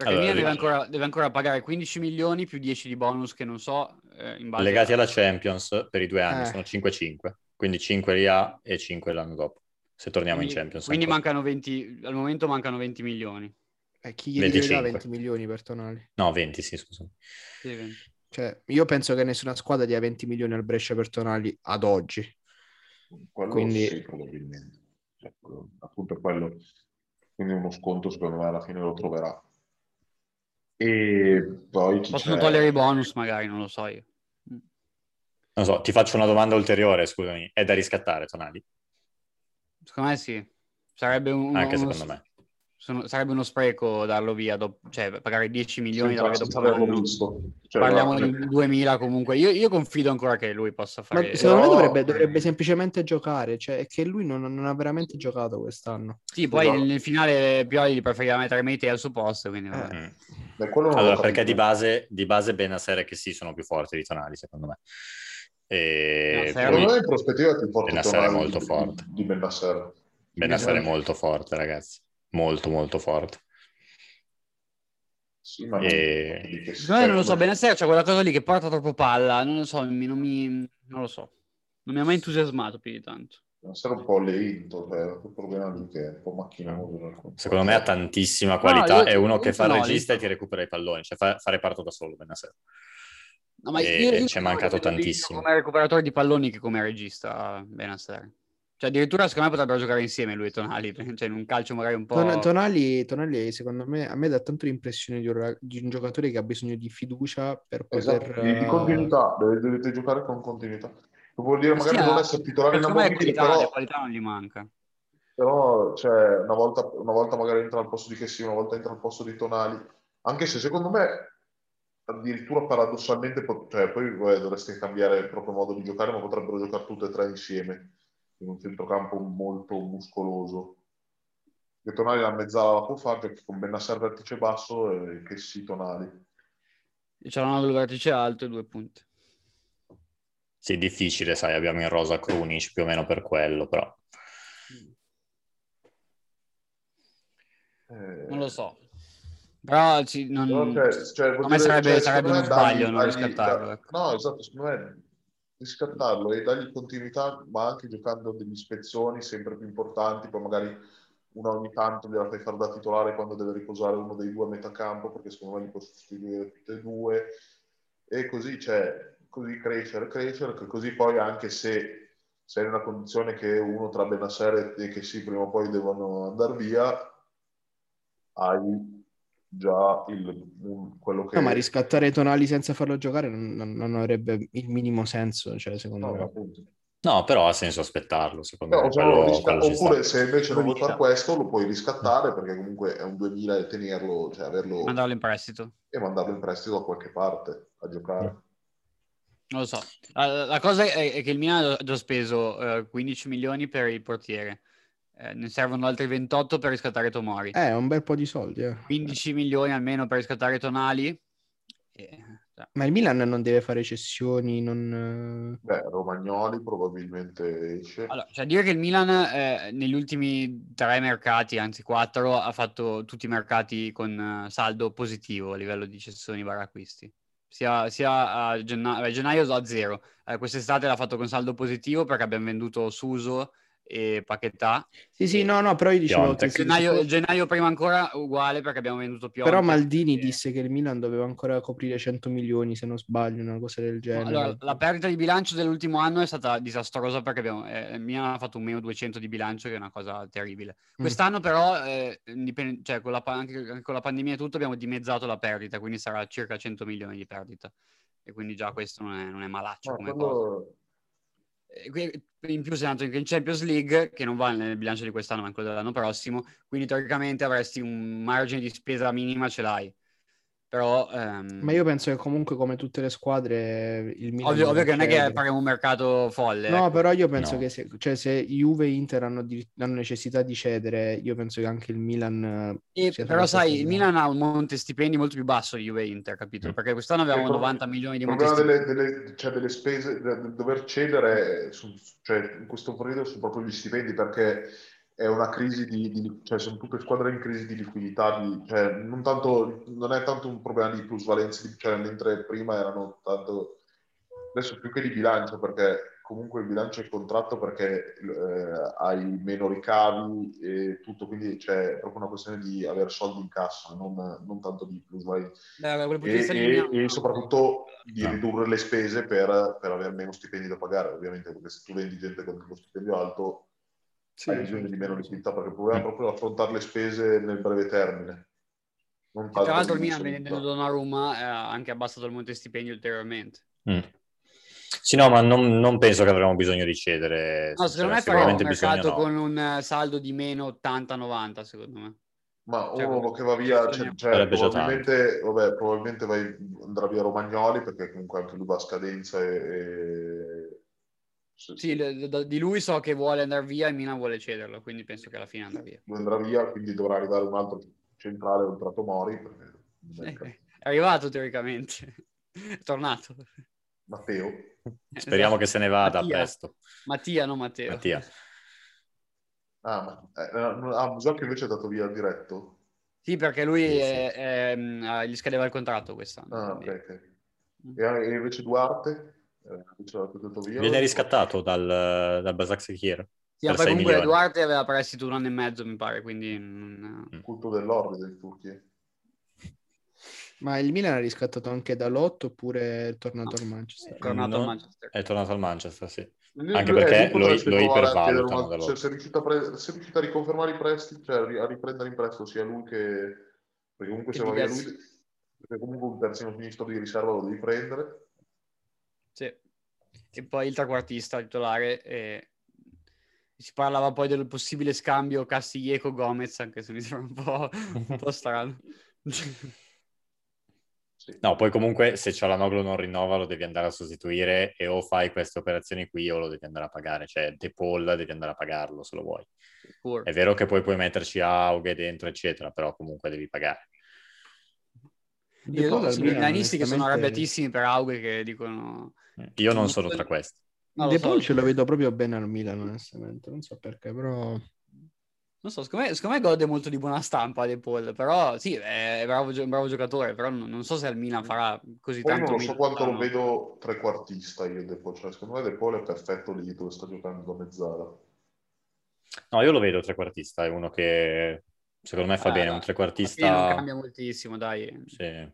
Perché Allora, deve ancora, deve ancora pagare 15 milioni più 10 di bonus che non so. eh, in base Legati a- alla Champions per i due anni Eh. sono 5-5, quindi 5 lì a e 5 l'anno dopo, se torniamo Quindi, in Champions. quindi ancora. mancano 20, al momento mancano 20 milioni. Eh, chi gli deve 25. 20 milioni per Tonali? No, 20, sì, scusa. Sì, 20. Cioè, io penso che nessuna squadra dia 20 milioni al Brescia per Tonali ad oggi. Quello Quindi- sì, probabilmente. Cioè, appunto è quello. Quindi uno sconto secondo me alla fine lo troverà. E poi Possono c'è? togliere i bonus, magari, non lo so io. Non so, ti faccio una domanda ulteriore, scusami. È da riscattare Tonali? Secondo me sì. Sarebbe un, Anche secondo me. Sono- sarebbe uno spreco darlo via, dopo- cioè pagare 10 milioni da dopo un averlo anno. visto. Cioè, Parliamo guarda, di 2000 comunque. Io, io confido ancora che lui possa Ma fare... secondo me Però- dovrebbe, dovrebbe semplicemente giocare, cioè è che lui non, non ha veramente giocato quest'anno. Sì, poi Esatto. nel, finale Pioli gli preferiva mettere Mete al suo posto, quindi vabbè. Mm. beh, Allora, perché di base, di base Benasser e che sì sono più forti di Tonali, secondo me. E No, poi Secondo me in prospettiva ti porta Bennassere è Tonali molto di- forte. Di Bennassere. Benasser è molto forte, ragazzi. Molto, molto forte. Sì, ma E- non- non lo so, Benasser c'è quella cosa lì che porta troppo palla, non lo so, mi- non, mi, non lo so. Non mi ha mai entusiasmato più di tanto. È un po' lento, cioè, il problema lì che è un po' macchinoso. Secondo me ha tantissima qualità. io- è uno io che fa il sono regista e lento. ti recupera i palloni, cioè fa, fa reparto da solo Benasser. No, ma E- io, io ci è mancato tantissimo. Come recuperatore di palloni che come regista, Benasser. Cioè, addirittura secondo me potrebbero giocare insieme lui e Tonali, cioè in un calcio magari un po'... Ton- Tonali, Tonali, secondo me, a me dà tanto l'impressione di un, di un giocatore che ha bisogno di fiducia per poter... Esatto, di, di eh, continuità, deve- dovete giocare con continuità. Che vuol dire Sì, magari ha- non essere titolare secondo me qualità, però, qualità non gli manca. però cioè, una, volta, una volta magari entra al posto di Chessy, una volta entra al posto di Tonali, anche se secondo me addirittura paradossalmente, cioè, poi eh, dovreste cambiare il proprio modo di giocare, ma potrebbero giocare tutte e tre insieme in un centrocampo molto muscoloso. Che Tonali la mezzala la può fare perché con Bennassar vertice basso e Chessy Tonali. C'è il vertice alto e due punte. Sì, difficile, sai, abbiamo in rosa Krunic più o meno per quello, però. Eh, Non lo so. Però ci- non... Cioè, cioè, vuol a me dire- sarebbe, cioè, sarebbe uno sbaglio non dargli- riscattarlo. ecco. No, esatto, secondo me riscattarlo e dargli continuità, ma anche giocando degli spezzoni sempre più importanti, poi magari una ogni tanto gliela fai fare da titolare quando deve riposare uno dei due a metà campo, perché secondo me li può sostituire tutti e due, e così, cioè, così crescere, crescere, così poi anche se sei in una condizione che uno tra Benasser e che sì, prima o poi devono andare via, hai già il, un- quello che... No, ma riscattare Tonali senza farlo giocare non, non- avrebbe il minimo senso, cioè, secondo No, me. appunto. No, però ha senso aspettarlo, secondo No, me. cioè, quello- risca- quello oppure se invece non vuoi fare questo, lo puoi riscattare perché comunque è un 2000 e tenerlo, cioè averlo Mandarlo in prestito. e mandarlo in prestito da qualche parte a giocare. Non lo so. La, la cosa è, che il Milan ha già speso eh, 15 milioni per il portiere. Eh, ne servono altri 28 per riscattare Tomori. Eh, un bel po' di soldi. eh. 15 milioni almeno per riscattare Tonali. E, cioè, Ma il Milan non deve fare cessioni, non... Beh, Romagnoli probabilmente esce. Allora, cioè dire che il Milan eh, negli ultimi tre mercati, anzi quattro, ha fatto tutti i mercati con eh, saldo positivo a livello di cessioni barra acquisti. Sia, sia a, genna- a gennaio a zero. Eh, quest'estate l'ha fatto con saldo positivo perché abbiamo venduto Suso e Paquetà. Sì, sì, no, no, però io dicevo Gennaio, gennaio prima ancora uguale perché abbiamo venduto Piontek. Però Maldini E- disse che il Milan doveva ancora coprire 100 milioni, se non sbaglio, una cosa del No, genere. allora, la perdita di bilancio dell'ultimo anno è stata disastrosa perché abbiamo, eh, il Milan ha fatto un meno 200 di bilancio che è una cosa terribile. Mm. Quest'anno però, eh, indipend- cioè, con, la, anche anche con la pandemia e tutto, abbiamo dimezzato la perdita, quindi sarà circa 100 milioni di perdita. E quindi già questo non è, non è malaccio Ma come quello- cosa. E qui- In più sei andato anche in Champions League, che non va nel bilancio di quest'anno, ma in quello dell'anno prossimo, quindi teoricamente avresti un margine di spesa minima, ce l'hai. Però... ehm, Ma io penso che comunque come tutte le squadre il Milan Ovvio, ovvio che non è che faremo un mercato folle. No, ecco. però io penso No. che se, cioè, se Juve e Inter hanno, di- hanno necessità di cedere, io penso che anche il Milan... E però sai, il. Milan ha un monte stipendi molto più basso di Juve e Inter, capito? Mm. Perché quest'anno avevamo Il pro- 90 milioni di Il monte problema stipendi. delle, delle- cioè delle spese, de- dover cedere, su- cioè in questo periodo sono proprio gli stipendi perché è una crisi di, di- cioè sono tutte squadre in crisi di liquidità, di- cioè non, tanto, non è tanto un problema di plusvalenza, di- cioè mentre prima erano tanto, adesso più che di bilancio perché comunque il bilancio è il contratto perché eh, hai meno ricavi e tutto, quindi c'è proprio una questione di avere soldi in cassa, non, non tanto di plusvalenza e, e- e soprattutto di No. ridurre le spese per, per avere meno stipendi da pagare, ovviamente, perché se tu vendi gente con lo stipendio alto Sì, hai bisogno di meno liquidità, perché problema è proprio affrontare le spese nel breve termine. Non Tra l'altro il Milan vendendo Donnarumma eh, ha anche abbassato il monte stipendi ulteriormente. Mm. Sì, no, ma non, non penso che avremo bisogno di cedere. No, Cioè, secondo me faremo un mercato no. con un eh, saldo di meno 80-90, secondo me. Ma Cioè, uno che va via, cioè, cioè, Sarebbe già probabilmente, vabbè, probabilmente vai- andrà via Romagnoli perché comunque anche lui va a scadenza e... e- se- Sì, le- da- di lui so che vuole andare via e Milan vuole cederlo, quindi penso che alla fine andrà via. lui andrà via, quindi dovrà arrivare un altro centrale oltre a Tomori, perché è. Eh, È arrivato teoricamente, è tornato. Matteo. Speriamo che se ne vada Mattia. presto. Mattia, non Matteo. Mattia. Ah, ma eh, ah, Musacchi invece è dato via diretto? Sì, perché lui Sì, sì. è- è- ah, gli scadeva il contratto quest'anno. Ah, quindi- ok, ok. E, e invece Duarte? Eh, via? Viene riscattato dal, dal Basak Sekir. Sì, poi 6 comunque milioni. Duarte aveva prestito un anno e mezzo, mi pare, quindi... non- Il culto dell'ordine dei turchi. Ma il Milan ha riscattato anche dall'otto oppure è tornato al Manchester? È tornato Non- a Manchester. È tornato al Manchester, sì. Lui- Anche lui- perché lui lo- lo ipervalutano una- dall'otto. Se, è riuscito a pre- se è riuscito a riconfermare i prestiti, cioè a ri- a riprendere in prestito sia lui che... Perché comunque Che se lui... Perché comunque un terzino sinistro di riserva lo devi prendere. Sì. E poi il trequartista titolare. E... Si parlava poi del possibile scambio Castillejo-Gomez, anche se mi sembra un po', un po' strano. No, poi comunque se Cialanoglu non rinnova lo devi andare a sostituire e o fai queste operazioni qui o lo devi andare a pagare. Cioè De Paul devi andare a pagarlo se lo vuoi. Pur. È vero che poi puoi metterci Aughe dentro, eccetera, però comunque devi pagare. Io- I Milan, milanisti che sono arrabbiatissimi per Aughe che dicono... Io non sono tra questi. No, De so, Paul lo ce so. lo vedo proprio bene al Milan, onestamente. Non so perché, però... Non so, secondo me, secondo me gode molto di buona stampa De Paul, però sì, è bravo, un bravo giocatore, però non, non so se al Milan farà così Poi tanto non lo so quanto lo vedo trequartista io De Paul. Cioè, secondo me De Paul è perfetto lì dove sta giocando da mezzala. No, io lo vedo trequartista, è uno che secondo me fa Ah, bene, un trequartista... non cambia moltissimo, dai. Sì.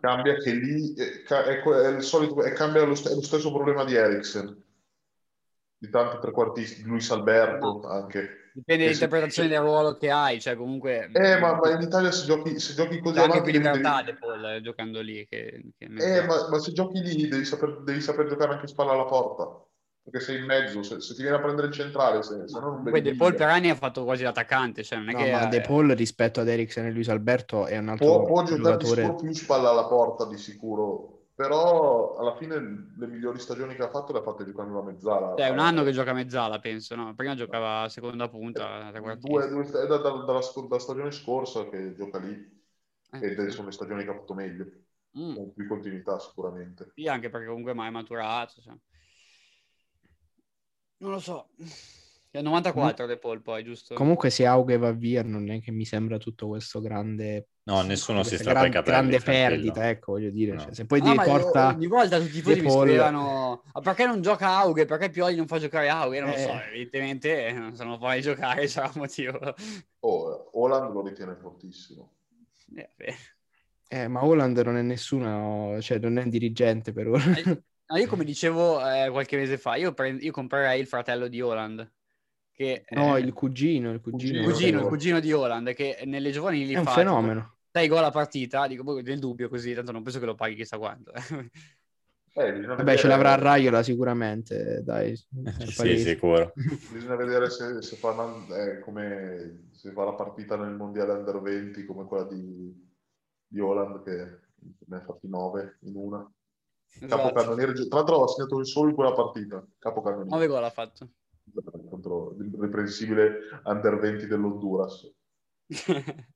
Cambia che lì è, ca- è è il solito, è, cambia lo, st- è lo stesso problema di Eriksen, di tanti trequartisti, di Luis Alberto anche. Dipende dall'interpretazione del ruolo che hai, cioè comunque... Eh, ma, ma in Italia se giochi, se giochi così C'è anche avanti più libertà devi- Paul eh, giocando lì che, che Eh, ma, ma se giochi lì devi saper, devi saper giocare anche spalla alla porta. Perché sei in mezzo, se, se ti viene a prendere il centrale, se, se non Poi De Paul per anni ha fatto quasi l'attaccante, cioè non è no, che... Ma è... De Paul rispetto ad Eriksen e Luis Alberto è un altro può, può giocatore... giocare più spalla alla porta di sicuro, però alla fine le migliori stagioni che ha fatto le ha fatte giocando la mezzala. È un anno che gioca mezzala, penso, no? Prima giocava seconda punta. Due, due, è da, da, dalla, dalla, stagione scorsa che gioca lì eh. ed sono le stagioni che ha fatto meglio. Mm. Con più continuità sicuramente. Sì, anche perché comunque mai maturato. Cioè. Non lo so. È 94 De Paul poi, giusto? Comunque se Auge va via non è che mi sembra tutto questo grande... No, nessuno si strappa gran, i capelli. Grande perdita, ecco, voglio dire. No. Cioè, se poi no, porta... Ogni volta tutti i tifosi mi scrivevano ah, perché non gioca Auge? Perché Pioli non fa giocare Auge? Non lo so, Eh. evidentemente non sono poi giocare, sarà un motivo. Oh, Holland lo ritiene fortissimo. Eh, beh. Eh, ma Holland non è nessuno, cioè non è un dirigente per ora. No, io come dicevo eh, qualche mese fa, io, pre- io comprerei il fratello di Holland. Che, No, eh, il cugino, il cugino. il cugino, il cugino di Holland, che nelle giovanili È un fa fenomeno. 6 gol a partita, dico poi nel dubbio così, tanto non penso che lo paghi chissà quanto. Eh, Vabbè, vedere- ce l'avrà Raiola sicuramente, dai. Sì, sicuro. Bisogna vedere se, se, fa, una- eh, come, se fa la partita nel mondiale under 20 come quella di, di Holland che ne ha fatti 9 in una. Esatto. Capocannoniere, tra l'altro ha segnato solo in quella partita. Capocannoniere 9 gol ha fatto. contro il riprensibile under 20 dell'Honduras.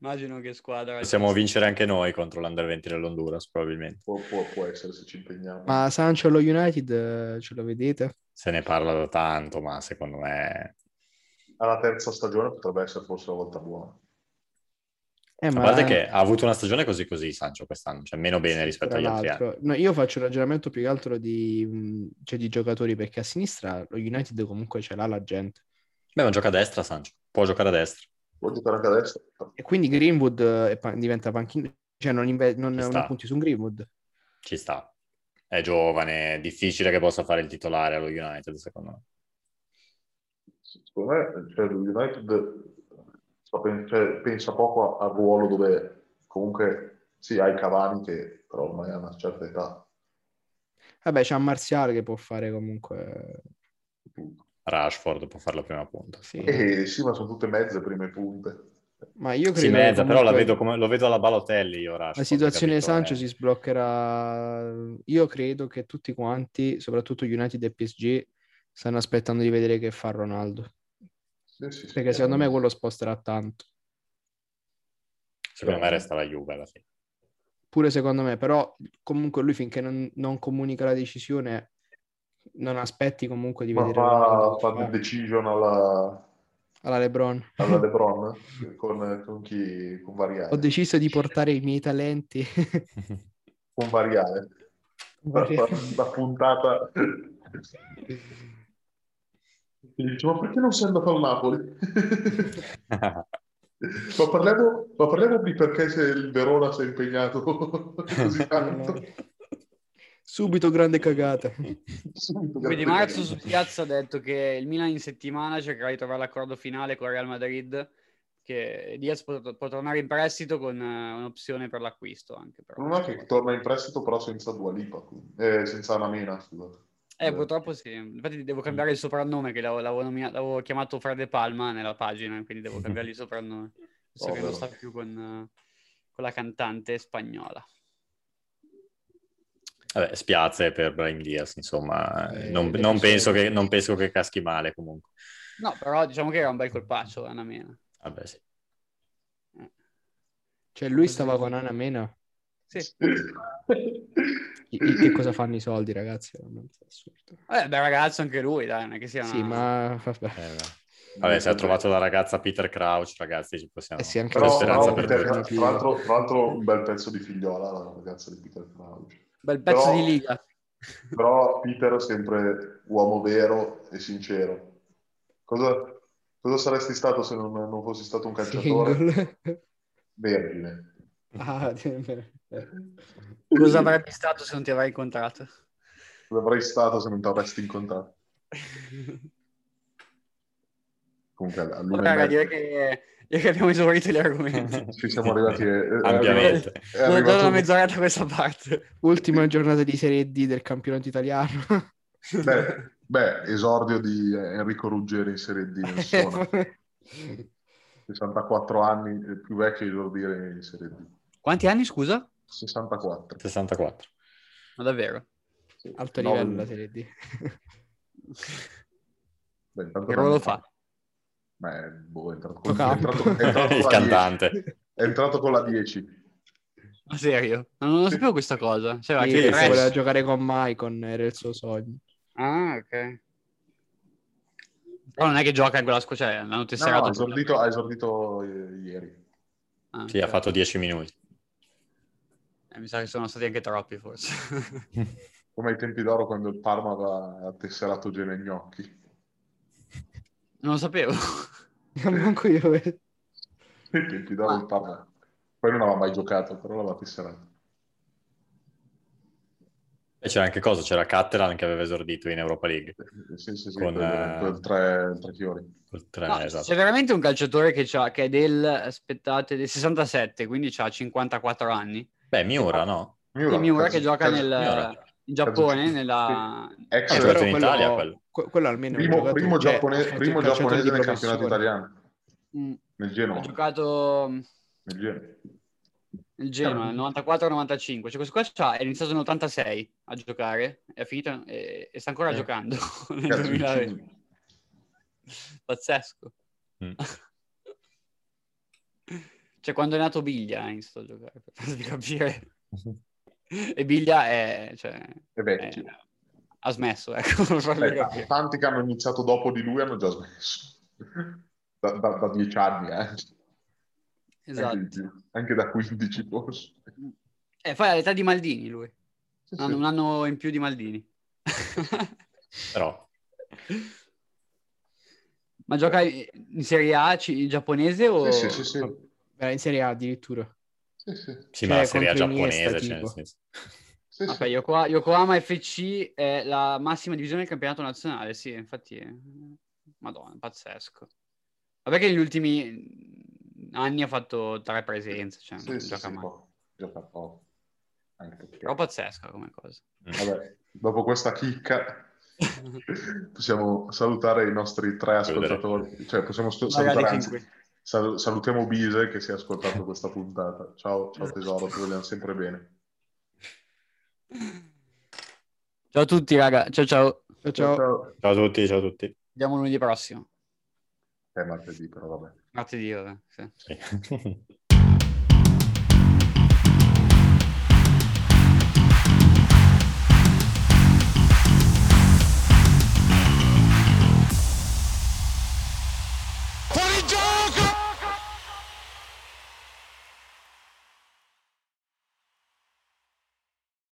Immagino che squadra... Possiamo vincere anche noi contro l'Under 20 dell'Honduras, probabilmente. Può, può- può essere se ci impegniamo. Ma Sancho allo United eh, ce lo vedete? Se ne parla da tanto, ma secondo me... Alla terza stagione potrebbe essere forse la volta buona. Eh, A ma parte che ha avuto una stagione così così, Sancho, quest'anno, cioè meno bene Sì, rispetto agli altri anni. l'altro. No, io faccio un ragionamento più che altro di, cioè, di giocatori perché a sinistra lo United comunque ce l'ha la gente. Beh, ma gioca a destra, Sancho. Può giocare a destra. Può giocare anche a destra. E quindi Greenwood eh, è pa- diventa panchina, cioè non, inve- non, non punti su un Greenwood. Ci sta. È giovane, è difficile che possa fare il titolare allo United, secondo me. Secondo me cioè, lo United pen- cioè, pensa poco al ruolo dove comunque sì, hai Cavani che però ormai ha una certa età. Vabbè, c'è un Marziale che può fare comunque... Rashford può fare la prima punta. Sì. E sì, ma sono tutte mezze prime punte. Ma io credo Sì, mezza, però la comunque vedo come, lo vedo alla Balotelli io, Rashford. La situazione di? Sancho Eh, si sbloccherà. Io credo che tutti quanti, soprattutto United e PSG, stanno aspettando di vedere che fa Ronaldo. Sì, sì, sì. Perché secondo me quello sposterà tanto. Secondo me resta la Juve alla fine. Pure secondo me, però comunque lui finché non, non comunica la decisione, non aspetti comunque di Ma vedere fa, Ronaldo. fa fa- the decision alla, alla LeBron. alla LeBron con, con chi? Con Ho Variale. deciso di portare i miei talenti. Con Variale. La, la puntata. E dice, ma perché non sei andato al Napoli? ma, parliamo, ma parliamo di perché se il Verona si è impegnato così tanto. Subito grande cagata. Subito, Poi Di grazie. Marzo su Piazza ha detto che il Milan in settimana cercherà di trovare l'accordo finale con il Real Madrid che Diaz può, può tornare in prestito con eh, un'opzione per l'acquisto anche. Però. Non è che torna in prestito però senza Dua Lipa, quindi. eh, senza Namena, scusate. Eh, purtroppo sì. Infatti devo cambiare il soprannome che l'avevo, l'avevo nomina- l'avevo chiamato Frede Palma nella pagina, quindi devo cambiare il soprannome. Visto che non sta più con, eh, con la cantante spagnola. Vabbè, spiazze per Brahim Diaz, insomma. Eh, non, non penso che, non penso che caschi male comunque. No, però diciamo che era un bel colpaccio, Anna Mena. Vabbè, sì. Cioè lui stava con Anna Mena. Sì. Che, che cosa fanno i soldi, ragazzi? Vabbè, bel ragazzo anche lui, dai, non è che sia Sì, una- ma vabbè. Eh, vabbè, se ha trovato la ragazza Peter Crouch, ragazzi, ci possiamo... Eh sì, anche Però, speranza però per Peter- tra, l'altro, tra l'altro un bel pezzo di figliola la ragazza di Peter Crouch. Bel pezzo Però- di liga. Però Peter è sempre uomo vero e sincero. Cosa, cosa saresti stato se non, non fossi stato un calciatore? Single. Vergine. Ah, eh. Cosa avrebbe stato se non ti avrei incontrato? Cosa avrei stato se non ti avresti incontrato? Comunque, e raga, mezza- direi che, direi che abbiamo esaurito gli argomenti. ci siamo arrivati. È, è Ampiamente. arrivato- è Non arrivato- una mezz'oretta questa parte. Ultima giornata di Serie D del campionato italiano. Beh, beh, esordio di Enrico Ruggeri in Serie D, insomma. 64 anni, è più vecchio esordire in Serie D. Quanti anni, scusa? 64. 64. Ma davvero? Sì. Alto no, livello la Serie D. Beh, che ruolo fa? Beh, boh, è entrato, con, è entrato, è entrato Il cantante. È entrato con la 10. Ma serio? Non lo sapevo questa cosa. Cioè, sì, che voleva giocare con Maicon, era il suo sogno. Ah, ok. Però non è che gioca in quella squadra, cioè l'hanno tesserato. No, ha esordito, ha esordito ieri. Ah, sì, okay. ha fatto 10 minuti. Eh, mi sa che sono stati anche troppi, forse. Come ai tempi d'oro quando il Parma aveva tesserato Genegnocchi. Non lo sapevo. Manco io. Ai tempi d'oro ah. il Parma. Poi non aveva mai giocato, però l'aveva tesserato. E c'era anche cosa? C'era Cattelan che aveva esordito in Europa League. Sì, sì, sì, con, quel, quel tre, tre fiori. Tre, no, esatto. C'è veramente un calciatore che, che, è del, aspettate, del 67, quindi ha 54 anni. Beh, Miura, no? Miura, Miura che gioca nel, in Giappone, nella... Ex eh, però in quello, Italia, quello. quello almeno... Primo, primo, cioè, giapponese, primo giapponese nel campionato italiano. Mm. Nel Genoa. Ha giocato... Nel Genoa il Genoa, nel 94-95. Cioè, questo qua è iniziato nell'86 a giocare, è finito e, e sta ancora eh. giocando nel 2020. Pazzesco. Mm. Cioè, quando è nato Biglia ha iniziato a giocare, per farvi capire. e Biglia è... Cioè, è vecchio. È, ha smesso, ecco. Beh, tanti che hanno iniziato dopo di lui hanno già smesso. da, da, da dieci anni, eh. Esatto. Anche, anche da 15 forse. Eh, fai l'età di Maldini lui. Sì, sì. Un anno in più di Maldini. Però. Ma gioca in Serie A c- giapponese o... Sì, sì, sì. Era in Serie A addirittura. Sì, sì. Sì, ma la Serie A giapponese, cioè, nel senso. Sì, okay, Yokohama, Yokohama FC è la massima divisione del campionato nazionale, sì, infatti, è... madonna, pazzesco. Vabbè che negli ultimi anni ha fatto tre presenze, cioè sì, sì, gioca sì, mai. Gioca poco. Perché... Però pazzesca come cosa. Vabbè, dopo questa chicca possiamo salutare i nostri tre ascoltatori, cioè possiamo st- salutare anzi, sal- salutiamo Bise che si è ascoltato questa puntata. Ciao, ciao tesoro, ti vogliamo sempre bene. Ciao a tutti raga, ciao ciao. Ciao ciao. Ciao, ciao a tutti, ciao a tutti. Vediamo lunedì prossimo. È martedì però vabbè. Martedì, vabbè. Sì. sì.